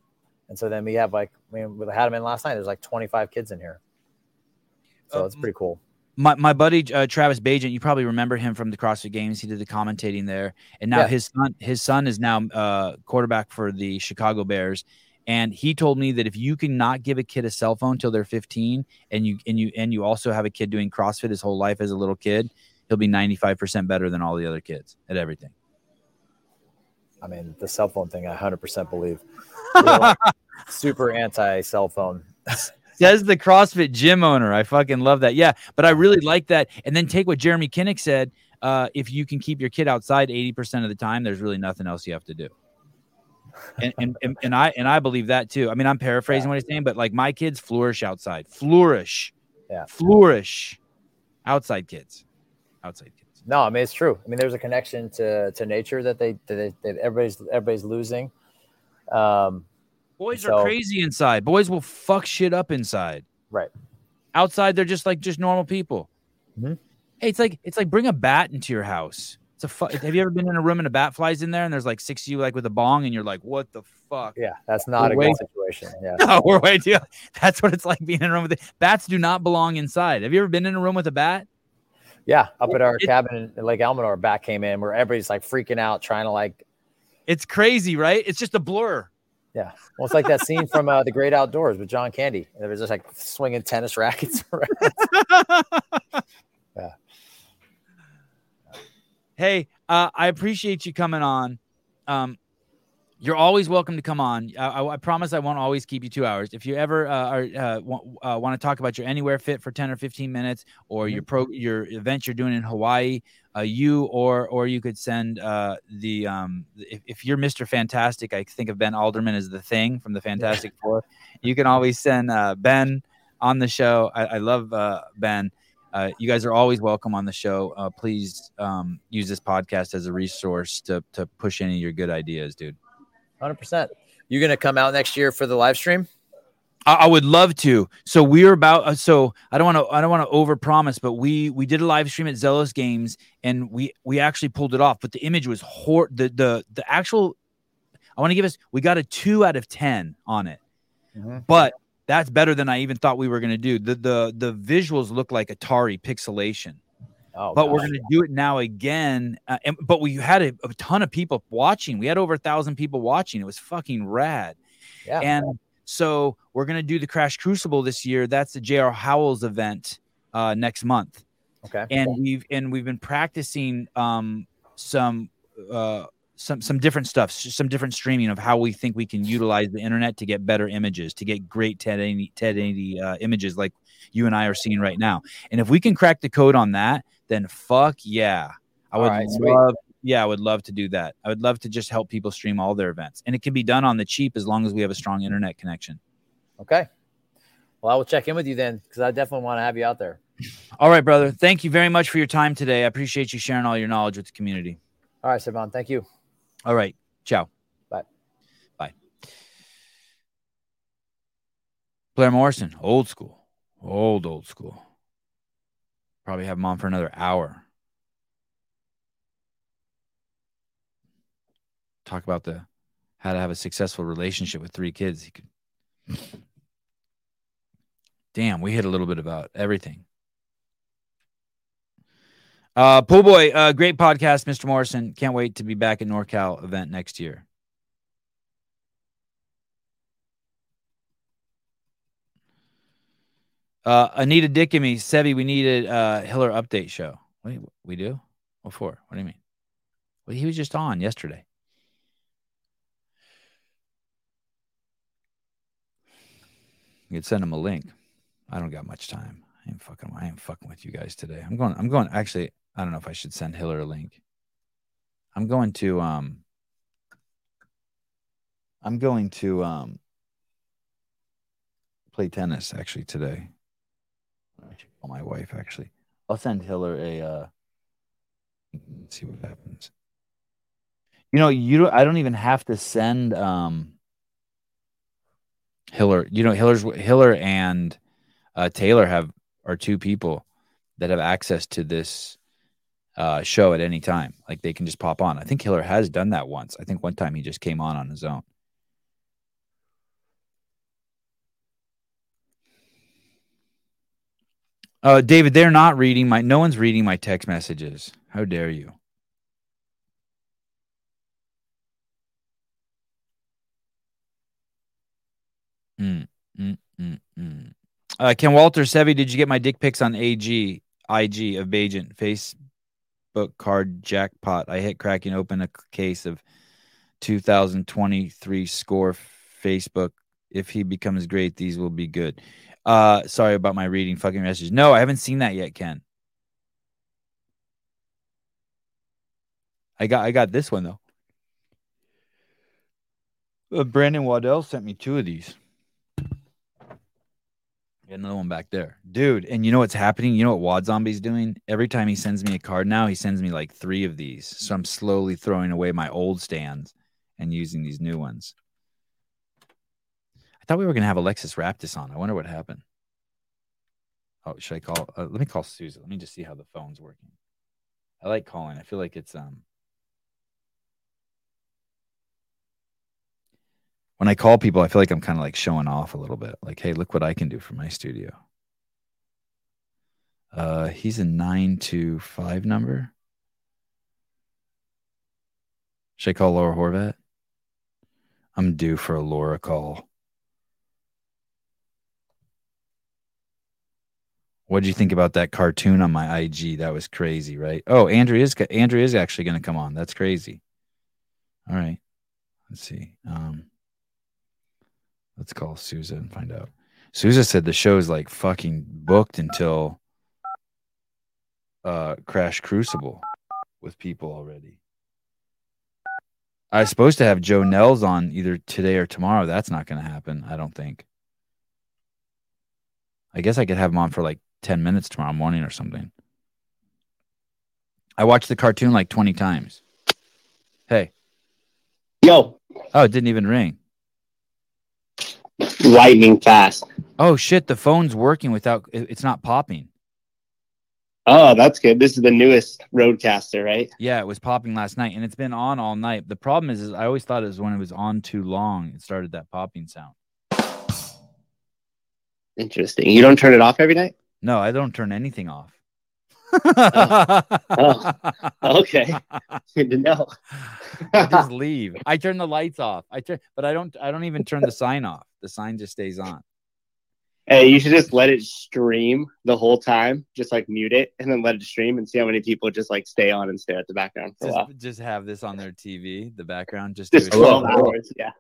And so then we have like I mean, we had them in last night. There's like 25 kids in here. So it's Um, pretty cool. My my buddy uh, Travis Bagent, you probably remember him from the CrossFit Games. He did the commentating there, and now Yeah. his son his son is now uh, quarterback for the Chicago Bears. And he told me that if you can not give a kid a cell phone till they're 15, and you and you and you also have a kid doing CrossFit his whole life as a little kid, he'll be 95 percent better than all the other kids at everything. I mean, the cell phone thing, I 100% believe. Like, [LAUGHS] super anti cell phone. [LAUGHS] Says the CrossFit gym owner. I fucking love that. Yeah, but I really like that. And then take what Jeremy Kinnick said. Uh, if you can keep your kid outside 80% of the time, there's really nothing else you have to do. And, and, and, and I and I believe that too. I mean, I'm paraphrasing what he's saying, but like my kids flourish outside. Flourish. Yeah. Flourish. Outside kids. Outside kids. No, I mean it's true. I mean, there's a connection to to nature that they that, they, that everybody's everybody's losing. Um, Boys So- are crazy inside. Boys will fuck shit up inside. Right. Outside, they're just like just normal people. Mhm. Hey, it's like it's like bring a bat into your house. It's a fu- Have you ever been in a room and a bat flies in there and there's like six of you like with a bong and you're like, what the fuck? yeah, that's not a Wait. good situation. Yeah. [LAUGHS] No, we're way too. That's what it's like being in a room with it. Bats do not belong inside. Have you ever been in a room with a bat? Yeah, up at our It- cabin in Lake Almanor, back came in where everybody's like freaking out, trying to like, It's crazy, right? It's just a blur. Yeah. Well, it's like that scene from uh, The Great Outdoors with John Candy. It was just like swinging tennis rackets [LAUGHS] around. Yeah. Hey, uh, I appreciate you coming on. Um, you're always welcome to come on. I, I, I promise I won't always keep you two hours. If you ever uh, are, uh, want, uh, want to talk about your anywhere fit for ten or fifteen minutes, or your pro your event you're doing in Hawaii, uh, you or or you could send uh, the um, if, if you're Mr. Fantastic, I think of Ben Alderman as the thing from the Fantastic Four. You can always send uh, Ben on the show. I, I love uh, Ben. Uh, you guys are always welcome on the show. Uh, please um, use this podcast as a resource to to push any of your good ideas, dude. Hundred percent. You gonna come out next year for the live stream? I, I would love to. So we're about. Uh, so I don't want to. I don't want to overpromise, but we we did a live stream at Zealous Games, and we we actually pulled it off. But the image was hor. The the the actual. I want to give us. We got a two out of ten on it, Mhm. but that's better than I even thought we were going to do. The the the visuals look like Atari pixelation. Oh, but we're going to do it now again. Uh, and, but we had a, a ton of people watching. We had over a thousand people watching. It was fucking rad. yeah. And so we're going to do the Crash Crucible this year. That's the J.R. Howells event uh, next month. okay. And we've and we've been practicing um, some uh, some some different stuff, some different streaming of how we think we can utilize the internet to get better images, to get great 1080 1080 uh, images like you and I are seeing right now. And if we can crack the code on that, then fuck yeah, I would right, sweet. love. Yeah, I would love to do that. I would love to just help people stream all their events, and it can be done on the cheap as long as we have a strong internet connection. Okay. Well, I will check in with you then because I definitely want to have you out there. All right, brother. Thank you very much for your time today. I appreciate you sharing all your knowledge with the community. All right, Sevan. Thank you. All right. Ciao. Bye. Bye. Blair Morrison, old school, old, old school. Probably have him on for another hour. Talk about the how to have a successful relationship with three kids. He could. Damn, we hit a little bit about everything. Uh, Pool Boy, uh, great podcast, Mr. Morrison. Can't wait to be back at NorCal event next year. Uh, Anita Dickamy, Sevi, we need a uh, Hiller update show. What you- we do? What for? What do you mean? Well, he was just on yesterday. You could send him a link. I don't got much time. I ain't fucking. I ain't fucking with you guys today. I'm going. I'm going. Actually, I don't know if I should send Hiller a link. I'm going to. Um. I'm going to um. Play tennis actually today. I should call my wife actually. I'll send Hiller a. uh let's see what happens. You know, you don't, I don't even have to send um Hiller. You know, Hiller's Hiller and uh, Taylor have are two people that have access to this uh, show at any time. Like they can just pop on. I think Hiller has done that once. I think one time he just came on on his own. Uh, David, they're not reading my. No one's reading my text messages. How dare you? Mm, mm, mm, mm. Uh, Ken Walter Sevi, did you get my dick pics on AG, IG of Bagent Facebook card jackpot? I hit cracking open a case of 2023 score Facebook. If he becomes great, these will be good. Uh, sorry about my reading fucking message. No, I haven't seen that yet, Ken. I got I got this one though. Uh, Brandon Waddell sent me two of these. Got another one back there, dude. And you know what's happening? You know what Wad Zombie's doing? Every time he sends me a card now, he sends me like three of these. So I'm slowly throwing away my old stands and using these new ones. Thought we were gonna have Alexis Raptis on. I wonder what happened. Oh, should I call? Uh, let me call Susan. Let me just see how the phone's working. I like calling. I feel like it's um. When I call people, I feel like I'm kind of like showing off a little bit. Like, hey, look what I can do for my studio. Uh, he's a nine two five number. Should I call Laura Horvath? I'm due for a Laura call. What did you think about that cartoon on my IG? That was crazy, right? Oh, Andrew is Andrew is actually going to come on. That's crazy. All right, let's see. Um, let's call Souza and find out. Souza said the show is like fucking booked until uh Crash Crucible with people already. I was supposed to have Joe Nels on either today or tomorrow. That's not going to happen. I don't think. I guess I could have him on for like 10 minutes tomorrow morning or something. I watched the cartoon like 20 times. Hey. Yo, Oh, it didn't even ring. lightning fast. Oh shit, the phone's working without it's not popping. Oh, that's good. This is the newest RODECaster, right? Yeah, it was popping last night and it's been on all night. The problem is, is I always thought it was when it was on too long, it started that popping sound. Interesting. You don't turn it off every night? No, I don't turn anything off. Oh. [LAUGHS] oh okay. Good to know. I just [LAUGHS] leave. I turn the lights off. I turn, but I don't. I don't even turn the sign off. The sign just stays on. Hey, you should just let it stream the whole time. Just like mute it and then let it stream and see how many people just like stay on and stare at the background for a while. Just, just have this on their TV, the background. Just, Just do it. 12 hours. Yeah.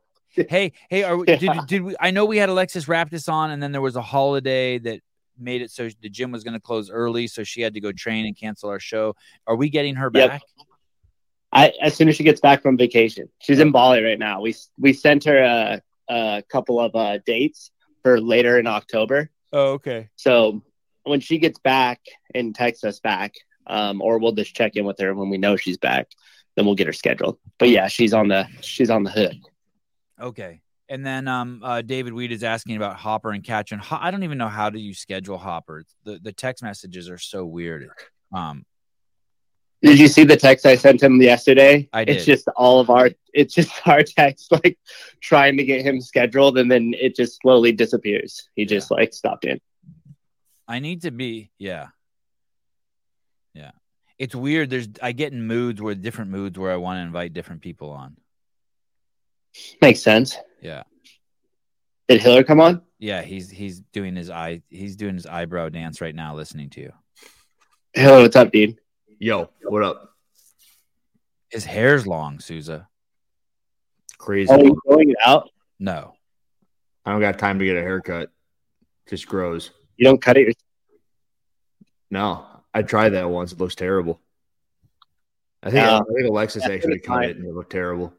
Hey, hey, are we, [LAUGHS] Yeah. did did we? I know we had Alexis Raptis on, and then there was a holiday that made it so the gym was going to close early, so she had to go train and cancel our show. Are we getting her Yep. back? I as soon as she gets back from vacation. She's in Bali right now. We we sent her a, a couple of uh, dates for later in October. Oh, okay. So when she gets back and texts us back, um, or we'll just check in with her when we know she's back, then we'll get her scheduled. But yeah, she's on the she's on the hook. Okay. And then um, uh, David Weed is asking about Hopper and Catch. And Ho- I don't even know how do you schedule Hopper. The the text messages are so weird. Um, Did you see the text I sent him yesterday? I did. It's just all of our. It's just [LAUGHS] our text, like trying to get him scheduled, and then it just slowly disappears. He just like stopped in. I need to be, yeah. Yeah. It's weird. There's I get in moods where different moods where I want to invite different people on. Makes sense. Yeah. Did Hiller come on? Yeah, he's he's doing his eye he's doing his eyebrow dance right now listening to you. Hiller, what's up, dude? Yo, what up? His hair's long, Souza. Crazy. Oh, Are you growing it out? No. I don't got time to get a haircut. Just grows. You don't cut it. No, I tried that once. It looks terrible. I think Yeah. I think Alexis actually it's cut it and it looked terrible.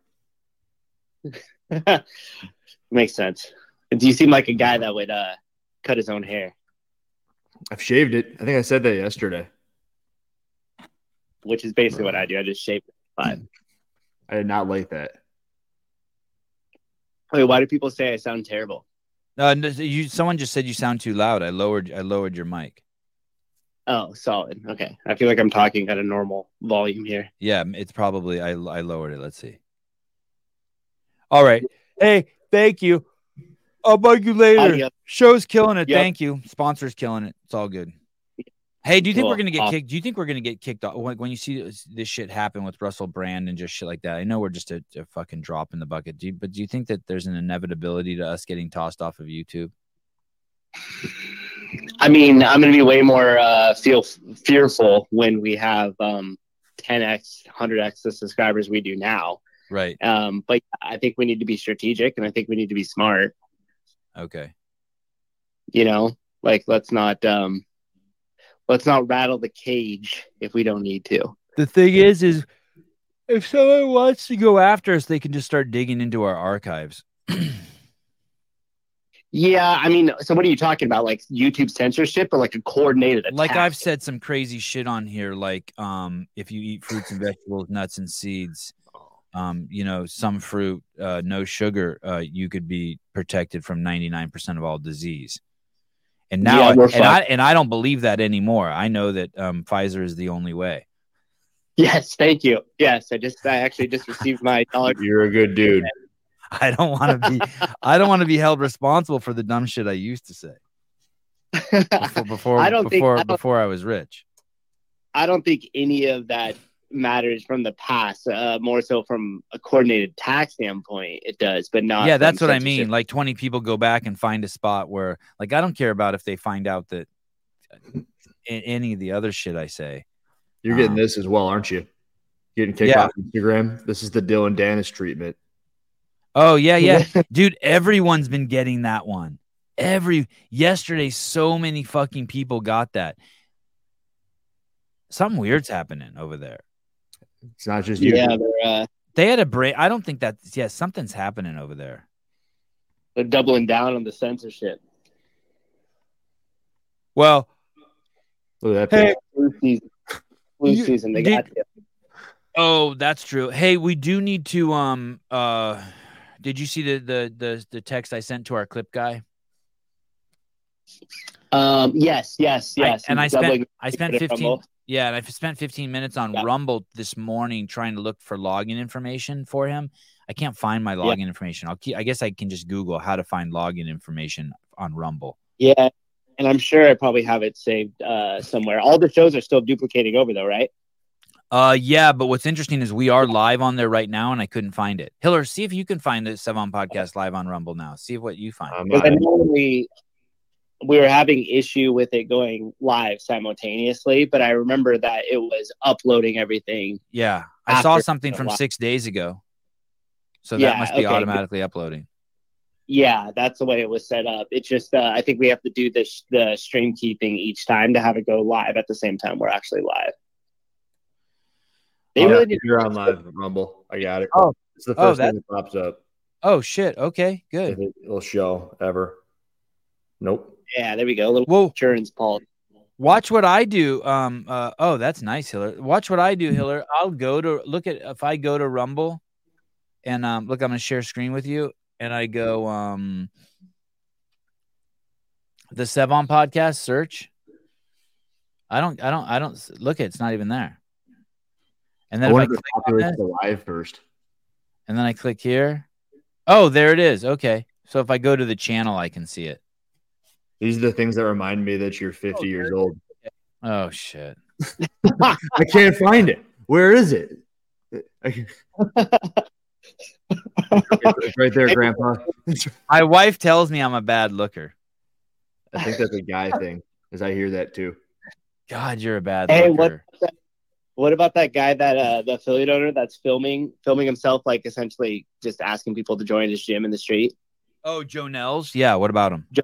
[LAUGHS] yourself. [LAUGHS] Makes sense. Do you seem like a guy that would uh cut his own hair? I've shaved it. I think I said that yesterday. Which is basically what I do. I just shape it. But I did not like that. wait, why do people say I sound terrible? No, no, you someone just said you sound too loud. I lowered I lowered your mic. Oh, solid. Okay. I feel like I'm talking at a normal volume here. Yeah, it's probably I I lowered it. Let's see. All right. Hey, thank you. I'll bug you later. Show's killing it. Yep. Thank you. Sponsors killing it. It's all good. Hey, do you think we're gonna get kicked? Do you think we're gonna get kicked off when, when you see this, this shit happen with Russell Brand and just shit like that? I know we're just a, a fucking drop in the bucket. Do you, but do you think that there's an inevitability to us getting tossed off of YouTube? I mean, I'm going to be way more uh, feel fearful when we have um, 10x, 100x the subscribers we do now. Right. Um, but I think we need to be strategic and I think we need to be smart. Okay. You know, like let's not um, let's not rattle the cage if we don't need to. The thing is, is if someone wants to go after us, they can just start digging into our archives. [CLEARS THROAT] Yeah, I mean, so what are you talking about? Like YouTube censorship or like a coordinated attack? like I've said some crazy shit on here, like um, if you eat fruits and vegetables, nuts and seeds, um, you know, some fruit, uh, no sugar, uh, you could be protected from ninety nine percent of all disease. And now, Yeah, we're and I and I don't believe that anymore. I know that um, Pfizer is the only way. Yes, thank you. Yes, I just I actually just received my dollar. [LAUGHS] You're a good dude. I don't want to be. I don't want to be held responsible for the dumb shit I used to say [LAUGHS] before before I don't think- before I don't- before I was rich. I don't think any of that matters from the past. Uh, more so from a coordinated attack standpoint, it does, but not. yeah that's what i mean like 20 people go back and find a spot where like i don't care about if they find out that a- any of the other shit i say You're getting Um, this as well, aren't you? Getting kicked Yeah. off Instagram. This is the Dylan Dennis treatment. oh yeah yeah [LAUGHS] dude everyone's been getting that one every yesterday so many fucking people got that something weird's happening over there It's not just you. yeah, they're uh, they had a break i don't think that yeah something's happening over there they're doubling down on the censorship. well Look at that. Hey. picture. Flu season, flu You- season, they did- got you. Oh, that's true. Hey, we do need to um uh did you see the the the, the text I sent to our clip guy? Um, yes, yes, I- yes. and I spent I spent Put it 15 Rumble. Yeah, and I spent 15 minutes on Yeah. Rumble this morning trying to look for login information for him. I can't find my login information. I'll keep I guess I can just Google how to find login information on Rumble. Yeah, and I'm sure I probably have it saved uh, somewhere. All the shows are still duplicating over, though, right? Uh yeah, but what's interesting is we are live on there right now and I couldn't find it. Hiller, see if you can find the Sevan podcast live on Rumble now. See what you find. I'm Because I not- know when we we were having issue with it going live simultaneously, but I remember that it was uploading everything. Yeah, I saw something from live. six days ago. So that must be okay, automatically uploading. Yeah, that's the way it was set up. It's just uh, I think we have to do the sh- the stream keeping each time to have it go live at the same time we're actually live. They Yeah, really need you're on live Rumble. I got it. Oh. it's the Oh, first thing that pops up. Oh shit. Okay, good. it'll show ever. Nope. Yeah, there we go. A little Well, insurance policy. watch what I do. Um. Uh, oh, that's nice, Hiller. Watch what I do, Hiller. I'll go to look at if I go to Rumble, and um, look, I'm gonna share screen with you, and I go um, the Sevan podcast search. I don't. I don't. I don't look. It's not even there. And I then if I click it on this, the live first. and then I click here. Oh, there it is. Okay. So if I go to the channel, I can see it. These are the things that remind me that you're 50 years old. Oh shit. I can't find it. Where is it? It's right there, Grandpa. My wife tells me I'm a bad looker. I think that's a guy thing, because I hear that too. God, you're a bad Hey, what- looker. What about that guy that uh, the affiliate owner that's filming filming himself, like essentially just asking people to join his gym in the street? Oh, Joe Nels. Yeah. What about him? Joe,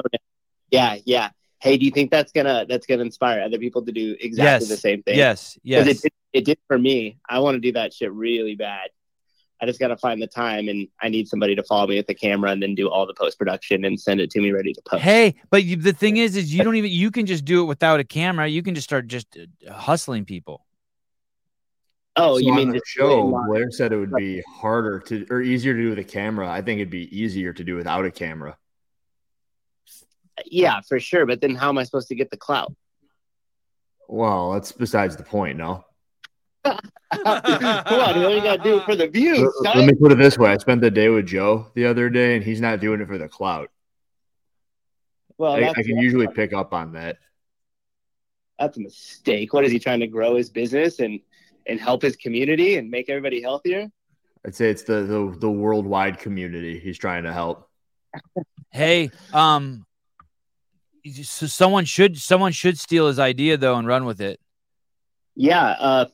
yeah, yeah. Hey, do you think that's gonna that's gonna inspire other people to do exactly Yes. the same thing? Yes. 'Cause Yes. it did, it did for me. I want to do that shit really bad. I just got to find the time, and I need somebody to follow me with the camera and then do all the post production and send it to me ready to post. Hey, but you, the thing is, is you don't even you can just do it without a camera. You can just start just uh, hustling people. oh, So you mean the show? Blair said it would be harder to or easier to do with a camera. I think it'd be easier to do without a camera. Yeah, for sure. But then how am I supposed to get the clout? Well, that's besides the point. No. [LAUGHS] Come on, you got to do it for the views. Let, son. let me put it this way: I spent the day with Joe the other day, and he's not doing it for the clout. well, I, I can usually pick up on that. that's a mistake. What is he trying to grow his business and and help his community and make everybody healthier? I'd say it's the the, the worldwide community he's trying to help. Hey, um, so someone should someone should steal his idea though and run with it. Yeah, uh,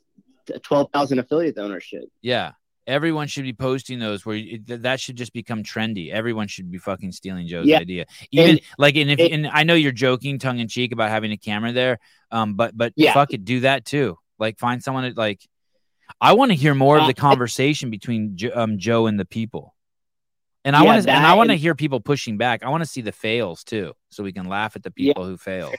twelve thousand affiliate ownership. Yeah, everyone should be posting those. Where th- that should just become trendy. Everyone should be fucking stealing Joe's Yeah. idea. Even And- like, and if it- and I know you're joking, tongue in cheek about having a camera there, um, but but Yeah. fuck it, do that too. Like, find someone that like. I want to hear more of Uh, the conversation between Jo- um, Joe and the people, and I Yeah, want to and I want to hear people pushing back. I want to see the fails too, so we can laugh at the people who fail.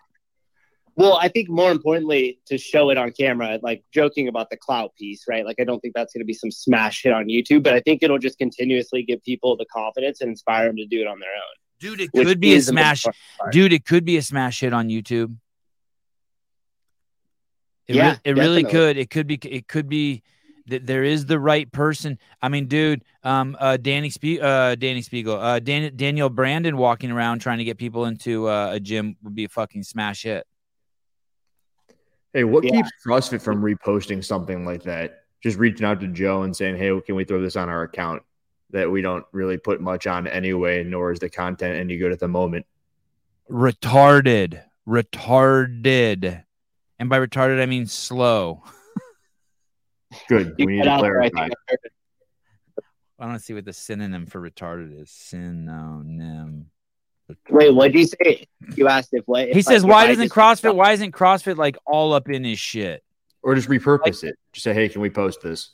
Well, I think more importantly to show it on camera, like joking about the clout piece, right? Like I don't think that's going to be some smash hit on YouTube, but I think it'll just continuously give people the confidence and inspire them to do it on their own. Dude, it could be a is the most smash. Dude, it could be a smash hit on YouTube. It, Yeah, re- it really could. It could be. It could be that there is the right person. I mean, dude, um, uh, Danny Spe- uh, Danny Speegle, uh, Dan- Daniel Brandon walking around trying to get people into uh, a gym would be a fucking smash hit. Hey, what Yeah. keeps CrossFit from reposting something like that? Just reaching out to Joe and saying, "Hey, can we throw this on our account?" That we don't really put much on anyway, nor is the content any good at the moment. Retarded, retarded, and by retarded I mean slow. Good. We need to out there, I clarify. think I heard it. Want to see what the synonym for retarded is. Synonym. Wait, what did you say? You asked if what? He if, says, like, "Why doesn't just- CrossFit? Why isn't CrossFit like all up in his shit?" Or just repurpose it. Just say, "Hey, can we post this?"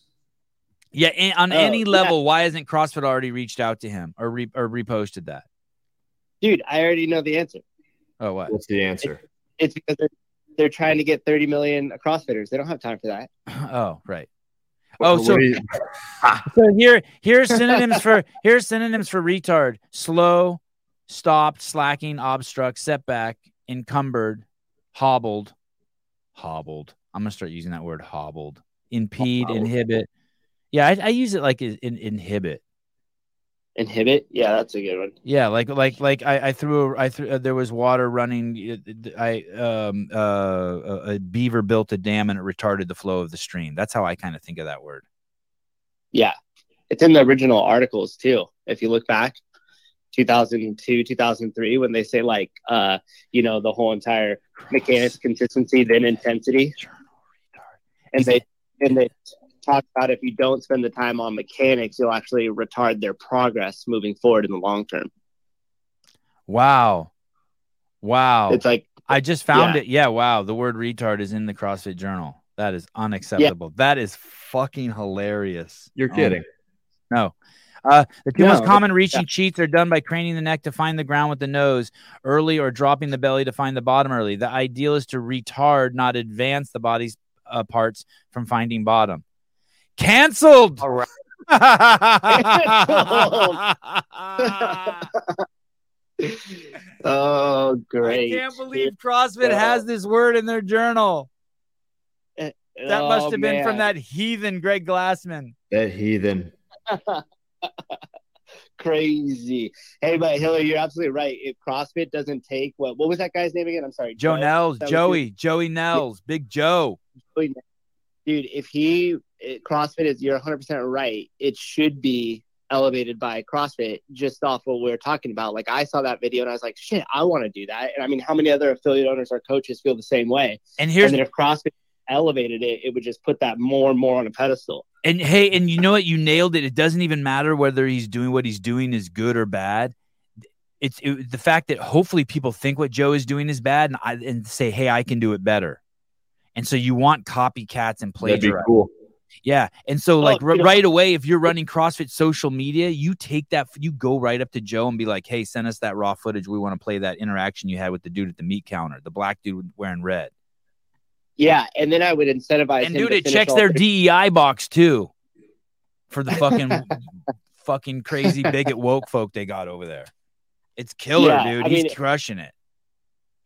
Yeah, and on Oh, any yeah. level, why hasn't CrossFit already reached out to him or re- or reposted that? Dude, I already know the answer. Oh, what? What's the answer? It's because they're they're trying to get 30 million CrossFitters. They don't have time for that. [LAUGHS] Oh, right. Oh, so [LAUGHS] so here here's synonyms for here's synonyms for retard: slow, stopped, slacking, obstruct, setback, encumbered, hobbled, hobbled. I'm gonna start using that word hobbled. Impede, Hobbled. inhibit. Yeah, I, I use it like in, in, inhibit. Inhibit? Yeah, that's a good one. Yeah, like like like I, I threw I threw uh, there was water running. I um uh a, a beaver built a dam and it retarded the flow of the stream. That's how I kind of think of that word. Yeah. It's in the original articles too. If you look back 2002, 2003 when they say like uh you know the whole entire mechanics consistency then intensity and they and they talk about if you don't spend the time on mechanics you'll actually retard their progress moving forward in the long term. Wow, wow! It's like I just found yeah. it. Yeah, wow. The word retard is in the CrossFit Journal. That is unacceptable. That is fucking hilarious. You're Oh, kidding. No. Uh, the two No, most common reaching cheats are done by craning the neck to find the ground with the nose early or dropping the belly to find the bottom early. The ideal is to retard, not advance the body's uh, parts from finding bottom. Canceled. All right. [LAUGHS] oh great. I can't believe CrossFit has this word in their journal. Eh, that must Oh, have been from that heathen Greg Glassman. That heathen. [LAUGHS] Crazy. Hey, but Hillary, you're absolutely right. If CrossFit doesn't take what what was that guy's name again? I'm sorry. Joe Nels, Joey, Joey Nels, Big Joe. Dude, if he it- CrossFit is you're 100 percent right. It should be elevated by CrossFit just off what we are talking about. Like I saw that video and I was like, shit, I want to do that. And I mean, how many other affiliate owners or coaches feel the same way? And here's and if CrossFit elevated it, it would just put that more and more on a pedestal. And hey, and you know what? You nailed it. It doesn't even matter whether he's doing what he's doing is good or bad. It's it, the fact that hopefully people think what Joe is doing is bad, and I and say, hey, I can do it better. And so you want copycats and That'd be cool. Yeah. And so, Oh, like, r- right away, if you're running CrossFit social media, you take that, you go right up to Joe and be like, hey, send us that raw footage. We want to play that interaction you had with the dude at the meat counter, the black dude wearing red. Yeah, and then I would incentivize And him dude, to it checks their DEI box too for the fucking, [LAUGHS] fucking crazy bigot woke folk they got over there. It's killer, Yeah, dude. I He's mean- crushing it.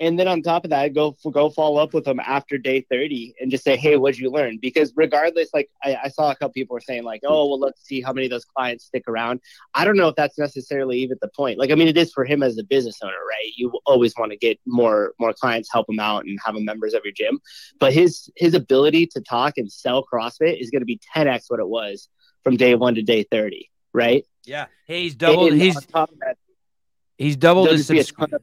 And then on top of that, go go follow up with them after day 30 and just say, hey, what'd you learn? Because regardless, like I, I saw a couple people were saying, like, oh, well, let's see how many of those clients stick around. I don't know if that's necessarily even the point. Like, I mean, it is for him as a business owner, right? You always want to get more more clients, help him out, and have him members of your gym. But his his ability to talk and sell CrossFit is going to be 10x what it was from day one to day 30, right? Yeah. Hey, he's doubled. And He's on top of that, he's doubled his subscription.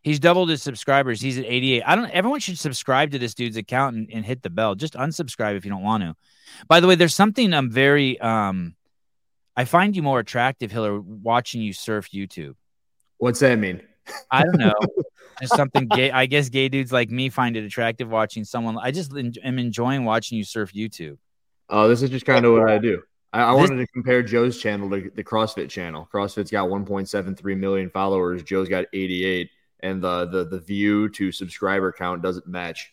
Ton of value. He's doubled his subscribers. He's at 88. I don't everyone should subscribe to this dude's account and, and hit the bell. Just unsubscribe if you don't want to. By the way, there's something I'm very um I find you more attractive, Hiller, watching you surf YouTube. What's that mean? I don't know. [LAUGHS] There's something gay. I guess gay dudes like me find it attractive watching someone. I just en- am enjoying watching you surf YouTube. Oh, this is just kind of what I do. I, I This- wanted to compare Joe's channel to the CrossFit channel. CrossFit's got 1.73 million followers. Joe's got 88, and the the the view to subscriber count doesn't match.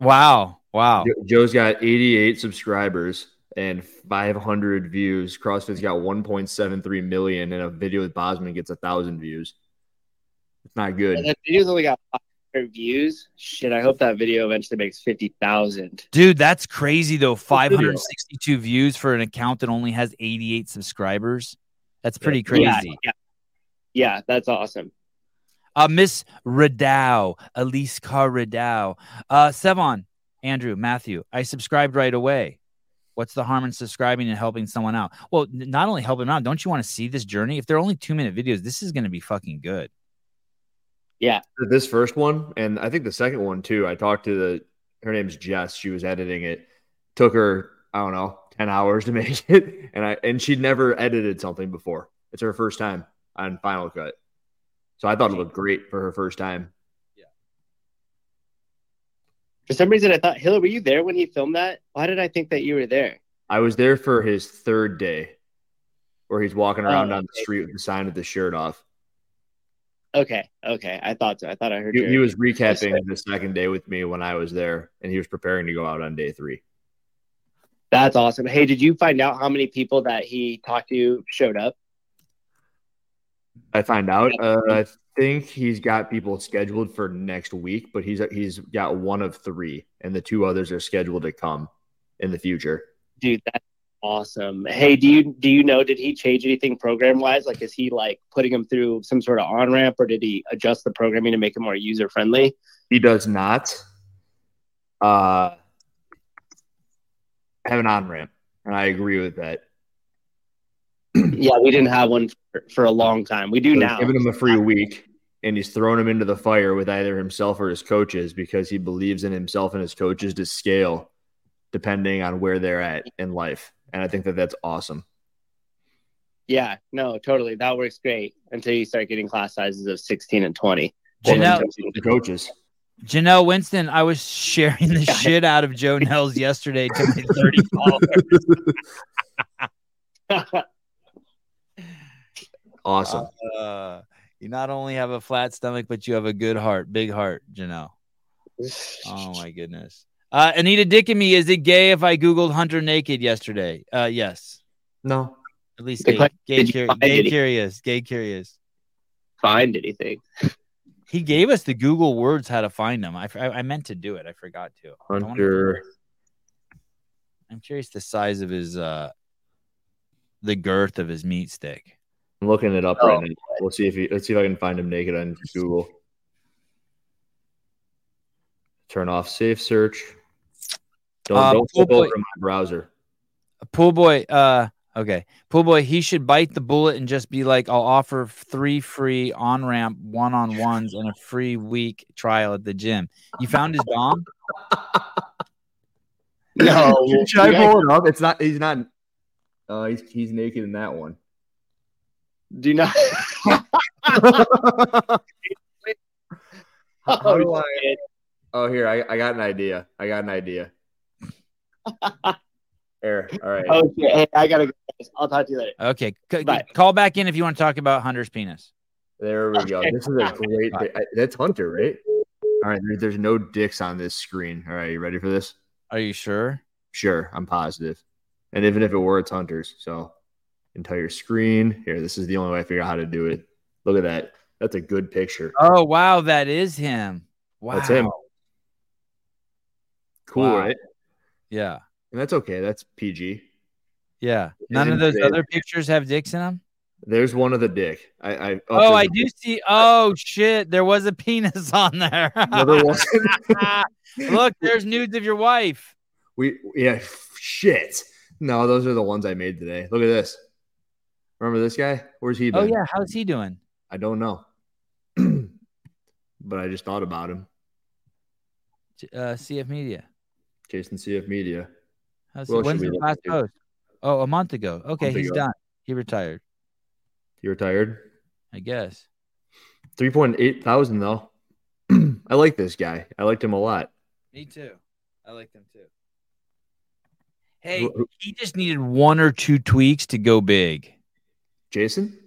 Wow. Wow. Joe's got 88 subscribers and 500 views. CrossFit's got 1.73 million, and a video with Bosman gets a thousand views. It's not good. And that video's only got 500 views. Shit, I hope that video eventually makes 50,000. Dude, that's crazy though. 562 views for an account that only has 88 subscribers. That's pretty crazy. Yeah, yeah. Yeah, that's awesome. Uh, Miss Ridow, Elise Carr Ridow. Uh, Sevan, Andrew, Matthew, I subscribed right away. What's the harm in subscribing and helping someone out? Well, n- not only helping them out, don't you want to see this journey? If they're only two minute videos, this is going to be fucking good. Yeah. This first one and I think the second one too. I talked to the her name's Jess. She was editing it. Took her I don't know ten hours to [LAUGHS] make it, and I and she'd never edited something before. It's her first time on Final Cut, so I thought it looked great for her first time. Yeah. For some reason, I thought, Hiller, were you there when he filmed that? Why did I think that you were there? I was there for his third day, where he's walking oh, around Oh, on the street with the sign of the shirt off. Okay, okay. I thought so. I thought I heard He, you. he was recapping the second day with me when I was there, and he was preparing to go out on day three. That's awesome. Hey, did you find out how many people that he talked to showed up? I find out. Uh, I think he's got people scheduled for next week, but he's he's got one of three, and the two others are scheduled to come in the future. Dude, that's awesome. Hey, do you do you know did he change anything program wise? Like, is he like putting him through some sort of on ramp, or did he adjust the programming to make it more user friendly? He does not uh, have an on ramp, and I agree with that. [CLEARS THROAT] yeah, we didn't have one for, for a long time. We do So now. giving him a free week, and he's throwing him into the fire with either himself or his coaches because he believes in himself and his coaches to scale depending on where they're at in life. And I think that that's awesome. Yeah, no, totally. That works great until you start getting class sizes of 16 and 20. Janelle, The coaches. Janelle Winston, I was sharing the [LAUGHS] shit out of Joe Nels yesterday to my 30 [LAUGHS] followers. [LAUGHS] Awesome. Uh, you not only have a flat stomach, but you have a good heart, big heart, Janelle. Oh my goodness. Uh, Anita Dickamy, is it gay if I Googled Hunter naked yesterday? Uh, yes. no. At least gay, question. gay, Did you curi- find gay curious, gay curious. Find anything. He gave us the Google words how to find them. I, I, I meant to do it. I forgot to. Wanna- Hunter. I'm curious the size of his uh the girth of his meat stick. I'm looking it up Oh, right now. We'll see if he, let's see if I can find him naked on Google. Turn off safe search. Don't, Uh, don't Pool flip over Boy- to my browser. Pool boy, uh okay. Pool boy, he should bite the bullet and just be like, I'll offer three free on ramp one on ones and a free week trial at the gym. You found his dom? [LAUGHS] No, [LAUGHS] Should I pull it up? It's not. He's not. Uh, he's he's naked in that one. Do not. How- [LAUGHS] how do oh, I- [LAUGHS] Oh, here I, I got an idea. I got an idea. [LAUGHS] There. All right. oh shit! Hey, I gotta go. I'll talk to you later. Okay. C- Bye. call back in if you want to talk about Hunter's penis. There we go. This is a great. I- That's Hunter, right? All right. There, there's no dicks on this screen. All right. You ready for this? Are you sure? Sure. I'm positive. And even if it were, it's Hunter's. So entire screen. Here. This is the only way I figure out how to do it. Look at that. That's a good picture. Oh wow, that is him. Wow. That's him. Cool, Wow. right? Yeah. And that's okay. That's PG. Yeah. None of those other pictures have dicks in them? There's one of the dick. I. I Oh, I do see. Oh shit, there was a penis [LAUGHS] on there. No, there wasn't. [LAUGHS] Look, there's nudes of your wife. We yeah, shit. No, those are the ones I made today. Look at this. Remember this guy? Where's he been? Oh yeah, how's he doing? I don't know. [CLEARS THROAT] but I just thought about him. Uh, CF Media. Jason CF Media. How's he, when's his last post? Oh, a month ago. Okay, Month he's ago. done. He retired. You retired? I guess. 3.8 thousand though. [CLEARS THROAT] I like this guy. I liked him a lot. Me too. I like them too. Hey, he just needed one or two tweaks to go big. Jason?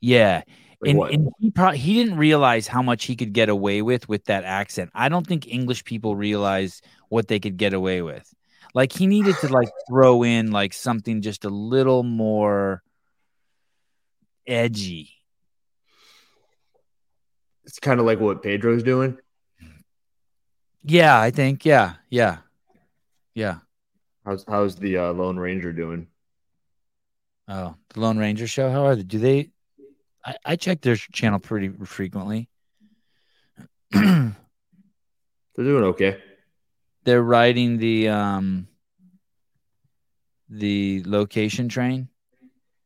Yeah, Like and, and he probably he didn't realize how much he could get away with with that accent. I don't think English people realize what they could get away with. Like he needed to like [SIGHS] throw in like something just a little more edgy. it's kind of like what Pedro's doing. Yeah, I think. Yeah, yeah, yeah. How's how's the uh, Lone Ranger doing? Oh, the Lone Ranger show. How are they? Do they? I, I check their channel pretty frequently. [CLEARS THROAT] They're doing okay. They're riding the um the location train.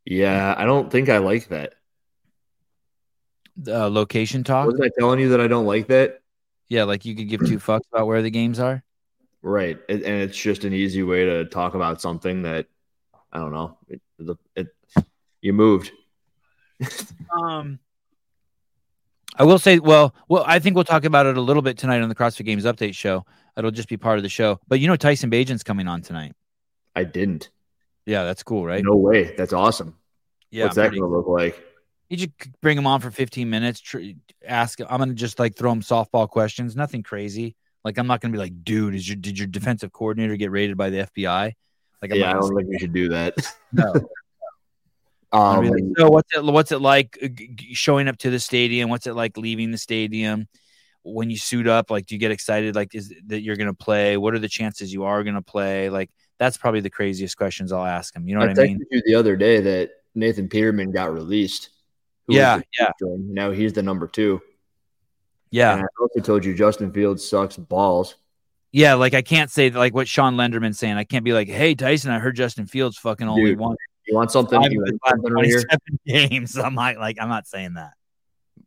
Yeah, I don't think I like that. Uh, location talk. Wasn't I telling you that I don't like that? Yeah, like you could give two fucks about where the games are. Right. And it's just an easy way to talk about something that I don't know. It, the- it, you moved. Um, I will say, well, well, I think we'll talk about it a little bit tonight on the CrossFit Games Update show. It'll just be part of the show. But you know, Tyson Bagent's coming on tonight. I didn't. Yeah, that's cool, right? No way. That's awesome. yeah, What's I'm that pretty- going to look like? You just bring him on for 15 minutes. Tr- ask. I'm gonna just like throw him softball questions. Nothing crazy. Like I'm not gonna be like, dude, is your did your defensive coordinator get raided by the FBI? Like I'm yeah, I don't think we should do that. [LAUGHS] No. [LAUGHS] Um, like, so what's it what's it like uh, showing up to the stadium? What's it like leaving the stadium? When you suit up, like do you get excited like is that you're gonna play? What are the chances you are gonna play? Like that's probably the craziest questions I'll ask him. You know I what I mean? you the other day that Nathan Peterman got released. Yeah, yeah. Now he's the number two. Yeah. And I also told you Justin Fields sucks balls. Yeah, like I can't say like what Sean Lenderman's saying. I can't be like, "Hey Tyson, I heard Justin Fields fucking only won You want something? You want something right here? 27 [LAUGHS] games." I'm like, like I'm not saying that.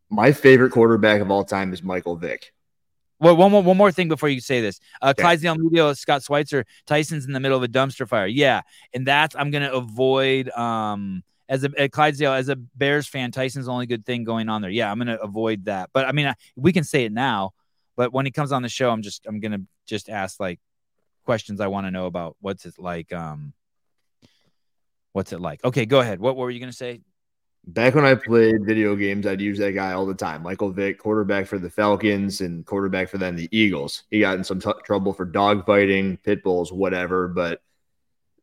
My favorite quarterback of all time is Michael Vick. Well, one more one more thing before you say this. Uh, Okay. Clydesdale Media, Scott Schweitzer, Tyson's in the middle of a dumpster fire. Yeah, and that's I'm gonna avoid. Um, as a at Clydesdale, as a Bears fan, Tyson's the only good thing going on there. Yeah, I'm gonna avoid that. But I mean, I, we can say it now. But when he comes on the show, I'm just I'm gonna just ask like questions I want to know about. What's it like? Um, what's it like? Okay, go ahead. What, what were you gonna say? Back when I played video games, I'd use that guy all the time. Michael Vick, quarterback for the Falcons and quarterback for then the Eagles. He got in some t- trouble for dogfighting, pit bulls, whatever. But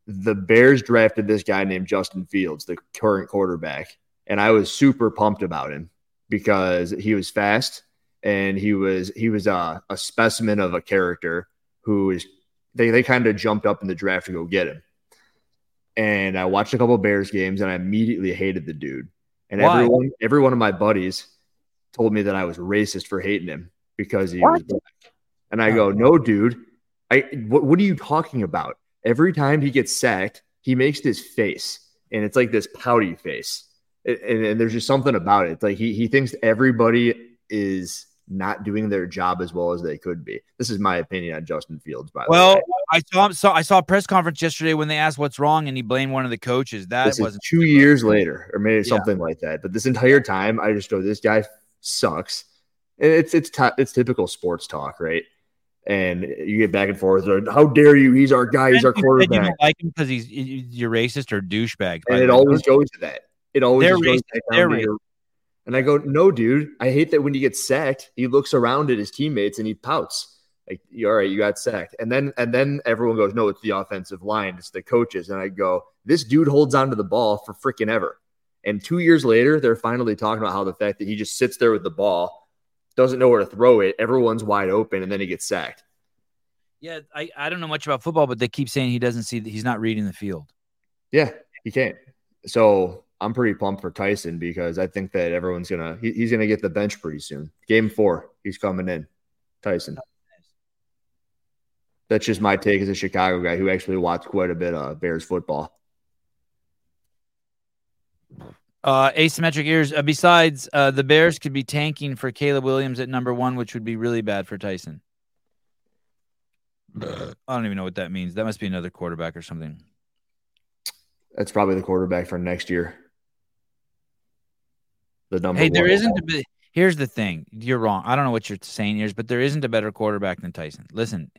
the Bears drafted this guy named Justin Fields, the current quarterback. And I was super pumped about him because he was fast. And he was he was a, a specimen of a character who is they they kind of jumped up in the draft to go get him. And I watched a couple Bears games, and I immediately hated the dude. And Why? everyone, every one of my buddies told me that I was racist for hating him because he was black. And I go, no, dude. I what, what are you talking about? Every time he gets sacked, he makes this face, and it's like this pouty face. And, and, and there's just something about it. It's like he he thinks everybody is not doing their job as well as they could be. This is my opinion on Justin Fields. By the way, Well, I saw him. Saw I saw a press conference yesterday when they asked what's wrong, and he blamed one of the coaches. That wasn't two years later, or maybe Yeah. something like that. But this entire time, I just go, this guy sucks. And it's it's ty- it's typical sports talk, right? And you get back and forth. like, How dare you? He's our guy. He's our said You quarterback. don't like him because he's you're racist or douchebag. And it always goes to that. It always They're goes racist. They're down to your- And I go, no, dude. I hate that when you get sacked, he looks around at his teammates and he pouts. Like, "You- all right, you got sacked. And then and then everyone goes, no, it's the offensive line, it's the coaches. And I go, this dude holds onto the ball for freaking ever. And two years later, they're finally talking about how the fact that he just sits there with the ball, doesn't know where to throw it, everyone's wide open, and then he gets sacked. Yeah, I, I don't know much about football, but they keep saying he doesn't see that he's not reading the field. Yeah, he can't. So I'm pretty pumped for Tyson because I think that everyone's gonna he, he's gonna get the bench pretty soon. Game four, he's coming in. Tyson. That's just my take as a Chicago guy who actually watched quite a bit of Bears football. Uh, asymmetric ears. Uh, besides, uh, the Bears could be tanking for Caleb Williams at number one, which would be really bad for Tyson. I don't even know what that means. That must be another quarterback or something. That's probably the quarterback for next year. The number Hey, there isn't a bit. Here's the thing. You're wrong. I don't know what you're saying here, but there isn't a better quarterback than Tyson. Listen,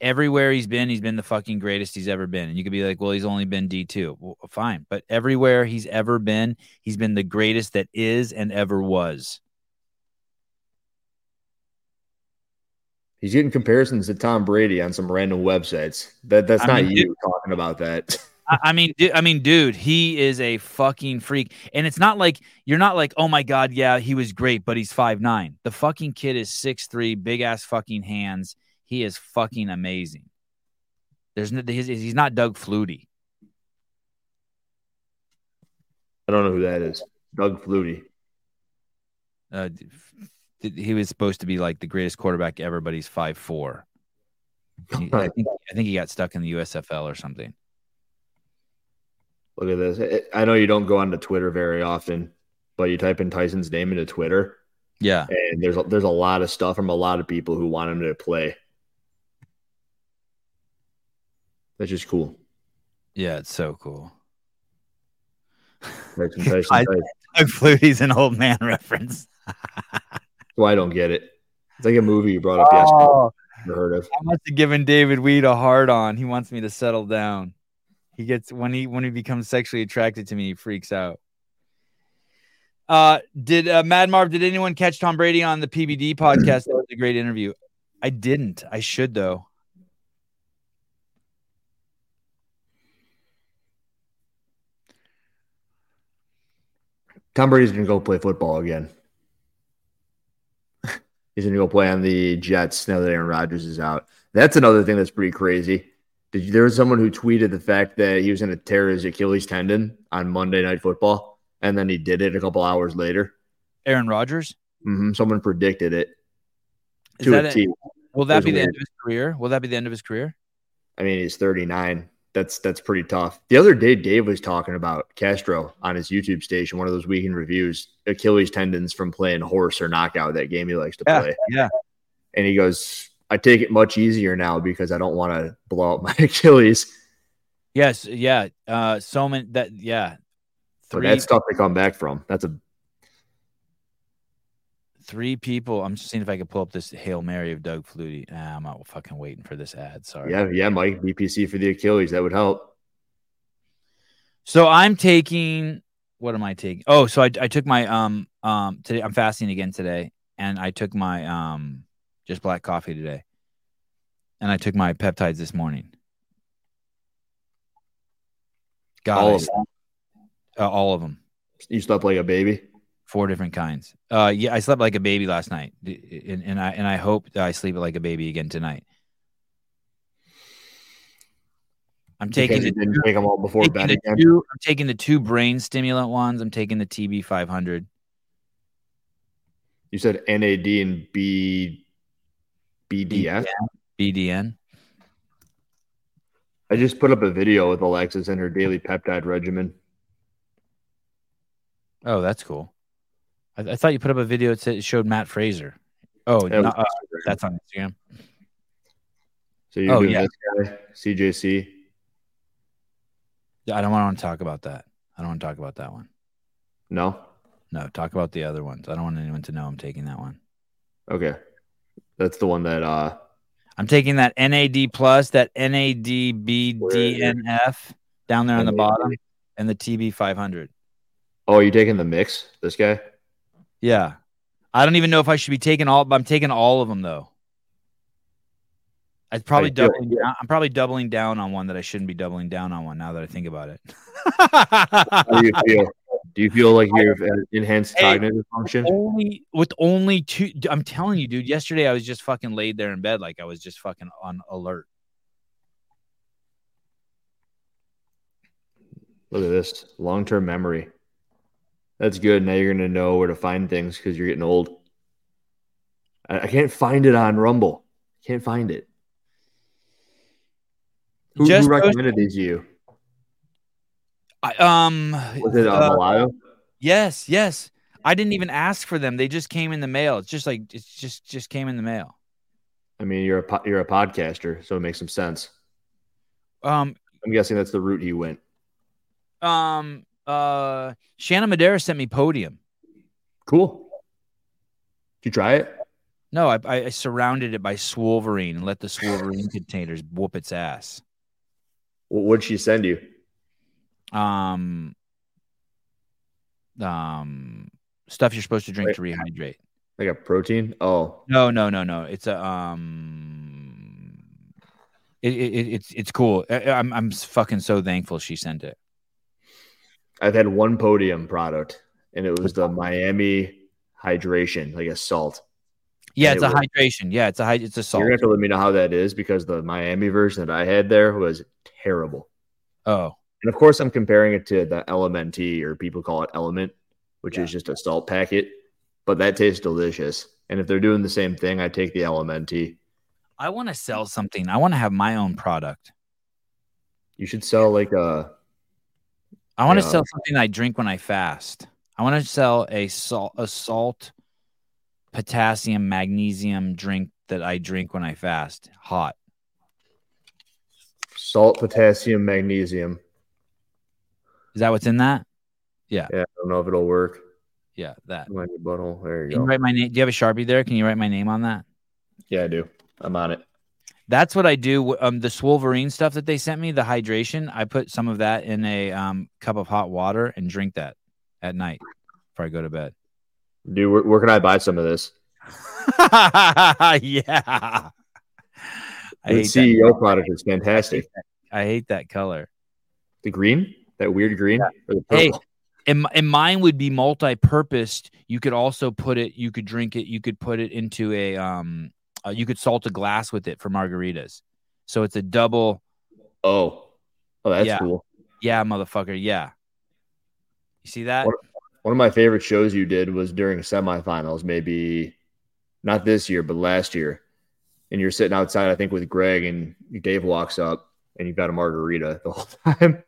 everywhere he's been, he's been the fucking greatest he's ever been. And you could be like, well, he's only been D2. Well, fine. But everywhere he's ever been, he's been the greatest that is and ever was. He's getting comparisons to Tom Brady on some random websites. That that's I not mean, you talking about that. [LAUGHS] I, mean, I mean, dude, he is a fucking freak, and it's not like you're not like, oh my god, yeah, he was great, but he's five nine. The fucking kid is six three, big ass fucking hands. He is fucking amazing. There's no, he's, he's not Doug Flutie. I don't know who that is. Doug Flutie. Uh, he was supposed to be like the greatest quarterback ever, but he's five four. I think I think he got stuck in the USFL or something. Look at this. Eh, I know you don't go onto Twitter very often, but you type in Tyson's name into Twitter, Yeah, and there's a, there's a lot of stuff from a lot of people who want him to play. That's just cool. yeah, it's so cool. Tyson, Tyson, [LAUGHS] I- Tyson. Doug Flutie's an old man [LAUGHS] reference. Well, I don't get it. It's like a movie you brought up yesterday. Oh, Never heard of. I must have given David Weed a hard on. He wants me to settle down. He gets when he when he becomes sexually attracted to me, he freaks out. Uh, did uh, Mad Marv? Did anyone catch Tom Brady on the PBD [CLEARS THROAT] podcast? That was a great interview. I didn't. I should though. Tom Brady's gonna go play football again. [LAUGHS] He's gonna go play on the Jets now that Aaron Rodgers is out. That's another thing that's pretty crazy. Did there was someone who tweeted the fact that he was gonna tear his Achilles tendon on Monday Night Football, and then he did it a couple hours later. Aaron Rodgers. hmm Someone predicted it Is to that a it? Will that be the end weird. of his career? Will that be the end of his career? I mean, he's 39. That's that's pretty tough. The other day, Dave was talking about Castro on his YouTube station, one of those weekend reviews, Achilles tendons from playing horse or knockout, that game he likes to Yeah, play. yeah. And he goes, I take it much easier now because I don't want to blow up [LAUGHS] my Achilles. Yes, yeah. Uh, so many that yeah. But Three that's tough to come back from. That's a three people. I'm just seeing if I can pull up this Hail Mary of Doug Flutie. Nah, I'm not fucking waiting for this ad. Sorry. yeah, yeah, Mike BPC for the Achilles. That would help. So I'm taking what am I taking? Oh, so I, I took my um um today I'm fasting again today and I took my um just black coffee today. And I took my peptides this morning. God, All I of s- uh, all of them. You slept like a baby. Four different kinds. Uh, yeah, I slept like a baby last night, and, and I and I hope that I sleep like a baby again tonight. I'm taking Because the, you didn't take them all before bed the again. two, I'm taking the two brain stimulant ones. I'm taking the TB 500. You said NAD and B BDF. BDN. I just put up a video with Alexis and her daily peptide regimen. Oh, that's cool. I, I thought you put up a video that said, showed Matt Fraser. Oh, That was not- uh, that's on Instagram. so you're oh, doing yeah. this guy, CJC. Yeah, I don't want to talk about that. I don't want to talk about that one. No. No, talk about the other ones. I don't want anyone to know I'm taking that one. Okay. That's the one that uh I'm taking that NAD plus, that NADBDNF down there on the bottom, and the TB 500. oh, you taking the mix? This guy? Yeah. I don't even know if I should be taking all, but I'm taking all of them though. I'd probably do it, doubling down. I'm probably doubling down on one that I shouldn't be doubling down on one now that I think about it. How do you [LAUGHS] feel? Do you feel like you have enhanced Hey. cognitive function? only with only two I'm telling you, dude, yesterday I was just fucking laid there in bed like I was just fucking on alert. Look at this long term memory. That's good. Now you're gonna know where to find things because you're getting old. I, I can't find it on Rumble. Can't find it. Who, Just who recommended these to you? I, um Was it uh, uh, Malayo? yes, yes. I didn't even ask for them. They just came in the mail. It's just like it's just just came in the mail. I mean, you're a you're a podcaster, so it makes some sense. Um I'm guessing that's the route he went. um uh Shannon Madera sent me podium. Cool. Did you try it? No, I, I I surrounded it by Swolverine and let the Swolverine [LAUGHS] containers whoop its ass. What'd she send you? Um, um, stuff you're supposed to drink Wait. to rehydrate. Like a protein? Oh, No, no, no, no. It's a um, it, it, it- it's it's cool. I, I'm I'm fucking so thankful she sent it. I've had one podium product, and it was the [LAUGHS] Miami hydration, like a salt. Yeah, it's it a was- hydration. Yeah, it's a it's a salt. You're gonna have to let me know how that is because the Miami version that I had there was terrible. Oh, And of course, I'm comparing it to the LMNT, or people call it Element, which Yeah. is just a salt packet. But that tastes delicious. And if they're doing the same thing, I take the LMNT. I want to sell something. I want to have my own product. You should sell like a I want to sell something I drink when I fast. I want to sell a salt, a salt, potassium, magnesium drink that I drink when I fast, hot. salt, potassium, magnesium. Is that what's in that? Yeah, Yeah. I don't know if it'll work. Yeah, that. Your butthole. There you Can you write my name? Do you have a sharpie there? Can you write my name on that? Yeah, I do. I'm on it. That's what I do. Um, the Swolverine stuff that they sent me, the hydration. I put some of that in a um cup of hot water and drink that at night before I go to bed. Dude, where, where can I buy some of this? [LAUGHS] yeah. I The CEO that. product is fantastic. I hate that color. The green, that weird green, or the Hey, and, and mine would be multi-purposed. You could also put it. You could drink it. You could put it into a um. Uh, you could salt a glass with it for margaritas. So it's a double. Oh, oh, that's Yeah. cool. Yeah, motherfucker. Yeah. You see that? What- One of my favorite shows you did was during semifinals, maybe not this year, but last year. And you're sitting outside, I think, with Greg, and Dave walks up and you've got a margarita the whole [LAUGHS] time.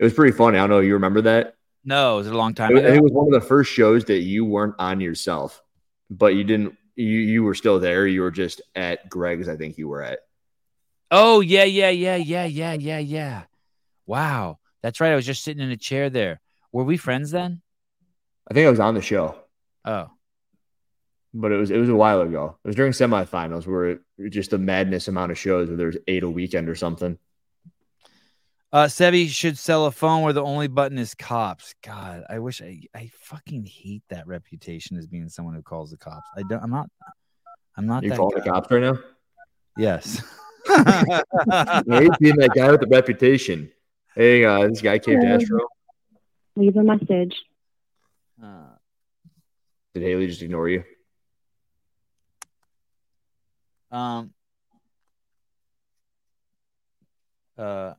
It was pretty funny. I don't know. You remember that? No, it was a long time ago. it was one of the first shows that you weren't on yourself, but you didn't. You you were still there. You were just at Greg's. I think you were at. Oh yeah, yeah, yeah, yeah, yeah, yeah, yeah. Wow, that's right. I was just sitting in a chair there. Were we friends then? I think I was on the show. Oh, but it was it was a while ago. It was during semifinals where it, it just a madness amount of shows where there's eight a weekend or something. Uh, Sebi should sell a phone where the only button is cops. God, I wish I I fucking hate that reputation as being someone who calls the cops. I don't. I'm not. I'm not. You that calling the cops right now? Yes. [LAUGHS] I hate being that guy with the reputation. Hey, uh, this guy came to Astro. Leave a message. Uh, Did Haley just ignore you? Um. Uh.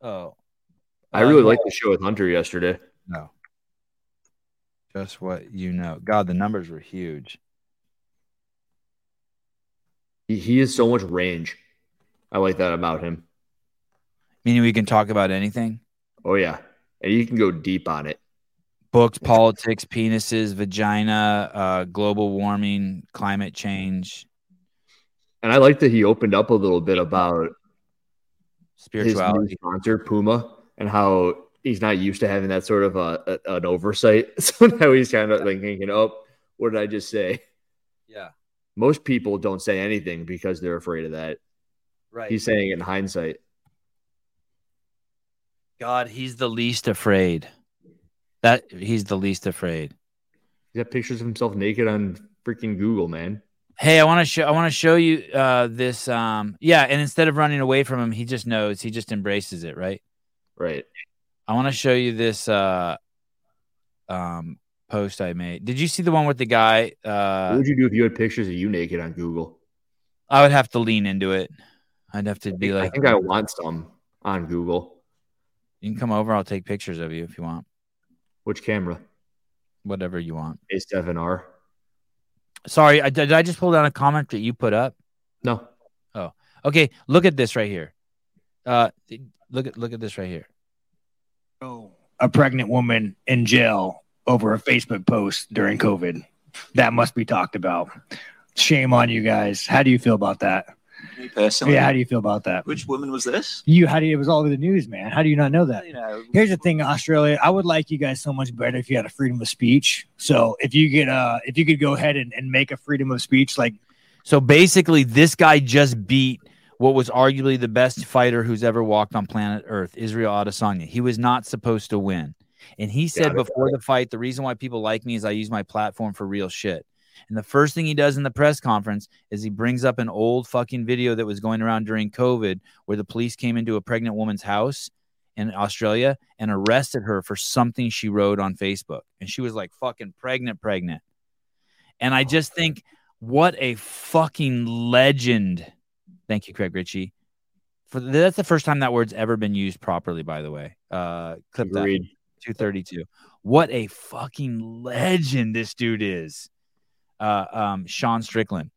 Oh. I Uh, really yeah. liked the show with Hunter yesterday. No. Just what you know. God, the numbers were huge. He, he has so much range. I like that about him. Meaning we can talk about anything. Oh yeah, and you can go deep on it. Books, politics, penises, vagina, uh, global warming, climate change, And I like that he opened up a little bit about his new spirituality. sponsor Puma and how he's not used to having that sort of a, a- an oversight. [LAUGHS] So now he's kind of like thinking, "Oh, what did I just say?" Yeah. Most people don't say anything because they're afraid of that. Right. He's saying it in hindsight. God, he's the least afraid. That he's the least afraid. He's got pictures of himself naked on freaking Google, man. Hey, I want to show I want to show you uh this um yeah, and instead of running away from him, he just knows, he just embraces it, right? Right. I want to show you this uh um post I made. Did you see the one with the guy what uh would you do if you had pictures of you naked on Google? I would have to lean into it. I'd have to I be I like think I want some on Google. you can come over, I'll take pictures of you if you want. Which camera? Whatever you want. A7R. Sorry, I, did I just pull down a comment that you put up? No. Oh, okay, look at this right here. Uh look at look at this right here. Oh, a pregnant woman in jail over a Facebook post during COVID. That must be talked about. Shame on you guys. How do you feel about that? Me personally. Yeah, how do you feel about that? Which woman was this? You, how do you, it was all over the news, man. How do you not know that? You know, Here's the thing, Australia. I would like you guys so much better if you had a freedom of speech. So if you could, uh, if you could go ahead and, and make a freedom of speech, like So basically, this guy just beat what was arguably the best fighter who's ever walked on planet Earth, Israel Adesanya. He was not supposed to win. And he said Got before the fight, the reason why people like me is I use my platform for real shit. And the first thing he does in the press conference is he brings up an old fucking video that was going around during COVID where the police came into a pregnant woman's house in Australia and arrested her for something she wrote on Facebook. And she was like fucking pregnant, pregnant. And I just think, what a fucking legend. Thank you, Craig Ritchie. For that's the first time that word's ever been used properly, by the way. Uh clip that 232. What a fucking legend this dude is. Uh um Sean Strickland.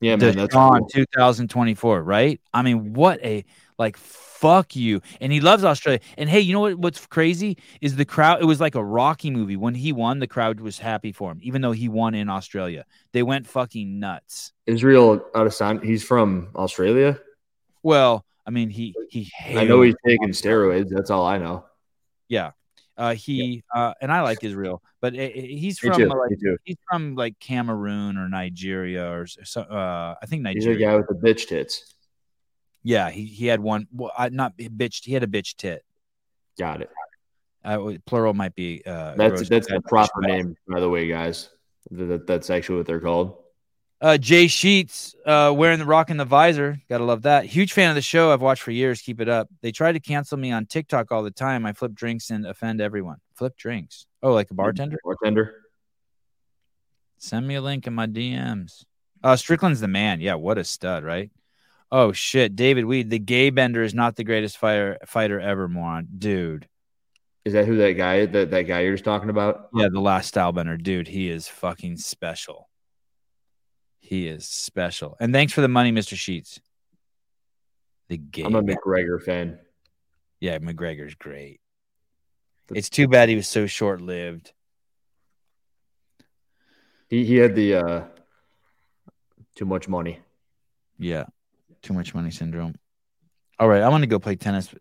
Yeah, man. That's Sean cool. 2024, right? I mean, what a like fuck you. And he loves Australia. And hey, you know what what's crazy is the crowd it was like a Rocky movie. When he won, the crowd was happy for him, even though he won in Australia. They went fucking nuts. Israel Adesanya. He's from Australia. Well, I mean, he he I know he's taking steroids. That's all I know. yeah. Uh, he uh, and I like Israel, but uh, he's from too. like he's from like Cameroon or Nigeria or so, uh, I think Nigeria. He's a guy with the bitch tits. Yeah, he, he had one. Well, I, not bitch. He had a bitch tit. Got it. Uh, plural might be. Uh, That's that's the proper name, by the way, guys. That- that's actually what they're called. Uh, Jay Sheets uh, wearing the rock and the visor. Gotta love that. Huge fan of the show. I've watched for years. Keep it up. They try to cancel me on TikTok all the time. I flip drinks and offend everyone. Flip drinks. Oh, like a bartender? Bartender. Send me a link in my DMs. Uh, Strickland's the man. Yeah, what a stud, right? Oh shit, David Weed, the gay bender is not the greatest fire, fighter ever, moron, dude. Is that who that guy that that guy you're just talking about? Yeah, the last style bender, dude. He is fucking special. He is special. And thanks for the money, Mr. Sheets. The game. I'm a. McGregor fan. Yeah, McGregor's great. It's too bad he was so short lived. He he had the uh too much money. Yeah. Too much money syndrome. All right. I want to go play tennis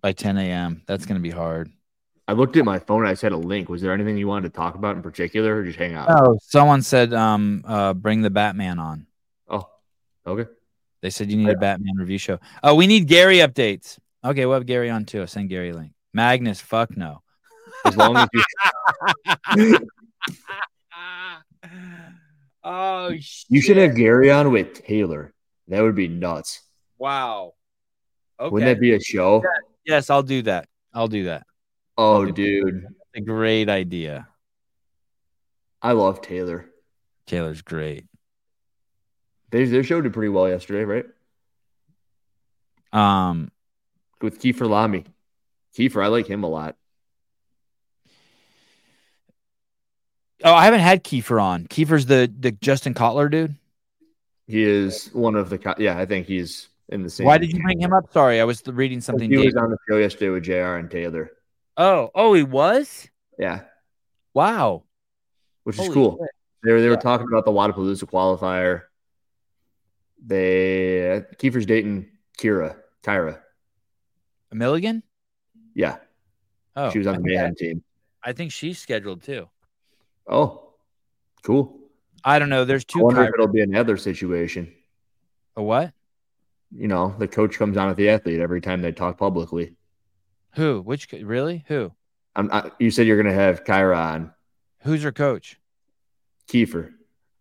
by 10 a.m. That's going to be hard. I looked at my phone. I said a link. Was there anything you wanted to talk about in particular, or just hang out? Oh, someone said, um, uh, bring the Batman on. Oh, okay. They said you need a Batman review show. Oh, we need Gary updates. Okay, we'll have Gary on too. I'll send Gary a link. Magnus, fuck no. As long as you, [LAUGHS] [LAUGHS] oh, shit. you should have Gary on with Taylor. That would be nuts. Wow. Okay. Wouldn't that be a show? yes, I'll do that. I'll do that. Oh, dude, a great idea. I love Taylor. Taylor's great. They they showed it pretty well yesterday, right? Um, With Kiefer Lamy. Kiefer, I like him a lot. oh, I haven't had Kiefer on. Kiefer's the the Justin Cotler dude. He is one of the yeah. I think he's in the same. Why did you bring him up? Sorry, I was reading something. He was on the show yesterday with Jr. and Taylor. Oh, oh, he was. Yeah, Wow, which is cool. shit. They were they were Yeah. talking about the Wodapalooza qualifier. They Kiefer's dating Kira, Kyra. A Milligan. Yeah, Oh, she was on the Mayhem team. I think she's scheduled too. Oh, cool. I don't know. There's I two. Wonder if it'll be another situation. a what? You know, the coach comes on with the athlete every time they talk publicly. Who? Which? Really? Who? I'm, I, you said you're going to have Kyra on Who's her coach? Kiefer.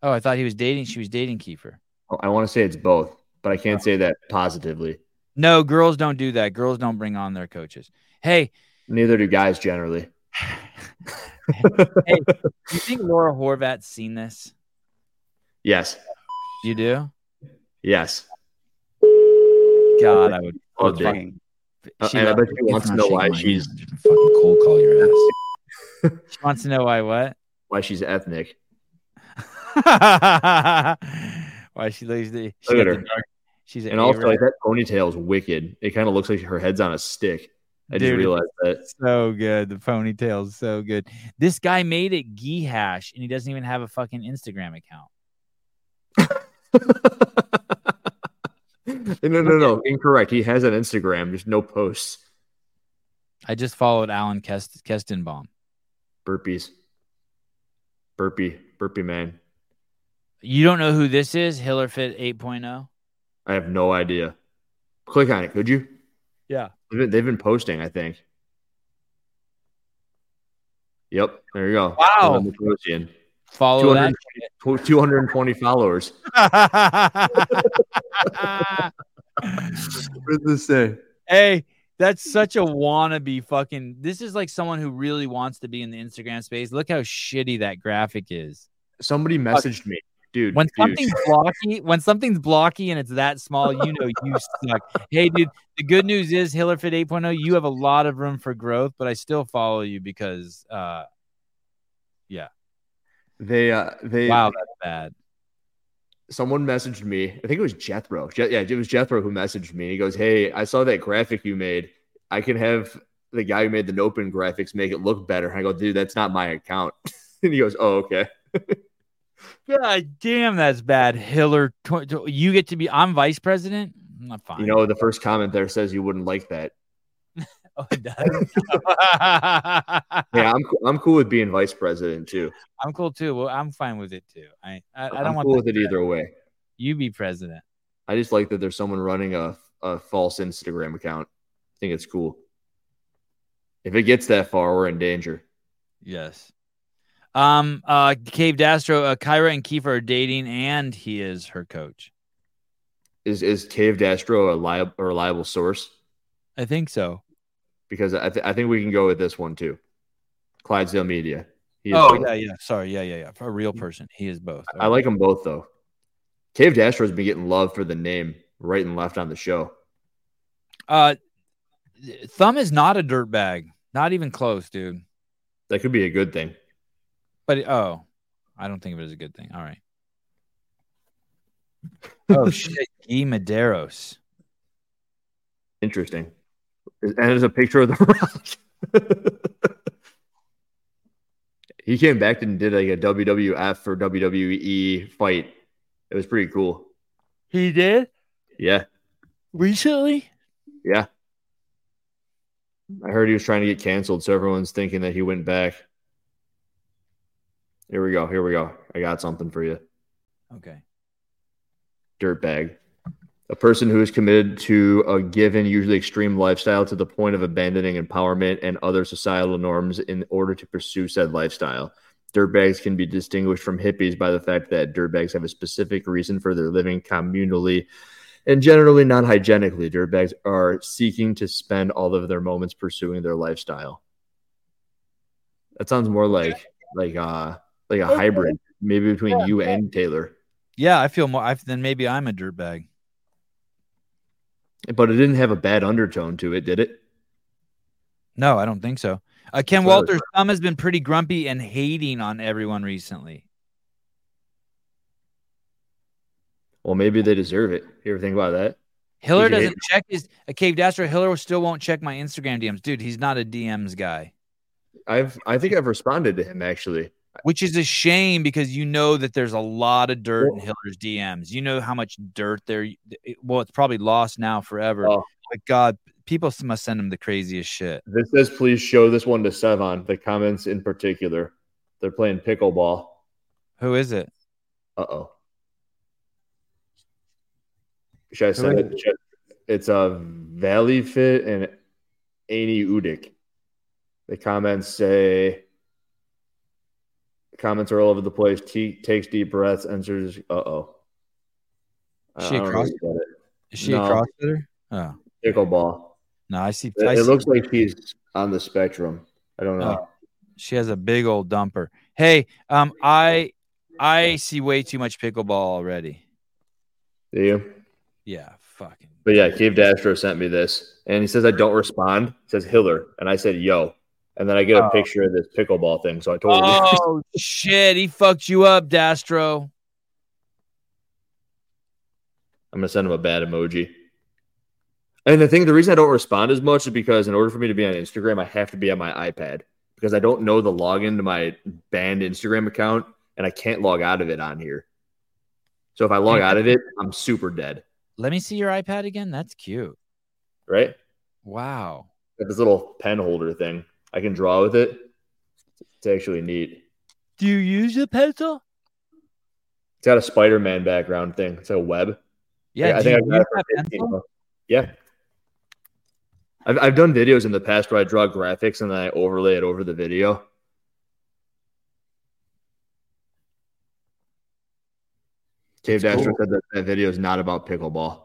Oh, I thought he was dating. She was dating Kiefer. Oh, I want to say it's both, but I can't oh. say that positively. No, girls don't do that. Girls don't bring on their coaches. Hey, Neither do guys generally. [LAUGHS] [LAUGHS] hey, you think Laura Horvath's seen this? Yes. You do? Yes. God, I would. Loved it. Fucking- Uh, she and I bet she wants to know why shaking she's fucking cold call your ass. [LAUGHS] she wants to know why what? why she's ethnic. [LAUGHS] why she lays the. She Look at her. the dark- She's an And also, like, that ponytail is wicked. It kind of looks like her head's on a stick. I just Dude, realized that. so good. The ponytail is so good. This guy made it Gee Hash, and he doesn't even have a fucking Instagram account. [LAUGHS] [LAUGHS] no, no, no, incorrect. He has an Instagram, just no posts. I just followed Alan Kest- Kestenbaum. Burpees. Burpee, burpee man. You don't know who this is? Hillerfit oh? 8.0? I have no idea. Click on it, could you? Yeah. They've been, they've been posting, I think. Yep, there you go. Wow. Follow that. 220, 220 followers. [LAUGHS] What does this say? hey, that's such a wannabe fucking. This is like someone who really wants to be in the Instagram space. Look how shitty that graphic is. Somebody messaged me, dude. When dude. something's blocky, when something's blocky and it's that small, you know you suck. Hey, dude, the good news is Hillerfit 8.0, you have a lot of room for growth, but I still follow you because, uh, they, uh, they, wow, that's bad. someone messaged me. I think it was Jethro. Je- yeah, it was Jethro who messaged me. He goes, "Hey, I saw that graphic you made. I can have the guy who made the Nopin graphics make it look better." I go, "Dude, that's not my account." [LAUGHS] and he goes, "Oh, okay." [LAUGHS] God damn, that's bad. Hiller, you get to be, I'm vice president. I'm not fine. You know, the first comment there says you wouldn't like that. [LAUGHS] oh, it does. Yeah, I'm I'm cool with being vice president too. I'm cool too. Well, I'm fine with it too. I I, I don't I'm want cool with it either way. you be president. I just like that there's someone running a a false Instagram account. I think it's cool. If it gets that far, we're in danger. Yes. Um. Uh. Cave Dastro. Uh, Kyra and Kiefer are dating, and he is her coach. Is is Cave Dastro a, li- a reliable source? I think so. Because I, th- I think we can go with this one too. Clydesdale Media. Oh both. yeah, yeah. Sorry, yeah, yeah, yeah. For a real person, he is both. I like them both though. Cave Dastro's been getting love for the name right and left on the show. Uh, Thumb is not a dirt bag. Not even close, dude. That could be a good thing. But oh, I don't think of it as a good thing. All right. [LAUGHS] Oh shit, Guy Medeiros. Interesting. And there's a picture of the [LAUGHS] Rock. he came back and did like a WWF or WWE fight. It was pretty cool. He did Yeah. recently. Yeah. I heard he was trying to get canceled, so everyone's thinking that he went back. Here we go. Here we go. I got something for you. Okay. Dirtbag. A person who is committed to a given, usually extreme lifestyle to the point of abandoning empowerment and other societal norms in order to pursue said lifestyle. Dirtbags can be distinguished from hippies by the fact that dirtbags have a specific reason for their living communally and generally non hygienically. Dirtbags are seeking to spend all of their moments pursuing their lifestyle. That sounds more like like uh like a hybrid, maybe between you and Taylor. Yeah, I feel more. I, then maybe I'm a dirtbag. But it didn't have a bad undertone to it, did it? No, I don't think so. Uh, Ken That's what I was- Walters' thumb has been pretty grumpy and hating on everyone recently. Well, maybe they deserve it. You ever think about that? Hiller doesn't check his a cave Dastro. Hiller still won't check my Instagram DMs, dude. He's not a DMs guy, I've I think I've responded to him actually. Which is a shame because you know that there's a lot of dirt in Hiller's DMs. You know how much dirt there. it- Well, it's probably lost now forever. Oh. But God, people must send him the craziest shit. This says please show this one to Sevan. The comments in particular. They're playing pickleball. Who is it? Uh oh. Should I send it? Should- It's a Valley Fit and Amy Udick. The comments say comments are all over the place. T takes deep breaths, answers. Uh oh. Is she a Is she No. a CrossFitter? Oh Pickleball. no, I see. It, I it see looks like she's on the spectrum. I don't know. Oh. She has a big old dumper. Hey, um, I I see way too much pickleball already. Do you? Yeah, fucking. But yeah, Cave Dastro sent me this, and he says I don't respond. It says Hiller, and I said yo, and then I get a Oh. picture of this pickleball thing. So I told him. Oh, [LAUGHS] oh shit, he fucked you up, Dastro. I'm gonna send him a bad emoji. And the thing, the reason I don't respond as much is because in order for me to be on Instagram, I have to be on my iPad because I don't know the login to my banned Instagram account, and I can't log out of it on here. So if I log out of it, I'm super dead, Let me see your iPad again. That's cute. right? Wow. Got this little pen holder thing. I can draw with it. It's actually neat. Do you use a pencil? It's got a Spider-Man background thing. It's a web. Yeah, I do think I got use it for that 15 pencil? Yeah. I've, I've done videos in the past where I draw graphics and then I overlay it over the video. Cave Dasher cool. said that that video is not about pickleball.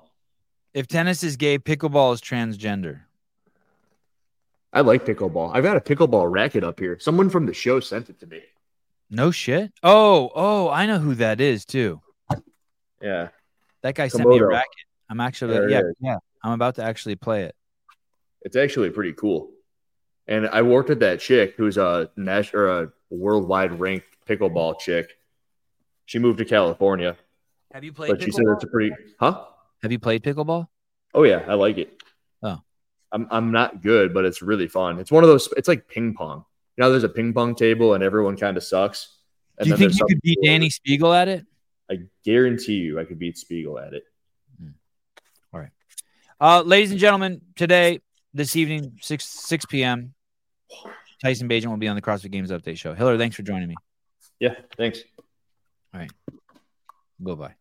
If tennis is gay, pickleball is transgender. I like pickleball. I've got a pickleball racket up here. Someone from the show sent it to me. No shit. Oh, oh, I know who that is too. Yeah. That guy sent me a racket. I'm actually There yeah, is. yeah. I'm about to actually play it. It's actually pretty cool. And I worked with that chick who's a national or a worldwide ranked pickleball chick. She moved to California, Have you played but she said it's a pretty huh? Have you played pickleball? Oh yeah, I like it. Oh. I'm I'm not good, but it's really fun. It's one of those. It's like ping pong. You know, there's a ping pong table, and everyone kind of sucks. Do you think you could beat Danny Speegle at it? I guarantee you, I could beat Speegle at it. All right. Uh, ladies and gentlemen, today, this evening, 6 6 p.m., Tyson Bagent will be on the CrossFit Games Update Show. Hiller, thanks for joining me. Yeah, thanks. Bye bye.